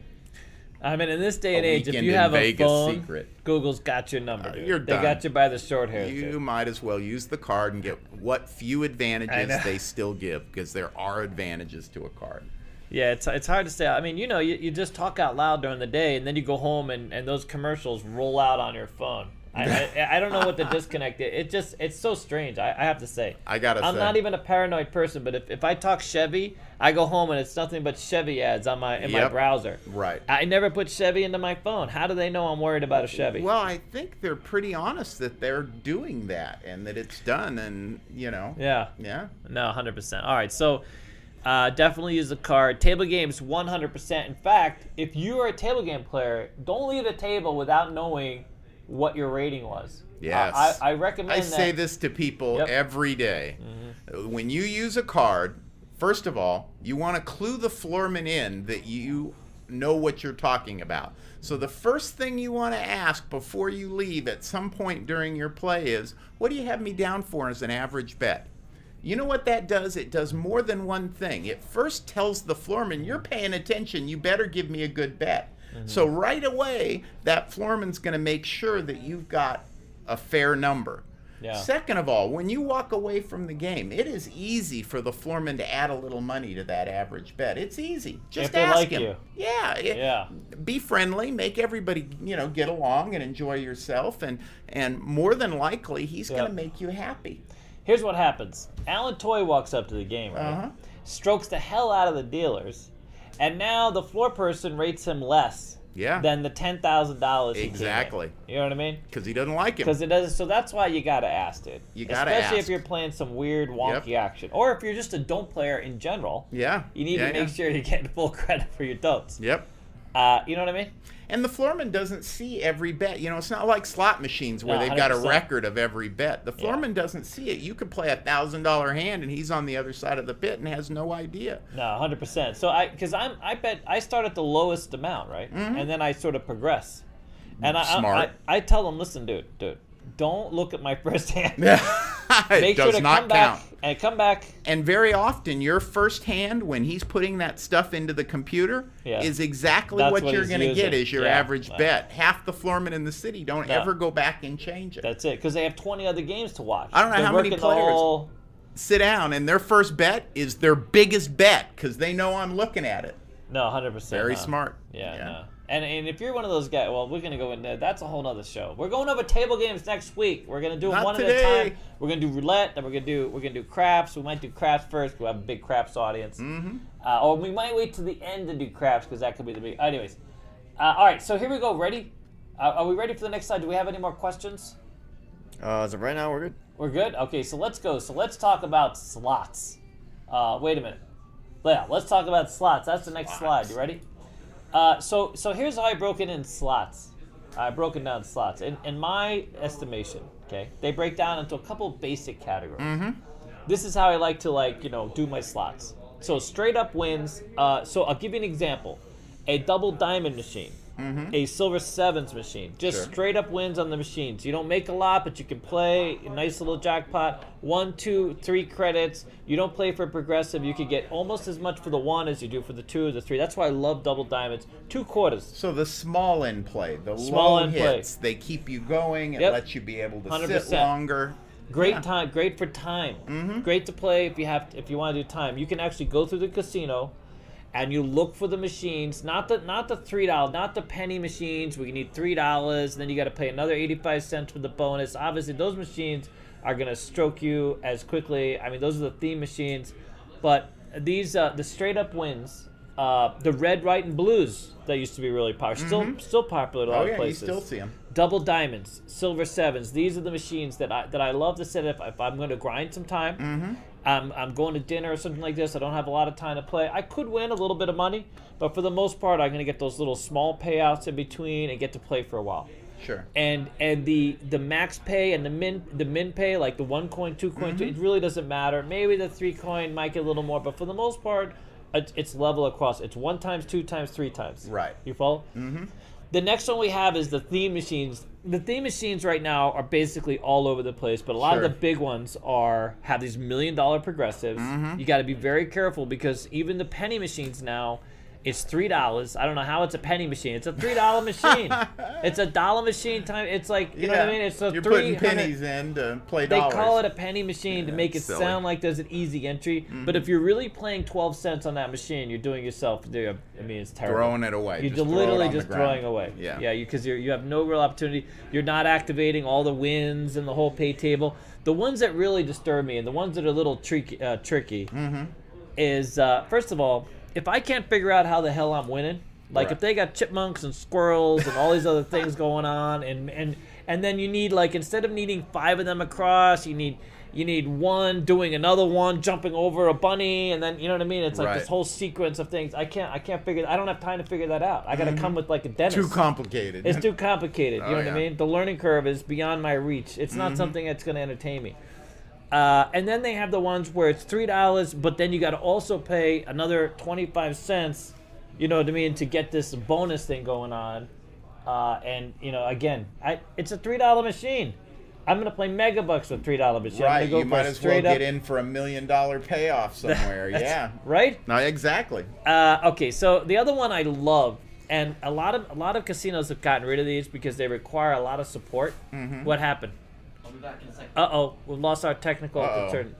I mean, in this day and age, if you have a phone, secret. Google's got your number. Uh, you're they done. got you by the short hairs. You dude. might as well use the card and get what few advantages they still give because there are advantages to a card. Yeah, it's, it's hard to say. I mean, you know, you, you just talk out loud during the day, and then you go home, and, and those commercials roll out on your phone. I, I, I don't know what the disconnect is. It just it's so strange. I, I have to say. I gotta I'm say. not even a paranoid person, but if, if I talk Chevy, I go home and it's nothing but Chevy ads on my in my browser. Right. I never put Chevy into my phone. How do they know I'm worried about a Chevy? Well, I think they're pretty honest that they're doing that and that it's done, and you know. yeah. Yeah. No, 100%. All right, so uh, definitely use the card. Table games, 100%. In fact, if you are a table game player, don't leave a table without knowing what your rating was. Yes. Uh, I, I recommend I that. say this to people Yep. Mm-hmm. every day. When you use a card, first of all, you want to clue the floorman in that you know what you're talking about. So the first thing you want to ask before you leave at some point during your play is, what do you have me down for as an average bet? You know what that does? It does more than one thing. It first tells the floorman, you're paying attention, you better give me a good bet. So right away, that floorman's going to make sure that you've got a fair number. Yeah. Second of all, when you walk away from the game, it is easy for the floorman to add a little money to that average bet. It's easy. Just ask like him. you. Yeah. it- Yeah. Be friendly, make everybody, you know, get along and enjoy yourself and and more than likely he's Yeah. going to make you happy. Here's what happens Alan Toy walks up to the game, right? Uh-huh. Strokes the hell out of the dealers, and now the floor person rates him less Yeah. than the $10,000 he came in. Exactly. You know what I mean? Cuz he doesn't like him. Because it doesn't. So that's why you gotta ask, dude. You gotta ask Especially if you're playing some weird, wonky Yep. action, or if you're just a don't player in general. Yeah. You need Yeah, to make yeah. sure you're getting full credit for your don'ts. Yep. Uh, you know what I mean? And the floorman doesn't see every bet. You know, it's not like slot machines where No, they've got a record of every bet. The floorman doesn't see it. You could play a thousand dollar hand and he's on the other side of the pit and has no idea. No, hundred percent. So I, because I'm, I bet I start at the lowest amount, right, and then I sort of progress. And I, I, Mm-hmm. I, I tell them, listen, dude, dude, don't look at my first hand. it Make does sure to not come count. back and come back. And very often, your first hand, when he's putting that stuff into the computer, Yeah. is exactly That's what, what you're going to get as your Yeah. average Wow. bet. Half the floormen in the city don't ever go back and change it. That's it, because they have 20 other games to watch. I don't know They're how many players- all- Sit down, and their first bet is their biggest bet because they know I'm looking at it. No, hundred percent. Very smart. Yeah, Yeah. no. And and if you're one of those guys, well, we're gonna go into that's a whole nother show. We're going over table games next week. We're gonna do them Not one at a time. We're gonna do roulette, then we're gonna do we're gonna do craps. We might do craps first. We have a big craps audience. Mm-hmm. Uh, or we might wait to the end to do craps because that could be the big. Anyways, uh, all right. So here we go. Ready? Uh, are we ready for the next slide? Do we have any more questions? Uh, as of right now, we're good. We're good. Okay, so let's go. So let's talk about slots. Uh, wait a minute. Yeah, let's talk about slots. That's the next slide. You ready? Uh, so so here's how I broke it in slots. I broken down slots. In in my estimation, okay, they break down into a couple basic categories. This is how I like to like you know do my slots. So straight up wins. Uh, so I'll give you an example. A double diamond machine. A silver sevens machine. Just Sure. straight up wins on the machines. You don't make a lot, but you can play a nice little jackpot. One, two, three credits. You don't play for progressive. You could get almost as much for the one as you do for the two or the three. That's why I love double diamonds. Two quarters. So the small end play, the Small low end play. hits, they keep you going. It Yep. lets you be able to 100%. sit longer. Great Yeah. time, great for time. Mm-hmm. Great to play if you have if you want to do time. You can actually go through the casino and you look for the machines, not the not the three dollar, not the penny machines where you need three dollars, then you got to pay another eighty five cents for the bonus. Obviously, those machines are gonna stroke you as quickly. I mean, those are the theme machines, but these uh, the straight up wins. Uh, the red, white, and blues that used to be really popular, still still popular in a lot Oh of yeah, you places still see them. double diamonds, silver sevens. These are the machines that I that I love to set if, if I'm going to grind some time. Mm-hmm. I'm, I'm going to dinner or something like this. I don't have a lot of time to play. I could win a little bit of money, but for the most part, I'm going to get those little small payouts in between and get to play for a while. Sure. And and the the max pay and the min the min pay like the one coin, two coin, two, it really doesn't matter. Maybe the three coin might get a little more, but for the most part, it's, it's level across. It's one times, two times, three times. Right. You follow? Mm-hmm. The next one we have is the theme machines. The theme machines right now are basically all over the place, but a lot Sure. of the big ones are have these million dollar progressives. Mm-hmm. You got to be very careful because even the penny machines now, It's three dollars. I don't know how it's a penny machine. It's a three dollar machine. it's a dollar machine time. It's like you know what I mean. It's a You're putting pennies in to play They dollars. call it a penny machine to make it silly. Mm-hmm. sound like there's an easy entry. But if you're really playing twelve cents on that machine, you're doing yourself. I mean, it's terrible. Throwing it away. You're Just literally just throwing away. Yeah. yeah, because you, you have no real opportunity. You're not activating all the wins and the whole pay table. The ones that really disturb me and the ones that are a little tricky, uh, tricky Mm-hmm. is uh, first of all, if I can't figure out how the hell I'm winning, like Right. if they got chipmunks and squirrels and all these other things going on, and and and then you need like instead of needing five of them across, you need you need one doing another one jumping over a bunny, and then you know what I mean. It's like this whole sequence of things. I can't I can't figure. I don't have time to figure that out. I got to come with like a dentist. Mm-hmm. Too complicated. It's too complicated. You Oh, know what I mean? The learning curve is beyond my reach. It's not something that's going to entertain me. Uh, and then they have the ones where it's three dollars, but then you got to also pay another twenty five cents. You know what I mean to get this bonus thing going on. Uh, and you know, again, I, it's a three dollar machine. I'm gonna play megabucks with three dollar machine. Right. go You might as well up, get in for a million dollar payoff somewhere. Yeah. Right. No, exactly. Uh, okay, so the other one I love, and a lot of a lot of casinos have gotten rid of these because they require a lot of support. Mm-hmm. What happened? I'll be back in a second. Uh oh, we've lost our technical Uh-oh. concern.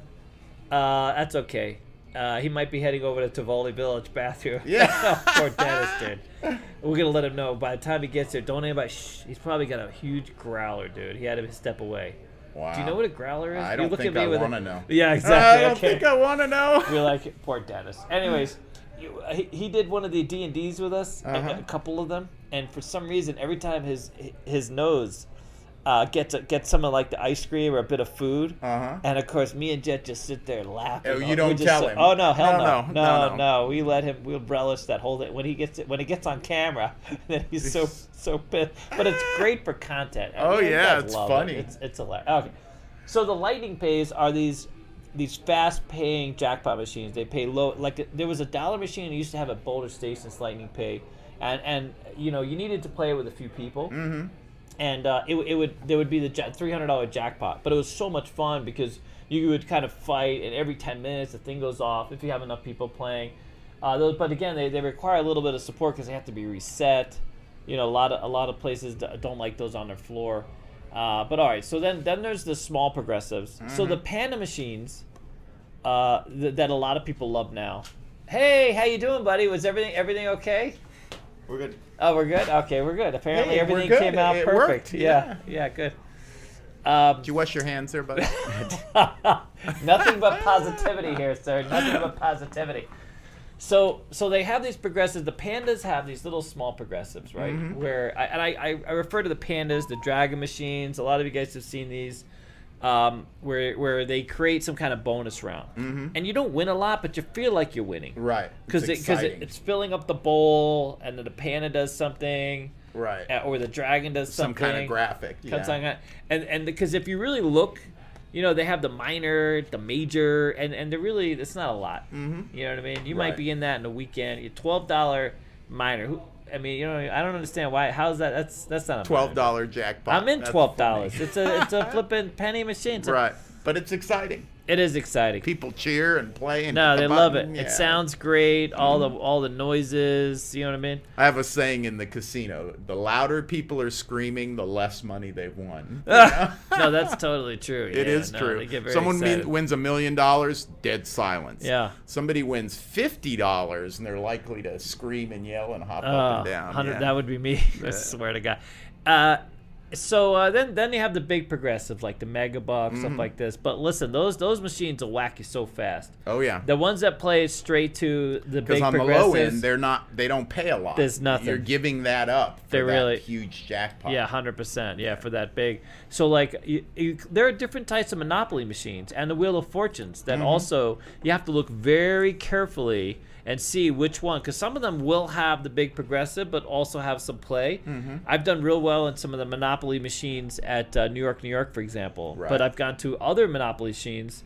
Uh, that's okay. Uh, he might be heading over to Tivoli Village bathroom. Yeah. Poor Dennis, dude. We're gonna let him know. By the time he gets there, don't anybody. Shh. He's probably got a huge growler, dude. He had to step away. Wow. Do you know what a growler is? I don't look think at me I want to know. Yeah, exactly. I exactly. don't okay. think I want to know. We're like poor Dennis. Anyways, you, he, he did one of the D and D's with us, a- Uh-huh. a, couple of them, and for some reason, every time his his nose uh, gets a, gets some of like the ice cream or a bit of food, Uh-huh. and of course, me and Jet just sit there laughing. Oh, you don't just tell him. Oh no, hell No, no, no, no, no. We let him. We'll relish that whole thing when he gets it when he gets on camera. Then he's so so pissed. But it's great for content. I Oh, mean, yeah, it's love it. funny. It's it's hilarious. Okay. So the lightning pays are these these fast paying jackpot machines. They pay low. Like there was a dollar machine that used to have at Boulder Station's Lightning Pay, and and you know you needed to play it with a few people. Mm-hmm. And uh, it, it would there would be the three hundred dollar jackpot, but it was so much fun because you would kind of fight, and every ten minutes the thing goes off if you have enough people playing. Uh, those, but again, they, they require a little bit of support because they have to be reset. You know, a lot of a lot of places don't like those on their floor. Uh, but all right, so then then there's the small progressives. So the panda machines uh, th- that a lot of people love now. Hey, how you doing, buddy? Was everything everything okay? We're good. Oh, we're good. Okay, we're good. Apparently, Hey, everything came out It perfect. worked. Yeah, yeah, good. Um, Did you wash your hands there, buddy? Nothing but positivity here, sir. Nothing but positivity. So, so they have these progressives. The pandas have these little small progressives, right? Where I, and I, I refer to the pandas, the dragon machines. A lot of you guys have seen these, um, where where they create some kind of bonus round, and you don't win a lot, but you feel like you're winning right. because It's because it, exciting. it's filling up the bowl, and then the panda does something, right. uh, or the dragon does something, Some kind of graphic. yeah. on and and because if you really look you know they have the minor the major and and they're really it's not a lot Mhm. you know what i mean you Right. might be in that in a weekend your $12 minor who i mean you know i don't understand why how's that that's that's not a twelve dollar jackpot. i'm in That's $12 it's a it's a flipping penny machine. So right, but it's exciting. it is exciting People cheer and play and no they the love it button. it Mm-hmm. sounds great all the all the noises you know what i mean I have a saying in the casino: the louder people are screaming, the less money they've won. no that's totally true It Yeah, is no, true. they get very Someone excited. wins a million dollars, dead silence. Yeah. Somebody wins fifty dollars, and they're likely to scream and yell and hop up Uh, and down. yeah. That would be me. I swear to God. Uh, so uh, then, then you have the big progressive like the Megabucks Mm-hmm. stuff like this. But listen, those those machines will whack you so fast. Oh yeah. The ones that play straight to the Because big on the low end, they're not. They don't pay a lot. There's nothing. You're giving that up. For They're that really- huge jackpot. yeah, hundred percent. Yeah, for that big. So like, you, you, there are different types of Monopoly machines and the Wheel of Fortunes Mm-hmm. that also you have to look very carefully and see which one because some of them will have the big progressive but also have some play. Mm-hmm. I've done real well in some of the Monopoly machines at uh, New York, New York, for example. Right. But I've gone to other Monopoly machines.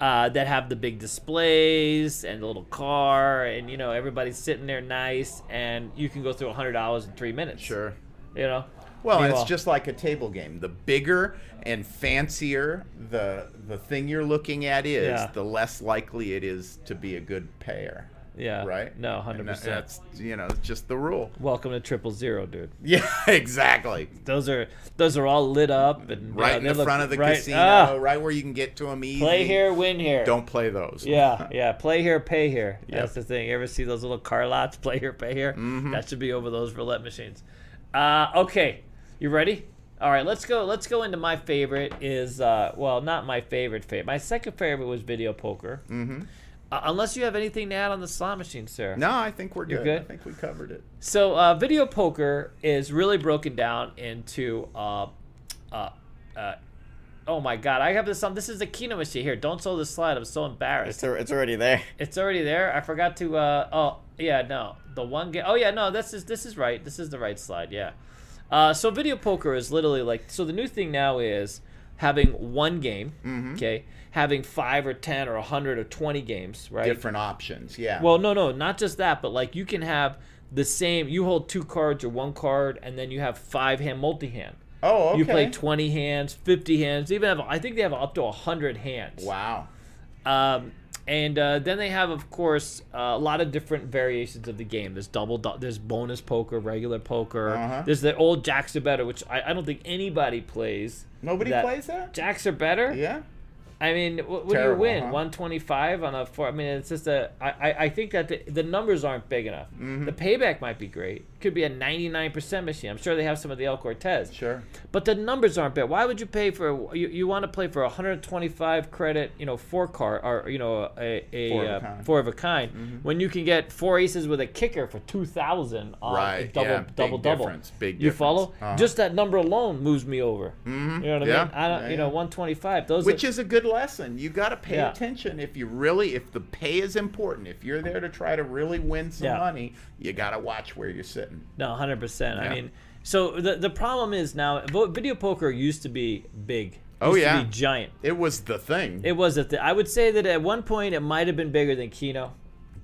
Uh, that have the big displays and the little car, and you know everybody's sitting there nice, and you can go through a hundred dollars in three minutes. Sure. You know. Well, it's just like a table game. The bigger and fancier the the thing you're looking at is, Yeah. the less likely it is to be a good payer. Yeah. Right. No, 100%. that- That's you know it's just the rule. Welcome to triple zero, dude. Yeah, exactly. Those are those are all lit up and Right yeah, in the look- front of the right- casino, ah, right where you can get to them easy. play here, win here. Don't play those. Yeah, yeah. Play here, pay here. Yep. That's the thing. You ever see those little car lots? Play here, pay here. Mm-hmm. That should be over those roulette machines. Uh, okay, you ready? All right, let's go. Let's go into my favorite. Is uh, well, not my favorite favorite. My second favorite was video poker. Mm-hmm. Uh, unless you have anything to add on the slot machine, sir. No, I think we're good. good? I think we covered it. So uh, video poker is really broken down into. Uh, uh, uh, oh my God! I have this on. This is a Keno machine here. Don't show the slide. I'm so embarrassed. It's, al- it's already there. It's already there. I forgot to. Uh, oh yeah, no, the one game. Oh yeah, no, this is this is right. This is the right slide. Yeah. Uh, so video poker is literally like. So the new thing now is having one game. Mm-hmm. Okay, having five or ten or a hundred or twenty games. Right. Different options. Yeah. Well, no, no, not just that, but like you can have the same. You hold two cards or one card, and then you have five hand multi hand. oh, okay. You play twenty hands, fifty hands. They Even have I think they have up to hundred hands. wow. Um, and uh, then they have, of course, uh, a lot of different variations of the game. There's double, du- there's bonus poker, regular poker. Uh-huh. There's the old jacks are better, which I, I don't think anybody plays. Nobody that- plays that. Jacks are better. Yeah. I mean, what, what do you win? huh? 125 on a four. I mean, it's just a. I, I, I think that the, the numbers aren't big enough. Mm-hmm. The payback might be great. Could be a 99% machine. I'm sure they have some of the El Cortez. Sure. But the numbers aren't bad. Why would you pay for you, you want to play for 125 credit, you know, four card or you know a, a, Four of a uh, four of a kind when you can get four aces with a kicker for 2000 on a Right, double yeah, big double double. difference, big You follow? Uh-huh. Just that number alone moves me over. Mhm, You know what I yeah, mean? I don't, yeah, you know, 125. Those Which are, is a good lesson. You got to pay Yeah. attention if you really, if the pay is important. If you're there to try to really win some money, you got to watch where you're sitting. No, hundred percent. I mean, so the the problem is now video poker used to be big. Oh, Used to yeah. be giant. It was the thing. It was a th- I would say that at one point it might have been bigger than Keno.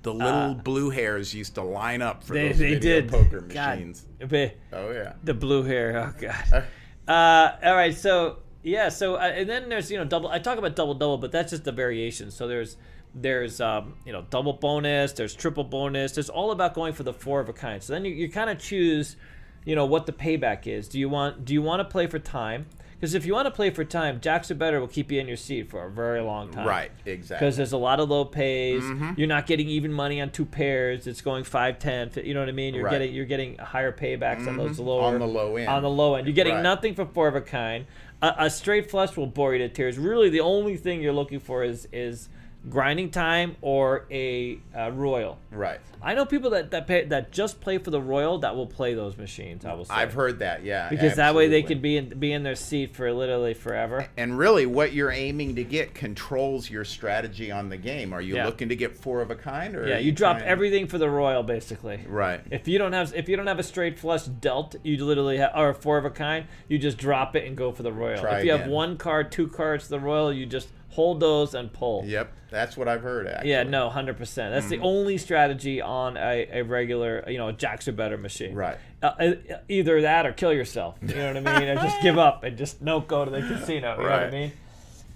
the little blue hairs used to line up for uh, They, those they video did. poker machines. the- Oh yeah. the blue hair. Oh god. Uh, all right. So yeah. So uh, and then there's you know double. I talk about double double, but that's just the variation. So there's there's um, you know double bonus. There's triple bonus. There's all about going for the four of a kind. So then you, you kind of choose, you know, what the payback is. Do you want do you want to play for time? Because if you want to play for time, Jacks are better will keep you in your seat for a very long time. Right. Exactly. Because there's a lot of low pays. Mm-hmm. You're not getting even money on two pairs. It's going 5, 10. You know what I mean? You're Right. getting you're getting higher paybacks on those lower On the low end. On the low end, you're getting Right. nothing for four of a kind. A, a straight flush will bore you to tears. Really, the only thing you're looking for is is grinding time or a uh, royal. Right. I know people that that pay, that just play for the royal that will play those machines. I will say I've heard that. Yeah. because that way they absolutely. can be in be in their seat for literally forever. And really, what you're aiming to get controls your strategy on the game. Are you Yeah. looking to get four of a kind, or Yeah, are you drop everything for the royal basically. Right. If you don't have if you don't have a straight flush dealt, you literally have or four of a kind, you just drop it and go for the royal. Try if you have one card, two cards the royal, you just hold those and pull. Yep. That's what I've heard. Actually. Yeah, no, hundred percent. That's Mm-hmm. the only strategy on a, a regular, you know, a jacks or better machine. Right. Uh, uh, either that or kill yourself. You know what I mean? or just give up and just don't go to the casino. You know what I mean?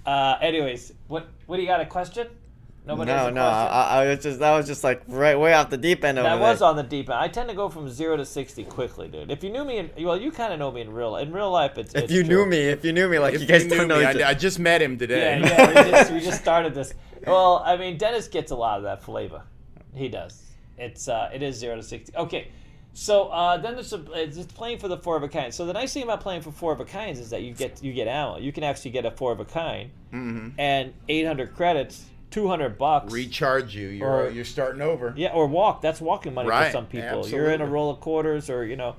Uh, anyways, what what do you got? A question? Nobody has No, a no, I, question? I I was just that was just like right way off the deep end over That there. was on the deep end. I tend to go from zero to sixty quickly, dude. If you knew me, in, well, you kind of know me in real in real life. It's if it's you true. knew me, if you knew me, like If you guys you don't knew know me, each I, I just met him today. Yeah, yeah. We just, we just started this. Well, I mean, Dennis gets a lot of that flavor. He does. It's uh, it is zero to sixty. Okay, so uh, then there's a, it's just playing for the four of a kind. So the nice thing about playing for four of a kinds is that you get you get ammo. You can actually get a four of a kind and eight hundred credits, two hundred bucks. Recharge you. You're Or- you're starting over. Yeah, or walk. That's walking money for some people. You're in a roll of quarters, or you know,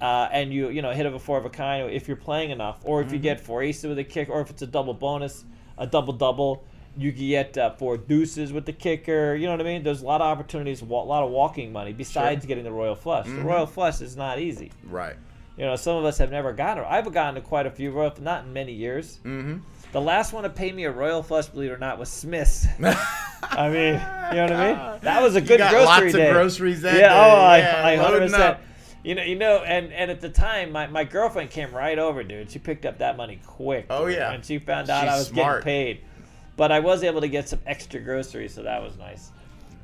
uh, and you you know hit of a four of a kind if you're playing enough, or if you Mm-hmm. get four aces with a kick, or if it's a double bonus, a double double, you can get uh, four deuces with the kicker. You know what I mean? There's a lot of opportunities, a lot of walking money besides getting the royal flush. Mm-hmm. The royal flush is not easy. Right. You know, some of us have never gotten it. I've gotten to quite a few royal, not in many years. Mm-hmm. The last one to pay me a royal flush, believe it or not, was Smith's. I mean, you know what I mean? That was a good got grocery lots of day. groceries that yeah, day. oh, I, Yeah, I loading percent. You know, you know, and and at the time, my, my girlfriend came right over, dude. She picked up that money quick. Oh, dude, yeah. and she found out She's I was smart. getting paid, but I was able to get some extra groceries, so that was nice.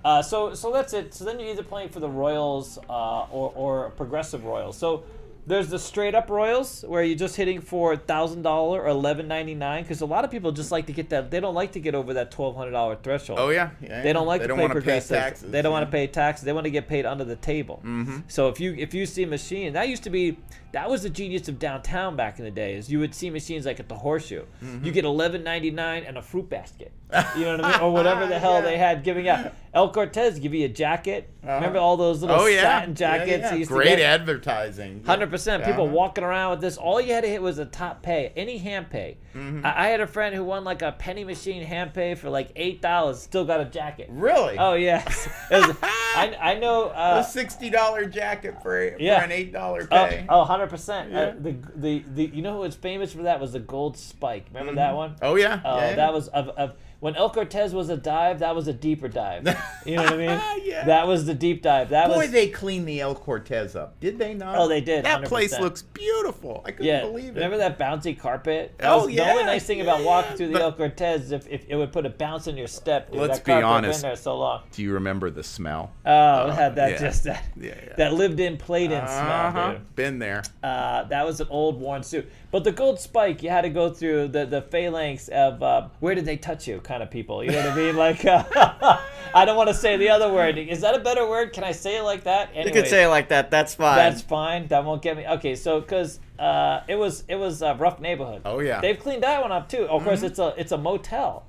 Uh, so so that's it. So then you're either playing for the Royals uh, or or progressive Royals. So there's the straight up Royals where you're just hitting for thousand dollar or eleven ninety nine because a lot of people just like to get that. They don't like to get over that twelve hundred dollar threshold. Oh yeah, yeah. They don't like they to don't pay progressive. taxes. they don't want to pay taxes. They want to get paid under the table. Mm-hmm. So if you if you see a machine, that used to be that was the genius of downtown back in the day. Is you would see machines like at the Horseshoe. Mm-hmm. You get eleven ninety nine and a fruit basket. You know what I mean, or whatever the hell they had giving out. El Cortez give you a jacket. Remember all those little Oh yeah, satin Yeah, jackets? yeah. you used to Great get? advertising. Hundred percent. People Uh-huh. walking around with this. All you had to hit was a top pay, any hand pay. Mm-hmm. I, I had a friend who won like a penny machine hand pay for like eight dollars. Still got a jacket. Really? Oh yes. Was- I, I know. a Uh, sixty dollar jacket for, Yeah. for an eight dollar oh, pay. oh, 100 percent. Yeah. Uh, the, the the you know who was famous for that was the gold spike. Remember that one? Oh yeah. Oh, yeah, yeah. that was of, of when El Cortez was a dive. That was a deeper dive. You know what I mean? Yeah. That was the deep dive. That Boy, was they cleaned the El Cortez up. Did they not? Oh, they did, That place 100%. looks beautiful. I couldn't Yeah, believe it. remember that bouncy carpet? That Oh, was, The only nice thing about yeah, walking through the but- El Cortez is if, if it would put a bounce in your step. Dude, Let's that be honest. Been there so long. Do you remember the smell? Oh, it had that yeah. just that Yeah, yeah. that lived-in, played-in smell, Uh-huh. dude. Been there. Uh, that was an old worn suit. But the gold spike, you had to go through the the phalanx of uh, where did they touch you kind of people. You know what I mean? Like, uh, I don't want to say the other word. Is that a better word? Can I say it like that? You Anyways, could say it like that. That's fine. that's fine. That won't get me. Okay, so because uh, it was it was a rough neighborhood. Oh, yeah. They've cleaned that one up too. Of course, it's a it's a motel.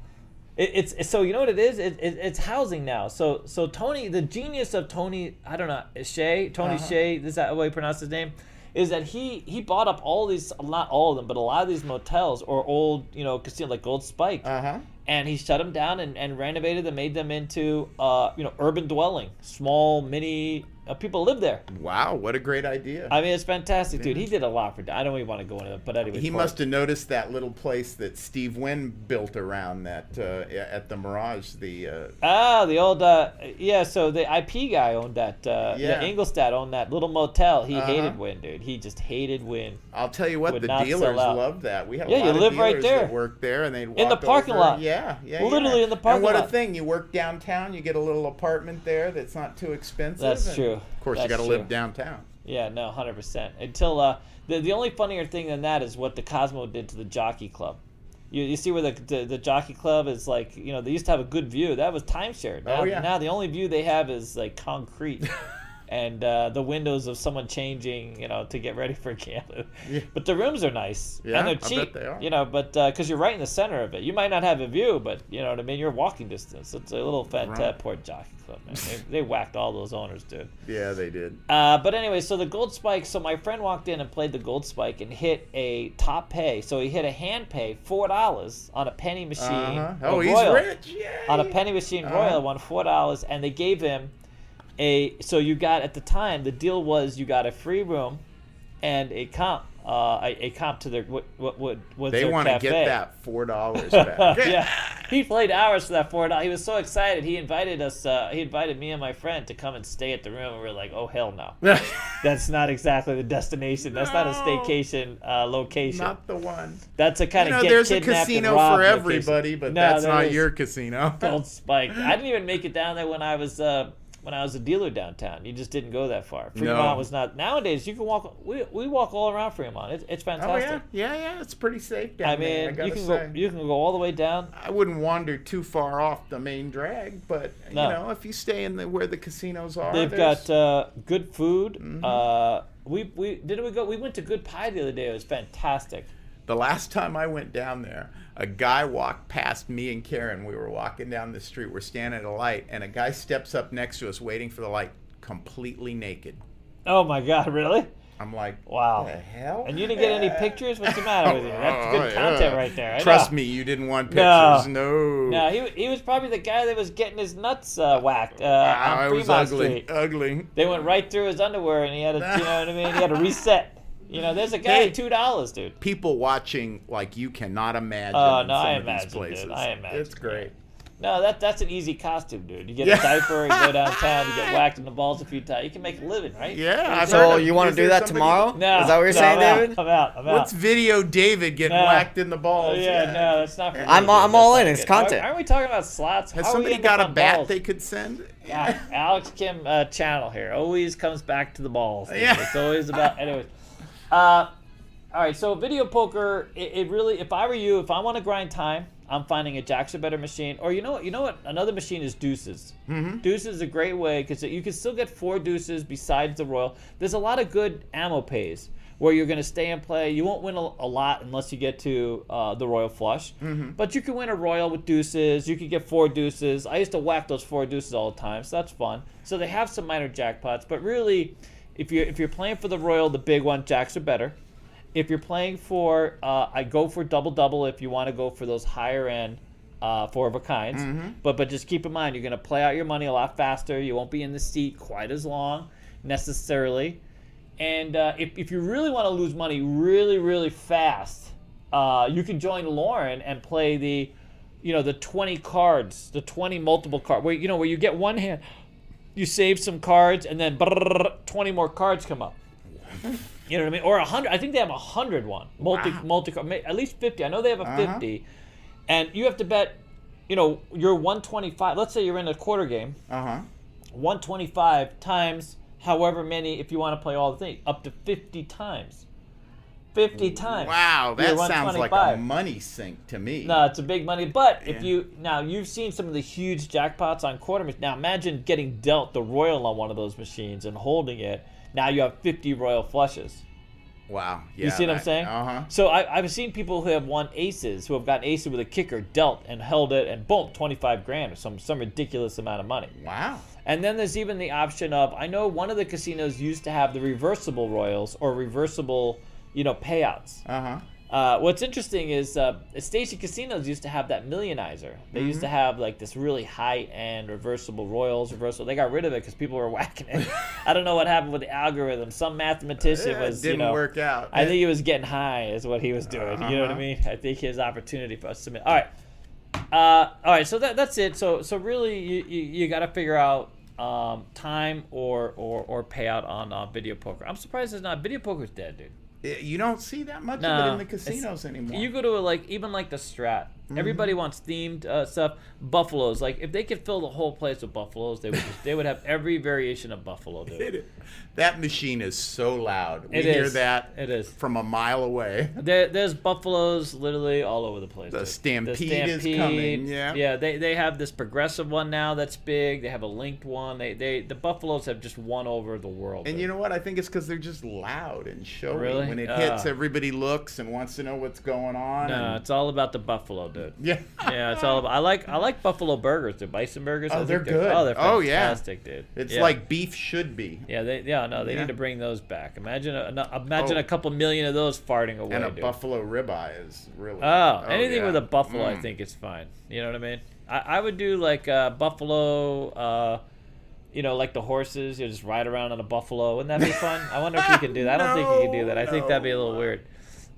It, it's so you know what it is. It, it, it's housing now. So so Tony, the genius of Tony, I don't know Hsieh, Tony Uh-huh. Hsieh. Is that the way you pronounce his name? Is that he he bought up all these not all of them, but a lot of these motels or old you know casinos like Gold Spike, Uh huh. and he shut them down and, and renovated them, made them into uh you know urban dwelling, small mini. Uh, people live there. Wow, what a great idea. I mean, it's fantastic, dude. He did a lot for. I don't even want to go into it, but anyway. he must have noticed that little place that Steve Wynn built around that uh, at the Mirage. The uh, Ah, the old. Uh, yeah, so the IP guy owned that. Uh, yeah. Engelstad owned that little motel. He Uh-huh. hated Wynn, dude. He just hated Wynn. I'll tell you what, Would the dealers loved that. We had Yeah, a you lot of live right dealers there. that worked there, and they'd In the parking over- lot. Yeah, yeah, Literally yeah. in the parking lot. And what lot. a thing! You work downtown, you get a little apartment there that's not too expensive. That's and true. Of course, That's you got to live downtown. Yeah, no, hundred percent. Until uh, the the only funnier thing than that is what the Cosmo did to the Jockey Club. You, you see where the, the the Jockey Club is like you know they used to have a good view. That was timeshare. Now, Oh, yeah. now the only view they have is like concrete. And uh, the windows of someone changing, you know, to get ready for camp. Yeah. But the rooms are nice Yeah, and they're I bet cheap. they are. You know, but because you're right in the center of it, you might not have a view, but you know what I mean. You're walking distance. It's a little fat Right. poor Jockey Club, man. They, they whacked all those owners, dude. Yeah, they did. Uh, but anyway, so the gold spike. So my friend walked in and played the gold spike and hit a top pay. So he hit a hand pay four dollars on a penny machine. Uh-huh. Oh, he's Royal. rich. Yeah. On a penny machine Uh-huh. Royal, won four dollars, and they gave him a. So you got at the time the deal was you got a free room, and a comp. Uh, a, a comp to their what what what was They want to get that four dollars back. yeah, he played hours for that four dollars. He was so excited. He invited us. Uh, he invited me and my friend to come and stay at the room. And we are like, oh hell no, that's not exactly the destination. That's not a staycation uh, location. Not the one. that's a kind You of know, get there's a casino for location. everybody, but No, that's not is your casino. Gold Spike. I didn't even make it down there when I was uh, when I was a dealer downtown. You just didn't go that far. Fremont No. was not. Nowadays, you can walk. We, we walk all around Fremont. It's, it's fantastic. Oh yeah, yeah, yeah. It's pretty safe down I there. I mean, you can say. go. You can go all the way down. I wouldn't wander too far off the main drag, but No. you know, if you stay in the where the casinos are, They've there's- got uh, good food. Mm-hmm. Uh, we we did we go? We went to Good Pie the other day. It was fantastic. The last time I went down there, a guy walked past me and Karen. We were walking down the street. We're standing at a light, and a guy steps up next to us, waiting for the light, completely naked. Oh my God! Really? I'm like, Wow. the hell? And you didn't get any pictures? What's the matter with you? That's Oh, good yeah. content right there. I Trust know. me, you didn't want pictures. No. No, he, he was probably the guy that was getting his nuts uh, whacked uh, Ah, on it was ugly. Street. Ugly. They went right through his underwear, and he had to, you know what I mean? He had to reset. You know, there's a guy Hey. at two dollars, dude. People watching like you cannot imagine. Oh, in no, some I of these imagine, dude. places. I imagine, It's great. No, that that's an easy costume, dude. You get Yeah. a diaper, you go downtown, you get whacked in the balls a few times. You can make a living, right? Yeah, I've So heard of- you want to do that somebody- tomorrow? No, Is that what you're no, saying, I'm David? I'm out. I'm out. Let's video David getting No. whacked in the balls. yeah, no, that's not. For me, I'm- dude. I'm That's all not in. It's content. Aren't we talking about slots? Has How somebody got a bat balls? they could send? Yeah, Alex Kim uh, channel here always comes back to the balls. dude. Yeah. It's always about. Anyways, uh, all right. So video poker, it, it really. If I were you, if I want to grind time, I'm finding a Jack's a better machine. Or you know what? You know what? Another machine is Deuces. Mm-hmm. Deuces is a great way because you can still get four Deuces besides the Royal. There's a lot of good ammo pays where you're going to stay and play. You won't win a, a lot unless you get to uh, the Royal Flush. But you can win a Royal with Deuces. You can get four Deuces. I used to whack those four Deuces all the time, so that's fun. So they have some minor jackpots, but really, if you're if you're playing for the Royal, the big one, Jacks are better. If you're playing for, uh, I go for double double if you want to go for those higher end uh, four of a kinds. But but just keep in mind, you're going to play out your money a lot faster. You won't be in the seat quite as long necessarily. And uh, if, if you really want to lose money really, really fast, uh, you can join Lauren and play the, you know, the 20 cards, the 20 multiple card, where you know where you get one hand, you save some cards, and then brrrr, 20 more cards come up. You know what I mean? Or a hundred. I think they have a hundred one multi Wow. multi at least 50. I know they have a Uh-huh. 50, and you have to bet. You know, you're 125. Let's say you're in a quarter game. Uh huh. 125 times however many if you want to play all the things up to 50 times 50 times Wow, that sounds like a money sink to me. no it's a big money but if Yeah. you now you've seen some of the huge jackpots on quarter machines. now imagine getting dealt the royal on one of those machines and holding it now you have 50 royal flushes Wow. Yeah, you see what I'm saying? Uh huh. So I, I've seen people who have won aces, who have gotten aces with a kicker, dealt and held it, and boom, 25 grand or some some ridiculous amount of money. Wow. And then there's even the option of I know one of the casinos used to have the reversible royals or reversible, you know, payouts. Uh huh. Uh, what's interesting is uh, Station Casinos used to have that Millionizer. They used to have like this really high end reversible royals, reversible. They got rid of it because people were whacking it. I don't know what happened with the algorithm. Some mathematician It was, didn't you know, work out. I think he was getting high, is what he was doing. You know what I Uh-huh. mean? I think his opportunity for us to submit. All right, uh, all right. So that that's it. So so really, you you, you got to figure out um, time or or or payout on uh, video poker. I'm surprised it's not video poker's dead, dude. You don't see that much of it in the casinos anymore. You go to a, like even like the Strat. Mm-hmm. Everybody wants themed uh, stuff. Buffaloes, like if they could fill the whole place with buffaloes, they would just, they would have every variation of buffalo, dude. That machine is so loud. We It hear is. that It is. from a mile away. There, there's buffaloes literally all over the place. The dude. Stampede is coming, yeah. yeah. They, they have this progressive one now that's big. They have a linked one. They they the buffaloes have just won over the world. And dude. you know what? I think it's because they're just loud and showy. Really? When it Ah. hits, everybody looks and wants to know what's going on. no, and- it's all about the buffalo, dude. yeah. Yeah, it's all about. I like I like buffalo burgers. The bison burgers. Oh, I think they're good. Oh, they're Oh, yeah. fantastic, dude. It's Yeah. like beef should be. Yeah, they yeah no they Yeah. need to bring those back. Imagine a, no, imagine Oh. a couple million of those farting away, And a dude. buffalo ribeye is really. Oh, anything yeah. with a buffalo, I Mm. think is fine. You know what I mean? I, I would do like uh, buffalo, uh, you know, like the horses. You just ride around on a buffalo. Wouldn't that be fun? I wonder if you can do that. I don't think you can do that. I think that'd be a little weird.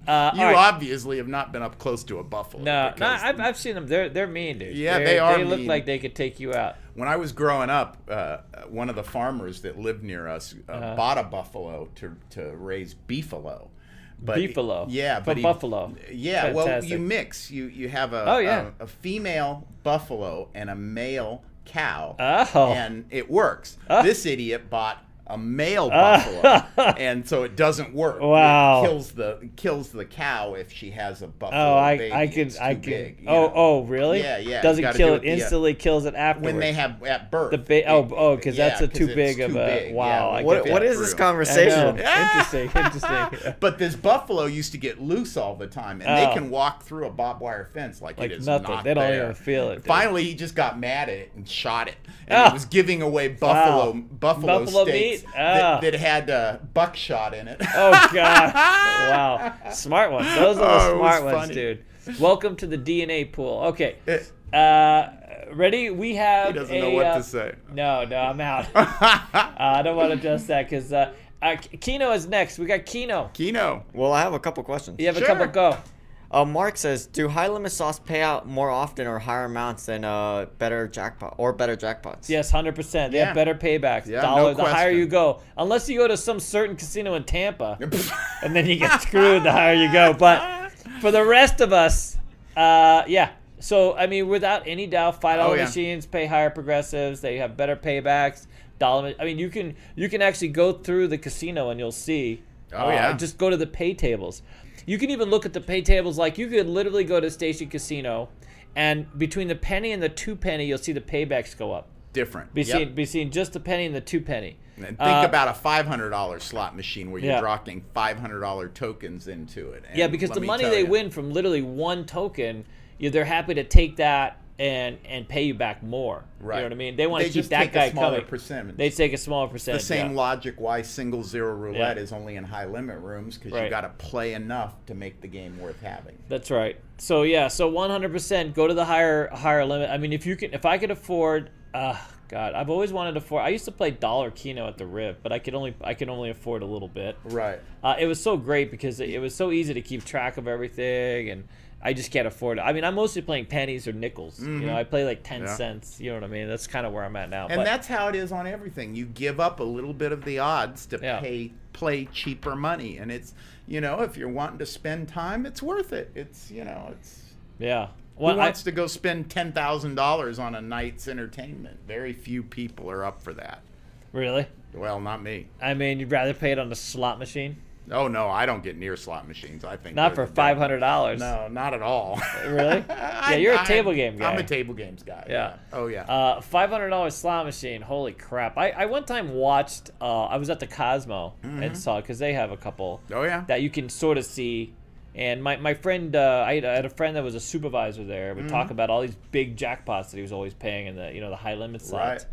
Uh, You right. obviously have not been up close to a buffalo. no, no, I've, I've seen them. They're they're mean, dude. Yeah, They're- they are They look mean. like they could take you out. when I was growing up, uh, one of the farmers that lived near us uh, Uh-huh. bought a buffalo to to raise beefalo. But Beefalo? yeah, but he- buffalo? Yeah, well, you mix. You you have a Oh, yeah. a, a female buffalo and a male cow, Oh. and it works. Ah. This idiot bought a male Ah. buffalo, and so it doesn't work. Wow. It kills the kills the cow if she has a buffalo. Oh, I baby. I It's I too big, oh know. oh really? Yeah, yeah, Doesn't kill it it, yeah. instantly. Kills it afterwards. when they have at birth. The ba- oh, it- oh, 'cause yeah, that's a too big of too a- big, wow, yeah, I when get it What, what gets this through. I know. conversation? Interesting, interesting. But this buffalo used to get loose all the time, and they Oh. can walk through a barbed wire fence like, Like it is nothing. not They don't there. even feel it, dude. Finally, he just got mad at it and shot it, and Oh. he was giving away buffalo buffalo, Buffalo steaks meat? that, Oh. that had uh, buckshot in it. Oh god! wow, smart ones. Those are Oh, the it smart ones, funny. dude. Welcome to the DNA pool. Okay, It- uh, ready? We have. he doesn't a, know what uh, to say. No, no, I'm out. uh, I don't want to adjust that because uh, uh, Keno is next. We got Keno. Keno. Well, I have a couple questions. You have a couple go. Uh, Mark says, do high limit slots pay out more often or higher amounts than uh better jackpot or better jackpots? Yes, hundred percent. They Yeah. have better paybacks. Yeah, Dollar, no the higher question. you go, unless you go to some certain casino in Tampa, and then you get screwed. The higher you go, but for the rest of us, uh, yeah. So I mean, without any doubt, five dollar Oh, yeah. machines pay higher progressives. They have better paybacks. Dollar. I mean, you can you can actually go through the casino and you'll see. Oh, uh, yeah. Just go to the pay tables. You can even look at the pay tables. Like you could literally go to Station Casino, and between the penny and the two penny, you'll see the paybacks go up. Different. Be Yep. be seen just the penny and the two penny. And think Uh, about a five hundred dollar slot machine where you're Yeah. dropping five hundred dollar tokens into it. Yeah, because the money they you, win from literally one token, you, they're happy to take that and and pay you back more. Right. You know what I mean? They want They to keep that guy coming. percentage. They take a smaller percentage. the same yeah. logic why single zero roulette Yeah. is only in high limit rooms because Right. you got to play enough to make the game worth having. That's right. So yeah, so 100% go to the higher higher limit. I mean, if you can, if I could afford, uh, God, I've always wanted to afford. I used to play dollar keno at the Riv, but I could only I could only afford a little bit. Right. Uh, it was so great because it, it was so easy to keep track of everything, and I just can't afford it. I mean, I'm mostly playing pennies or nickels. You know, I play like ten Mm-hmm. Yeah. cents. You know what I mean? That's kind of where I'm at now. And but, that's how it is on everything. You give up a little bit of the odds to Yeah. pay play cheaper money, and it's you know if you're wanting to spend time, it's worth it. It's you know it's yeah. who Well, I, wants to go spend ten thousand dollars on a night's entertainment? Very few people are up for that. really? Well, not me. I mean, you'd rather pay it on the slot machine, Oh no, I don't get near slot machines. I think not for five hundred dollars. No, not at all. Really? Yeah, you're a table game guy. I'm a table games guy. Yeah. Oh yeah. Uh, five hundred dollars slot machine. Holy crap! I, I one time watched. Uh, I was at the Cosmo and saw because they have a couple oh yeah. that you can sort of see. And my, my friend, uh, I, had, I had a friend that was a supervisor there. Would Mm-hmm. talk about all these big jackpots that he was always paying in the you know the high limit slots. Right.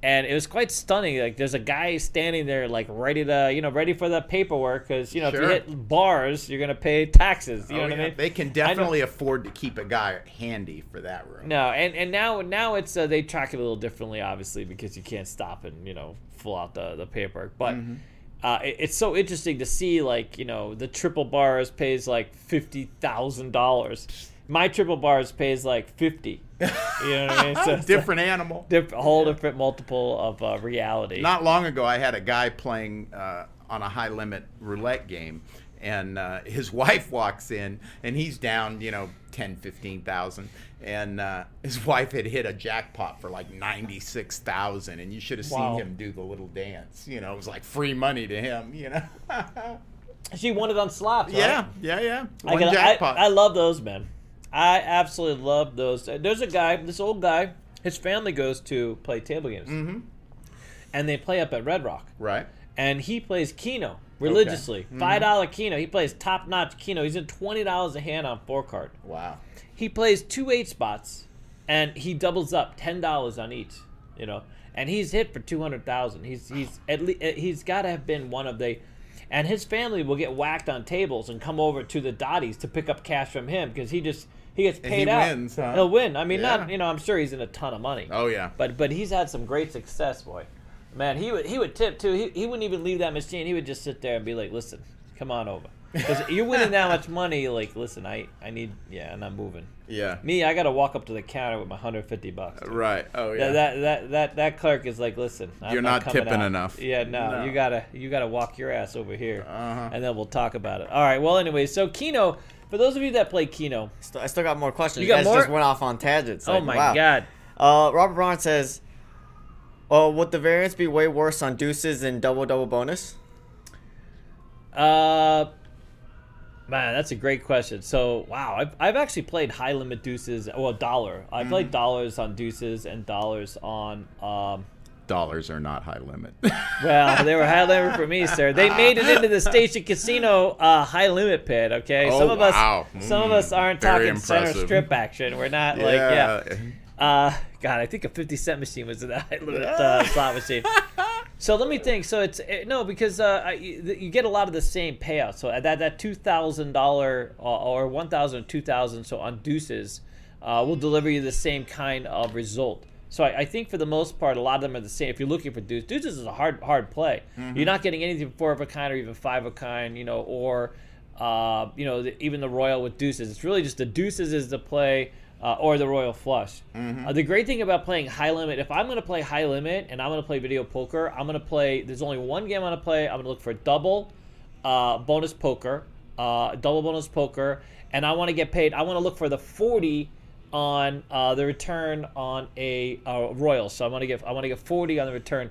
And it was quite stunning. Like there's a guy standing there, like ready to you know ready for the paperwork because you know if you hit bars, you're gonna pay taxes. You Oh, know what yeah. I mean? They can definitely afford to keep a guy handy for that room. No, and and now now it's uh, they track it a little differently, obviously, because you can't stop and you know fill out the the paperwork. But Mm-hmm. uh, it, it's so interesting to see, like you know, the triple bars pays like fifty thousand dollars. My triple bars pays like fifty. You know what I mean? So it's a Different animal. diff- a whole different multiple of uh, reality. Not long ago, I had a guy playing uh, on a high limit roulette game, and uh, his wife walks in, and he's down, you know, 10, 15,000. And uh, his wife had hit a jackpot for like 96,000, and you should have seen Wow. him do the little dance. You know, it was like free money to him, you know? she won it on slots. right? yeah, yeah, yeah. I, One gotta- jackpot. I love those, man. I absolutely love those. There's a guy, this old guy, his family goes to play table games. Mm-hmm. And they play up at Red Rock. right? And he plays Keno religiously. Mm-hmm. $5 Keno. He plays top notch Keno. He's in $20 a hand on four card. Wow. He plays two eight spots and he doubles up $10 on each, you know. And he's hit for 200,000. He's he's at least he's got to have been one of the and his family will get whacked on tables and come over to the Dotties to pick up cash from him because he just he gets paid he out. wins, huh? He'll win. I mean, not you know. I'm sure he's in a ton of money. Oh, yeah. But but he's had some great success, boy. Man, he would he would tip too. He, he wouldn't even leave that machine. He would just sit there and be like, "Listen, come on over." Because you're winning that much money. Like, listen, I I need yeah, and I'm moving. Yeah. Me, I gotta walk up to the counter with my 150 bucks. dude. Right. Oh, Yeah, yeah. that, that that that clerk is like, listen, I'm You're not coming tipping out." enough. Yeah, no, No. you gotta you gotta walk your ass over here, Uh-huh. and then we'll talk about it. All right. Well, anyway, so Keno, for those of you that play Keno, Still, I still got more questions. You You, guys more? just went off on tangents. oh my wow. god, Uh, Robert Barnes says, "Oh, would the variance be way worse on deuces and double double bonus?" uh, man, that's a great question. So wow, I've I've actually played high limit deuces, well dollar. I Mm-hmm. played dollars on deuces and dollars on um. Dollars are not high limit. Well, they were high limit for me, sir. They made it into the Station Casino uh, high limit pit. Okay, Oh, some of wow. us, some of Mm, us aren't very talking center strip action. We're not like yeah. Uh, God, I think a 50 cent machine was in that high limit uh, slot machine. So let me think. So it's eh, no because uh, you, you get a lot of the same payout. So that that two thousand dollar or one thousand two thousand so on deuces uh, will deliver you the same kind of result. So I, I think for the most part, a lot of them are the same. If you're looking for deuces, deuces is a hard hard play. You're not getting anything four of a kind or even five of a kind, you know, or uh, you know, the, even the royal with deuces. It's really just the deuces is the play. Uh, or the royal flush. Uh, the great thing about playing high limit, if I'm going to play high limit and I'm going to play video poker, I'm going to play. There's only one game I'm going to play. I'm going to look for double uh, bonus poker, uh, double bonus poker, and I want to get paid. I want to look for the 40 on uh, the return on a uh, royal. So I want to get I want to get 40 on the return.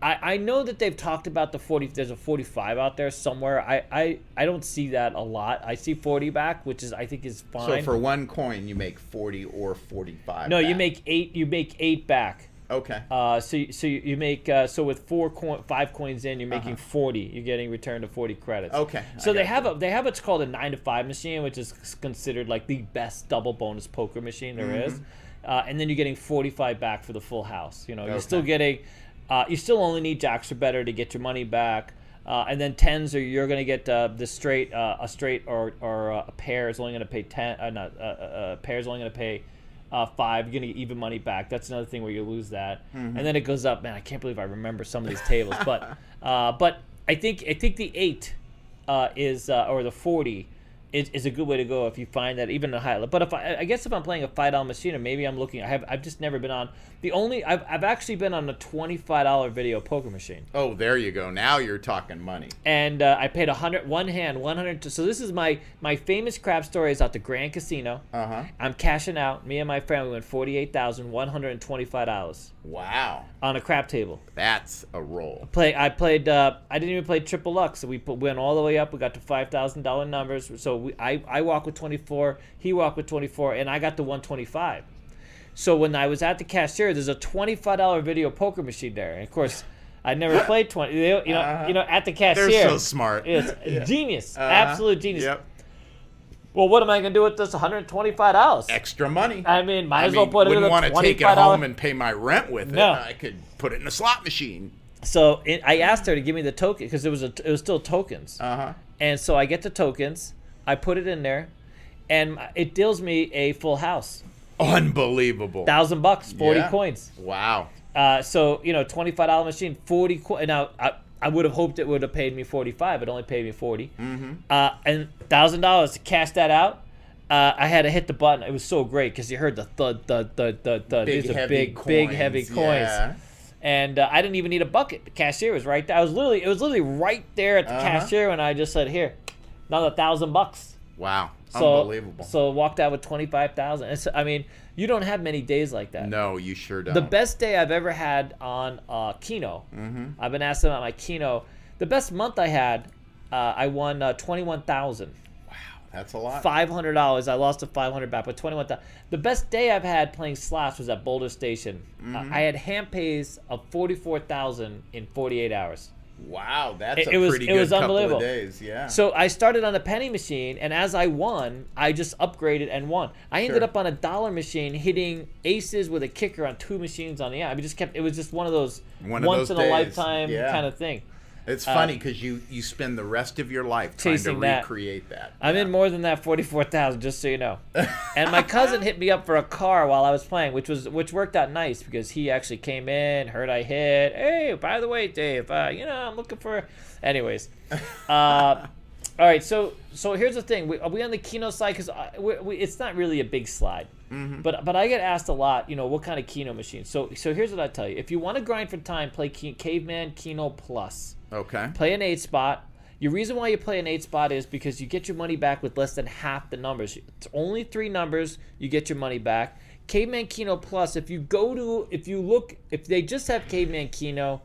I, I know that they've talked about the 40. There's a 45 out there somewhere. I, I, I don't see that a lot. I see 40 back, which is I think is fine. So for one coin, you make 40 or 45. no, you make eight. You make eight back. Okay. Uh, so you- so you, make uh, so with four coin, five coins in, you're Uh-huh. making 40. You're getting returned to 40 credits. Okay, So they have a they have what's called a nine to five machine, which is considered like the best double bonus poker machine there is. Mm-hmm. Uh, and then you're getting 45 back for the full house. You know, you're still getting, uh, you still only need jacks or better to get your money back. Uh, and then tens are you're gonna get uh, the straight uh, a straight or or uh, a pair is only gonna pay ten uh, not uh, uh, a pair is only gonna pay uh, five you're gonna get even money back that's another thing where you lose that and then it goes up man I can't believe I remember some of these tables but uh, but I think I think the eight uh, is uh, or the forty is, is a good way to go if you find that even a high. level. But if I, I guess if I'm playing a five dollar machine, or maybe I'm looking, I have I've just never been on the only I've, I've actually been on a twenty five dollar video poker machine, oh, there you go. Now you're talking money. and uh, I paid a hundred one hand one hundred. So this is my my famous crap story is at the Grand Casino. Uh huh. I'm cashing out. Me and my family went forty eight thousand one hundred and twenty five dollars Wow. on a crap table. That's a roll. play I played uh, I didn't even play triple luck so we put, went all the way up we got to five thousand dollar numbers so we, I, I walked with 24 he walked with 24 and I got to 125 so when I was at the cashier there's a $25 video poker machine there and of course I never played 20 you know you know, Uh-huh. you know at the cashier They're so smart. it's genius Uh-huh. absolute genius Yep. well what am I gonna do with this $125 Extra money. I mean might I as well mean, put it in wouldn't want to take it $25 home and pay my rent with it. No. I could put it in a slot machine. so it, I asked her to give me the token because it was a, it was still tokens Uh huh. And so I get the tokens, I put it in there, and it deals me a full house, Unbelievable. thousand bucks, forty Yeah. coins. Wow. Uh, so you know, twenty five dollar machine, forty. Co- now I, I would have hoped it would have paid me forty five, it only paid me 40 Mm-hmm. Uh, and thousand dollars to cash that out. Uh, I had to hit the button. It was so great because you heard the thud, thud, thud, thud, thud. Big These are heavy big, coins. big, heavy coins. Yeah. And uh, I didn't even need a bucket. The cashier was right there. I was literally, it was literally right there at the Uh-huh. cashier, and I just said, "Here, another thousand bucks." Wow. So, Unbelievable. So walked out with twenty five thousand. It's I mean, you don't have many days like that. no, you sure don't. The best day I've ever had on uh, Keno. Mm-hmm. I've been asked about my Keno. The best month I had, uh, I won uh, twenty one thousand. That's a lot. Five hundred dollars. I lost a five hundred back, but twenty one thousand. The best day I've had playing slots was at Boulder Station. Mm-hmm. Uh, I had hand pays of forty four thousand in forty eight hours. Wow, that's It- a it was- pretty it good was couple unbelievable. of days. Yeah. So I started on a penny machine, and as I won, I just upgraded and won. I ended Sure. up on a dollar machine, hitting aces with a kicker on two machines on the end. I mean, just kept. It was just one of those One of once those in a days, lifetime yeah. kind of thing. It's funny because you you spend the rest of your life trying to Chasing that. recreate that. I'm in more than that forty four thousand, just so you know. and my cousin hit me up for a car while I was playing, which was which worked out nice because he actually came in, heard I hit. Hey, by the way, Dave, uh, you know I'm looking for. Anyways, uh, all right. So so here's the thing: we, are we on the Keno side? Because it's not really a big slide. But but I get asked a lot, you know, what kind of Keno machine. So so here's what I tell you: if you want to grind for time, play Ke- Caveman Keno Plus Okay. play an eight spot. Your reason why you play an eight spot is because you get your money back with less than half the numbers. It's only three numbers, you get your money back. Caveman Keno Plus, if you go to, if you look, if they just have Caveman Keno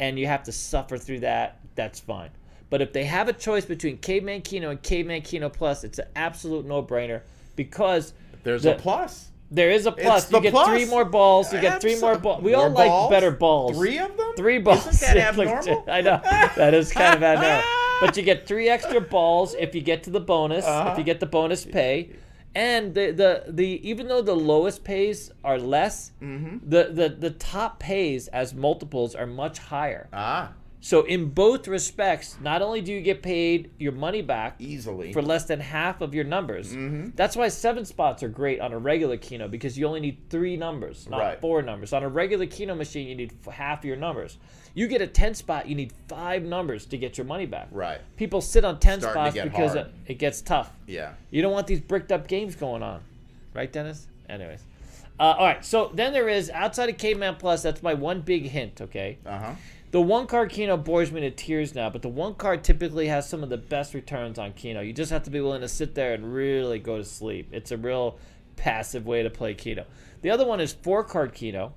and you have to suffer through that, that's fine. But if they have a choice between Caveman Keno and Caveman Keno Plus, it's an absolute no brainer because There's the- a plus. There is a plus. the You get plus. three more balls. You get three more balls. We more all like balls? better balls. Three of them? Three balls. Isn't that abnormal? I know. That is kind of abnormal. But you get three extra balls if you get to the bonus, Uh-huh. if you get the bonus pay. And the, the, the even though the lowest pays are less, Mm-hmm. the, the, the top pays as multiples are much higher. Ah. So in both respects, not only do you get paid your money back Easily. for less than half of your numbers. Mm-hmm. That's why seven spots are great on a regular Keno because you only need three numbers, not Right. four numbers. On a regular Keno machine, you need f- half your numbers. You get a ten spot, you need five numbers to get your money back. Right. People sit on ten Starting spots because hard. it gets tough. yeah. You don't want these bricked up games going on, right, Dennis? Anyways, uh, all right. So then there is outside of Caveman Plus. That's my one big hint. Okay. Uh huh. The one card Keno bores me to tears now, but the one card typically has some of the best returns on Keno. You just have to be willing to sit there and really go to sleep. It's a real passive way to play Keno. The other one is four card Keno,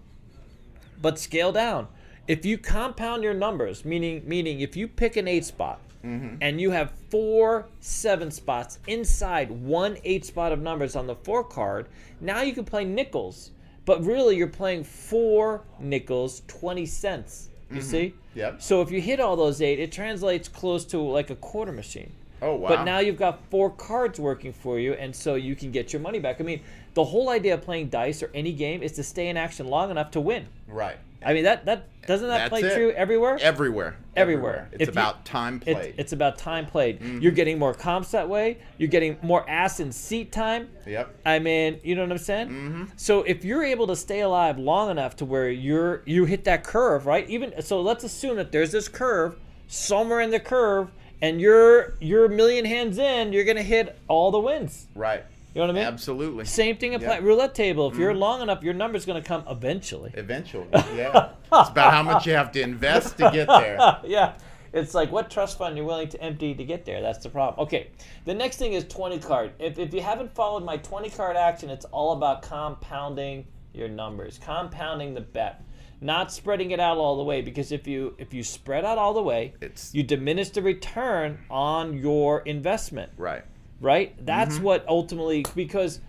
but scale down. If you compound your numbers, meaning meaning if you pick an eight spot mm-hmm. and you have four seven spots inside one eight spot of numbers on the four card, now you can play nickels. But really, you're playing four nickels, 20 cents. You mm-hmm. see? Yep. So if you hit all those eight, it translates close to like a quarter machine. Oh wow. But now you've got four cards working for you, and so you can get your money back. I mean, the whole idea of playing dice or any game is to stay in action long enough to win. right. I mean, that that doesn't that That's play it. true everywhere? Everywhere. Everywhere. It's If you- about time It- played. it's about time played. Mm-hmm. You're getting more comps that way. You're getting more ass and seat time. yep. I mean, you know what I'm saying? Mm-hmm. So if you're able to stay alive long enough to where you're you hit that curve, right? Even so, let's assume that there's this curve somewhere in the curve, and you're you're a million hands in, you're gonna hit all the wins. Right. You know what I mean? Absolutely. Same thing apply roulette table. If you're mm-hmm. long enough, your number's gonna come eventually. Eventually. Yeah. it's about how much you have to invest to get there. yeah. It's like what trust fund you're willing to empty to get there. That's the problem. Okay. The next thing is 20 card. If, if you haven't followed my 20 card action, it's all about compounding your numbers, compounding the bet, not spreading it out all the way. Because if you if you spread out all the way, It's you diminish the return on your investment right. Right? That's Mm-hmm. what ultimately because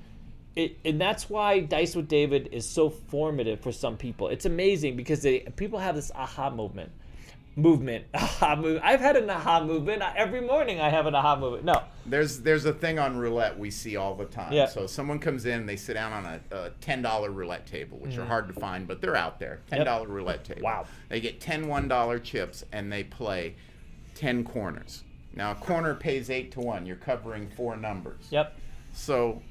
it and that's why Dice with David is so formative for some people. It's amazing because they people have this aha movement. Movement. Aha move. I've had an aha movement. Every morning I have an aha movement. No. There's there's a thing on roulette we see all the time. Yeah. So someone comes in, they sit down on a, a ten dollar roulette table, which are hard to find, but they're out there. Ten dollar roulette table. Wow. They get 10 one dollar chips and they play ten corners. Now a corner pays eight to one. You're covering four numbers. Yep. So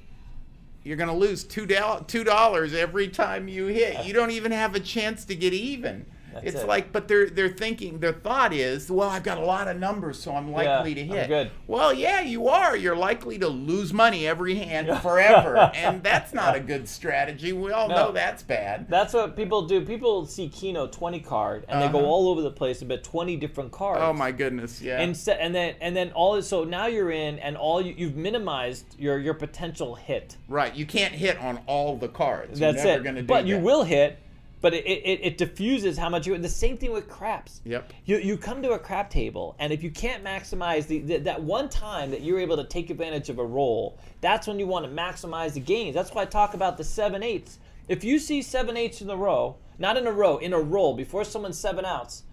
you're gonna lose two dollars every time you hit. You don't even have a chance to get even. That's it's it. like, but they're they're thinking their thought is, well, I've got a lot of numbers, so I'm likely to I'm hit. good. Well, yeah, you are. You're likely to lose money every hand forever, and that's not a good strategy. We all No. know that's bad. That's what people do. People see Keno 20 card and they go Uh-huh. all over the place and bet 20 different cards. Oh my goodness, yeah. and se- and then and then all so now you're in and all you, you've minimized your your potential hit. right, you can't hit on all the cards. That's you're never it. But you will hit, but it, it, it diffuses how much you. The same thing with craps. Yep. You, you come to a crap table, and if you can't maximize the, the that one time that you're able to take advantage of a roll, that's when you want to maximize the gains. That's why I talk about the seven eights. If you see seven eights in a row, not in a row, in a roll before someone's seven outs,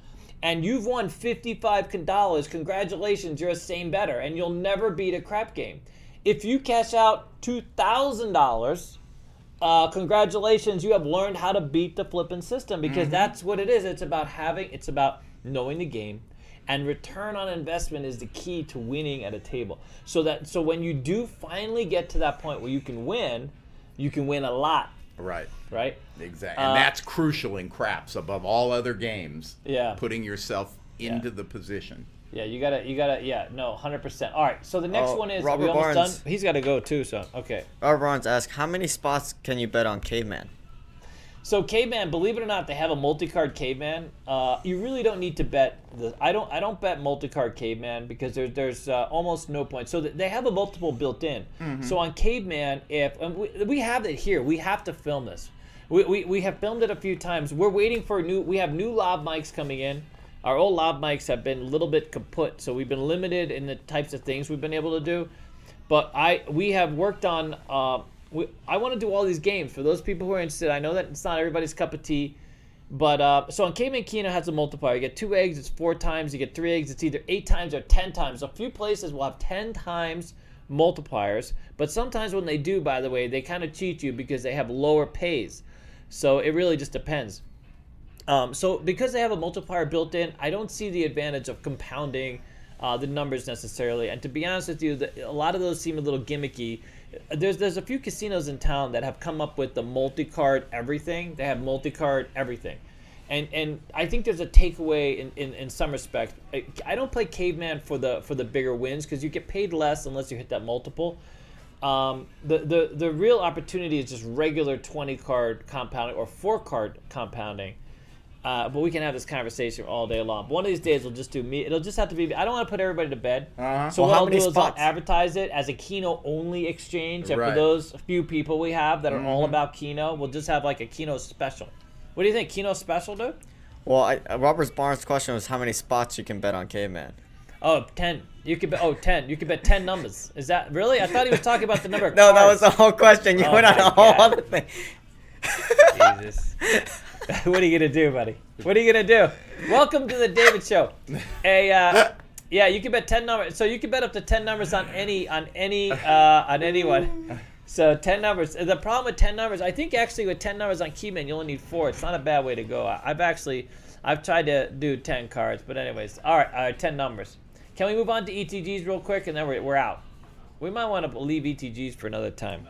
and you've won fifty-five dollars, congratulations, you're a same better, and you'll never beat a crap game. If you cash out two thousand dollars uh, congratulations, you have learned how to beat the flipping system because that's what it is. It's about having, it's about knowing the game, and return on investment is the key to winning at a table. So that, so when you do finally get to that point where you can win, you can win a lot, Right. right? Exactly. Uh, And that's crucial in craps above all other games. Yeah. Putting yourself Yeah. into the position. Yeah, you gotta, you gotta, yeah, no, hundred percent. All right, so the next Oh, one is Robert Barnes. done. He's got to go too, so okay. Robert Barnes asks, how many spots can you bet on Caveman? So caveman, believe it or not, they have a multi-card caveman. Uh, you really don't need to bet the. I don't. I don't bet multi-card caveman because there's there's uh, almost no point. So th- they have a multiple built in. So on caveman, if and we, we have it here, we have to film this. We, we, we have filmed it a few times. We're waiting for new. We have new lav mics coming in. Our old lav mics have been a little bit kaput, so we've been limited in the types of things we've been able to do. But I we have worked on. Uh, we, I want to do all these games for those people who are interested. I know that it's not everybody's cup of tea, but uh, so on Caveman Keno has a multiplier. You get two eggs, it's four times. You get three eggs, it's either eight times or ten times. A few places will have ten times multipliers, but sometimes when they do, by the way, they kind of cheat you because they have lower pays. So it really just depends. Um, so because they have a multiplier built in, I don't see the advantage of compounding uh, the numbers necessarily. And to be honest with you, the, a lot of those seem a little gimmicky. There's there's a few casinos in town that have come up with the multi-card everything. They have multi-card everything. And, and I think there's a takeaway in, in, in some respect. I, I don't play caveman for the for the bigger wins because you get paid less unless you hit that multiple. Um, the, the the real opportunity is just regular 20 card compounding or four card compounding. Uh, but we can have this conversation all day long. But One of these days we'll just do me. It'll just have to be. I don't want to put everybody to bed. Uh-huh. So Well, what how I'll many do is? I'll advertise it as a Keno only exchange, and for those few people we have that are all Mm-hmm. about Keno, we'll just have like a Keno special. What do you think, Keno special, dude? Well, I, uh, Robert Barnes' question was how many spots you can bet on Caveman. Oh, 10. You could bet. Oh, 10. You could bet 10 numbers. Is that really? I thought he was talking about the number of No, that was the whole question. You Oh went on my a whole God. other thing. Jesus. what are you gonna do, buddy? What are you gonna do? Welcome to the David Show. A uh, yeah, you can bet ten numbers. So you can bet up to ten numbers on any on any uh, on anyone. So ten numbers. The problem with ten numbers, I think actually with ten numbers on Keyman, you only need four. It's not a bad way to go. I've actually I've tried to do ten cards, but anyways, all right, all right, ten numbers. Can we move on to ETGs real quick, and then we're, we're out. We might want to leave ETGs for another time.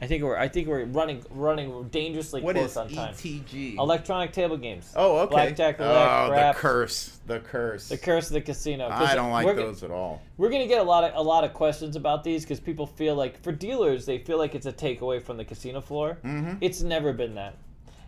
I think we're I think we're running running dangerously What close on time. ETG? Electronic table games. oh, okay. Blackjack, roulette, oh, the curse. The curse. The curse of the casino. I don't like g- those at all. We're gonna get a lot of a lot of questions about these because people feel like for dealers they feel like it's a takeaway from the casino floor. Mm-hmm. It's never been that.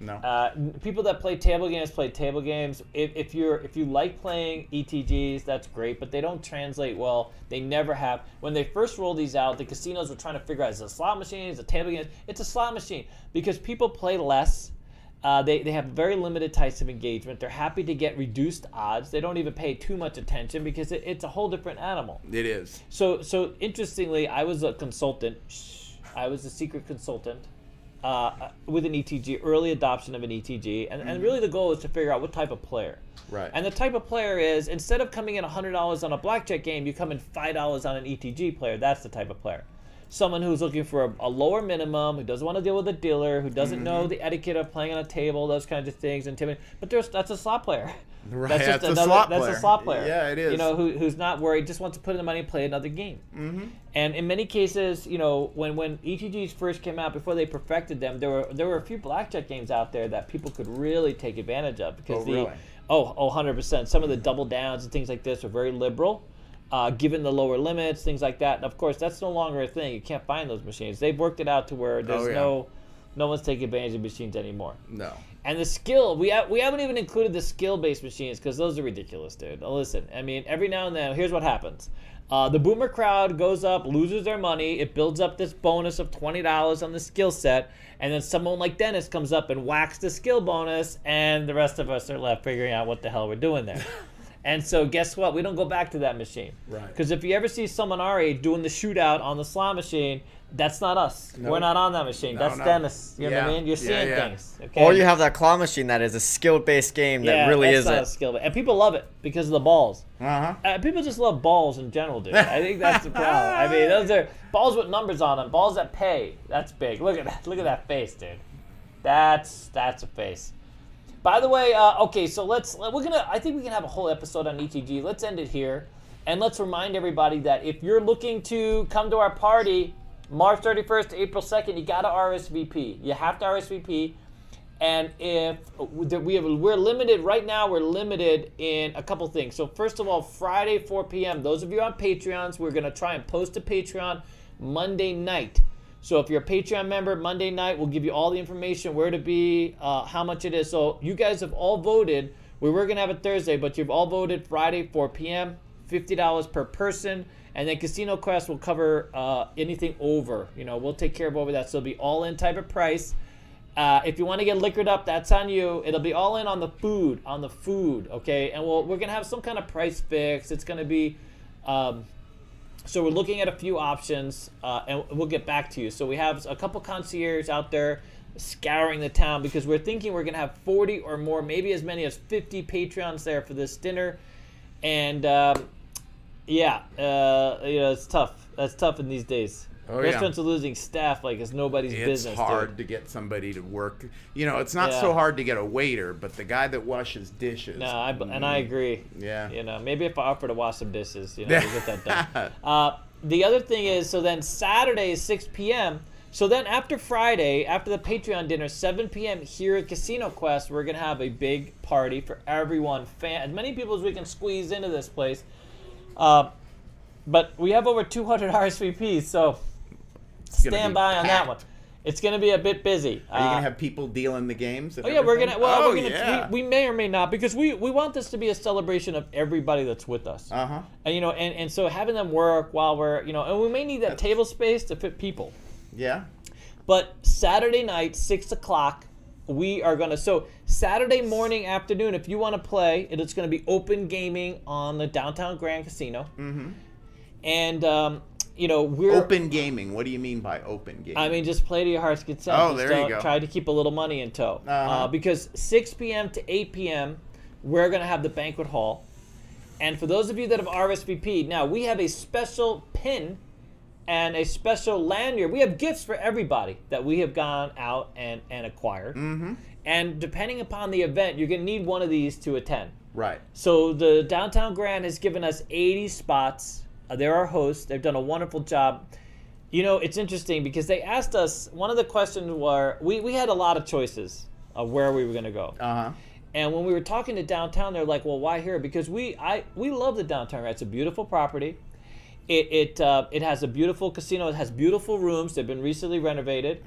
No. Uh, people that play table games play table games. If, if you're if you like playing ETGs, that's great, but they don't translate well. They never have. When they first rolled these out, the casinos were trying to figure out is it a slot machine, is it a table game? It's a slot machine because people play less. Uh, they, they have very limited types of engagement. They're happy to get reduced odds. They don't even pay too much attention because it, it's a whole different animal. it is. So so interestingly, I was a consultant. I was a secret consultant uh, with an ETG, early adoption of an ETG, and, and really the goal is to figure out what type of player. Right. And the type of player is instead of coming in hundred dollars on a blackjack game, you come in five dollars on an ETG player. That's the type of player. Someone who's looking for a, a lower minimum, who doesn't want to deal with a dealer, who doesn't know Mm-hmm. the etiquette of playing on a table, those kinds of things, intimidating. But there's that's a slot player. Right, That's just that's a another. slot that's player. a slot player. Yeah, it is. You know, who, who's not worried, just wants to put in the money and play another game. Mm-hmm. And in many cases, you know, when when ETGs first came out, before they perfected them, there were there were a few blackjack games out there that people could really take advantage of because Oh, the really? oh oh 100 percent. Some of the double downs and things like this are very liberal. Uh, given the lower limits, things like that. And of course, that's no longer a thing. You can't find those machines. They've worked it out to where there's Oh, yeah. no, no one's taking advantage of machines anymore. No. And the skill, we ha- we haven't even included the skill-based machines because those are ridiculous, dude. Now, listen, I mean, every now and then, here's what happens: uh, the boomer crowd goes up, loses their money, it builds up this bonus of twenty dollars on the skill set, and then someone like Dennis comes up and whacks the skill bonus, and the rest of us are left figuring out what the hell we're doing there. And so, guess what? We don't go back to that machine. Right. Because if you ever see someone our age doing the shootout on the slot machine, that's not us. No. We're not on that machine. No, that's no. Dennis. You know what I mean? You're seeing yeah. things. Okay. Or you have that claw machine that is a skill-based game that yeah, really that's not a isn't. skill, and people love it because of the balls. Uh-huh. Uh, people just love balls in general, dude. I think that's the problem. I mean, those are balls with numbers on them, balls that pay. That's big. Look at that. Look at that face, dude. That's that's a face. By the way, uh, okay, so let's we're gonna. I think we can have a whole episode on ETG. Let's end it here, and let's remind everybody that if you're looking to come to our party, March 31st to April 2nd, you gotta RSVP. You have to RSVP. And if we have, we're limited right now, we're limited in a couple things. So first of all, Friday 4 p.m. Those of you on Patreons, we're gonna try and post a Patreon Monday night. So if you're a Patreon member, Monday night we'll give you all the information, where to be, uh, how much it is. So you guys have all voted. We were gonna have it Thursday, but you've all voted Friday 4 p.m. Fifty dollars per person, and then Casino Quest will cover uh, anything over. You know, we'll take care of over that. So it'll be all in type of price. Uh, if you want to get liquored up, that's on you. It'll be all in on the food, on the food, okay? And we'll, we're gonna have some kind of price fix. It's gonna be, um, so we're looking at a few options, uh, and we'll get back to you. So we have a couple concierge out there scouring the town because we're thinking we're gonna have 40 or more, maybe as many as 50 Patreons there for this dinner, and um, yeah, uh, you know it's tough. That's tough in these days. Oh, yeah. Restaurants are losing staff like it's nobody's It's business. It's hard dude. to get somebody to work. You know, it's not Yeah. so hard to get a waiter, but the guy that washes dishes. No, I, and I agree. Yeah. You know, maybe if I offer to wash some dishes, you know, we'll get that done. Uh, the other thing is, so then Saturday is 6 p.m. So then after Friday, after the Patreon dinner, 7 p.m. here at Casino Quest, we're gonna have a big party for everyone, fan, as many people as we can squeeze into this place. Uh, but we have over 200 RSVPs, so stand by on that one. It's gonna be a bit busy. Are you Uh, gonna have people dealing the games? Oh yeah, we're gonna. Well, oh, we're gonna. Yeah. We, we may or may not because we we want this to be a celebration of everybody that's with us. uh huh. And you know, and, and so having them work while we're you know, and we may need that table space to fit people. Yeah. But Saturday night, six o'clock, we are gonna. So Saturday morning, afternoon, if you want to play, it is gonna be open gaming on the downtown Grand Casino. Mm-hmm. And um, you know, we're Open gaming. What do you mean by open gaming? I mean, just play to your heart's content. Oh, there you go. Try to keep a little money in tow. uh Uh-huh. because 6 p.m. to 8 p.m., we're going to have the banquet hall. And for those of you that have RSVP'd, now we have a special pin and a special lanyard. We have gifts for everybody that we have gone out and, and acquired. Mm-hmm. And depending upon the event, you're going to need one of these to attend. right. So the Downtown Grand has given us 80 spots. Uh, they're our hosts. They've done a wonderful job. You know, it's interesting because they asked us. One of the questions were we we had a lot of choices of where we were going to go. Uh huh. And when we were talking to downtown, they're like, "Well, why here?" Because we I we love the downtown. Right? It's a beautiful property. It it uh, it has a beautiful casino. It has beautiful rooms. They've been recently renovated.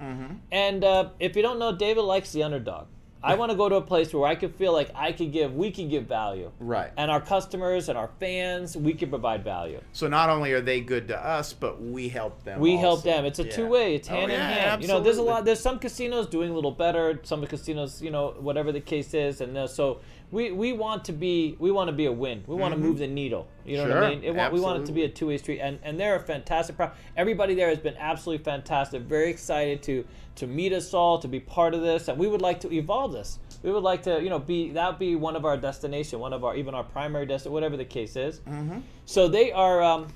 And uh, if you don't know, David likes the underdog. I want to go to a place where I can feel like I could give, we can give value, Right. and our customers and our fans, we can provide value. So not only are they good to us, but we help them. We help them. It's a Yeah. two way. It's Oh, hand in yeah, hand. You know, there's a lot. There's some casinos doing a little better. Some casinos, you know, whatever the case is, and so we we want to be we want to be a win. We want to move the needle. You know what I Mm-hmm. Mean? It we want it to be a two way street, and and they're a fantastic. Pro- Everybody there has been absolutely fantastic. Very excited to to meet us all, to be part of this, and we would like to evolve this. We would like to, you know, be that be one of our destination, one of our even our primary destination, whatever the case is. Mm-hmm. So they are, um,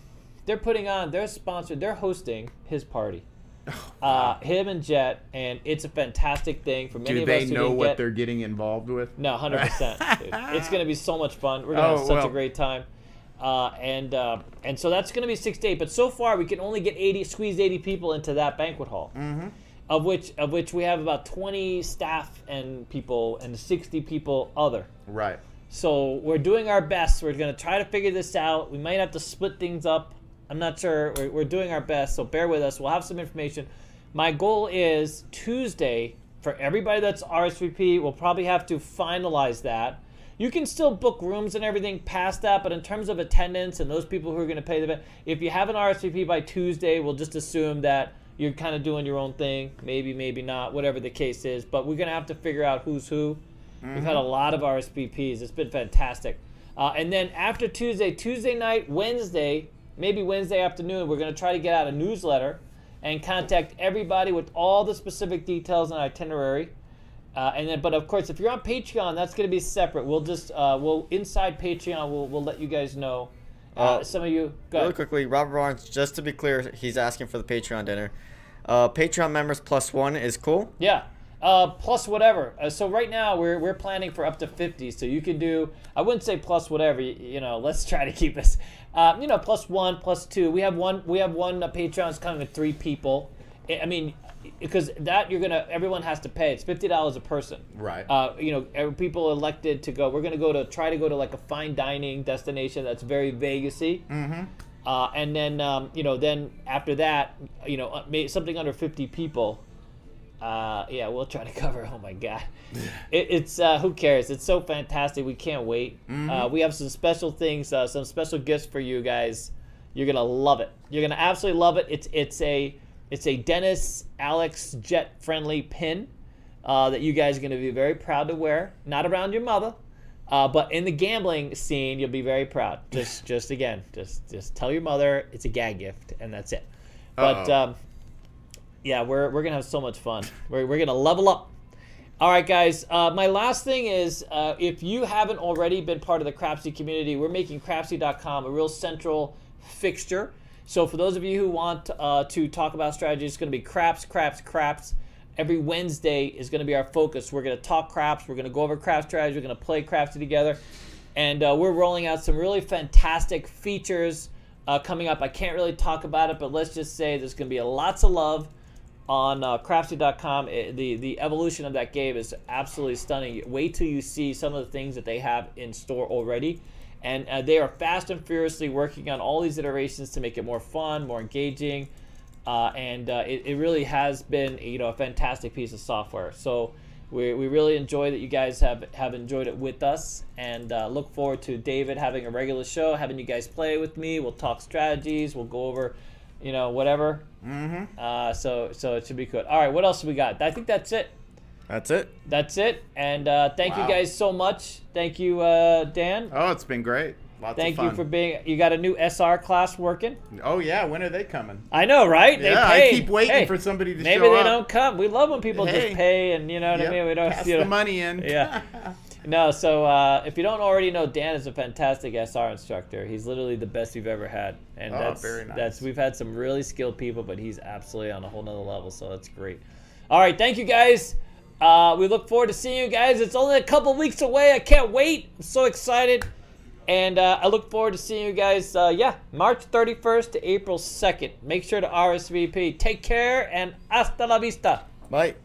they're putting on, they're sponsored, they're hosting his party. Uh, him and Jet, and it's a fantastic thing for many Do of they us who know what get. they're getting involved with? No, hundred percent. It's gonna be so much fun. We're gonna Oh, have such well. a great time. Uh, and uh, and so that's gonna be six to eight. But so far, we can only get eighty, squeeze eighty people into that banquet hall. Mm-hmm. Of which of which we have about twenty staff and people and sixty people other. Right. So we're doing our best. We're gonna try to figure this out. We might have to split things up. I'm not sure. We're, we're doing our best. So bear with us. We'll have some information. My goal is Tuesday for everybody that's RSVP. We'll probably have to finalize that. You can still book rooms and everything past that, but in terms of attendance and those people who are going to pay the event, if you have an RSVP by Tuesday, we'll just assume that you're kind of doing your own thing. Maybe, maybe not, whatever the case is. But we're going to have to figure out who's who. We've had a lot of RSVPs. It's been fantastic. Uh, and then after Tuesday, Tuesday night, Wednesday, maybe Wednesday afternoon, we're going to try to get out a newsletter and contact everybody with all the specific details and itinerary. Uh, and then, but of course, if you're on Patreon, that's going to be separate. We'll just, uh, we'll inside Patreon, we'll, we'll let you guys know. Uh, Uh, some of you, go Really ahead. quickly, Robert Barnes, just to be clear, he's asking for the Patreon dinner. Uh, Patreon members plus one is cool. Yeah. Uh, plus whatever. Uh, so right now we're, we're planning for up to 50. So you can do, I wouldn't say plus whatever, you, you know, let's try to keep this, uh, you know, plus one, plus two. We have one, we have one uh, Patreon's coming with three people. I I mean, because that you're going to, everyone has to pay. It's $50 a person. Right. Uh, you know, every- people elected to go. We're going to go to, try to go to like a fine dining destination that's very Vegasy. Mm-hmm. Uh, and then, um, you know, then after that, you know, uh, may- something under 50 people. Uh, yeah, we'll try to cover. Oh my god, it, it's uh, who cares? It's so fantastic. We can't wait. Uh, we have some special things, uh, some special gifts for you guys. You're gonna love it. You're gonna absolutely love it. It's it's a it's a Dennis Alex Jet friendly pin uh, that you guys are gonna be very proud to wear. Not around your mother. Uh, but in the gambling scene, you'll be very proud. Just, just again, just, just tell your mother it's a gag gift, and that's it. But um, yeah, we're, we're gonna have so much fun. We're, we're gonna level up. All right, guys. Uh, my last thing is, uh, if you haven't already been part of the Crapsy community, we're making Crapsy.com a real central fixture. So for those of you who want uh, to talk about strategy, it's going to be craps, craps, craps. Every Wednesday is going to be our focus. We're going to talk craps. We're going to go over craps strategy. We're going to play Crapsy together, and uh, we're rolling out some really fantastic features uh, coming up. I can't really talk about it, but let's just say there's going to be lots of love on uh, Crapsy.com. It, the the evolution of that game is absolutely stunning. Wait till you see some of the things that they have in store already. And uh, they are fast and furiously working on all these iterations to make it more fun, more engaging, uh, and uh, it, it really has been you know a fantastic piece of software. So we, we really enjoy that you guys have have enjoyed it with us, and uh, look forward to David having a regular show, having you guys play with me. We'll talk strategies. We'll go over you know whatever. Mm-hmm. Uh, so so it should be good. All right, what else do we got? I think that's it. That's it. That's it. And uh, thank Wow. you guys so much. Thank you, uh, Dan. Oh, it's been great. Lots Thank of fun. you for being. You got a new SR class working. Oh yeah, when are they coming? I know, right? They Yeah, I keep waiting Hey, for somebody to Maybe they up. don't come. We love when people Hey. just pay, and you know what Yep, I mean. We don't. pass you the know. money in. Yeah. No, so uh, if you don't already know, Dan is a fantastic SR instructor. He's literally the best we've ever had, and Oh, that's very nice. that's we've had some really skilled people, but he's absolutely on a whole nother level. So that's great. All right, thank you guys. Uh, we look forward to seeing you guys. It's only a couple weeks away. I can't wait. I'm so excited, and uh, I look forward to seeing you guys. Uh, yeah, March 31st to April 2nd. Make sure to RSVP. Take care and hasta la vista. Bye.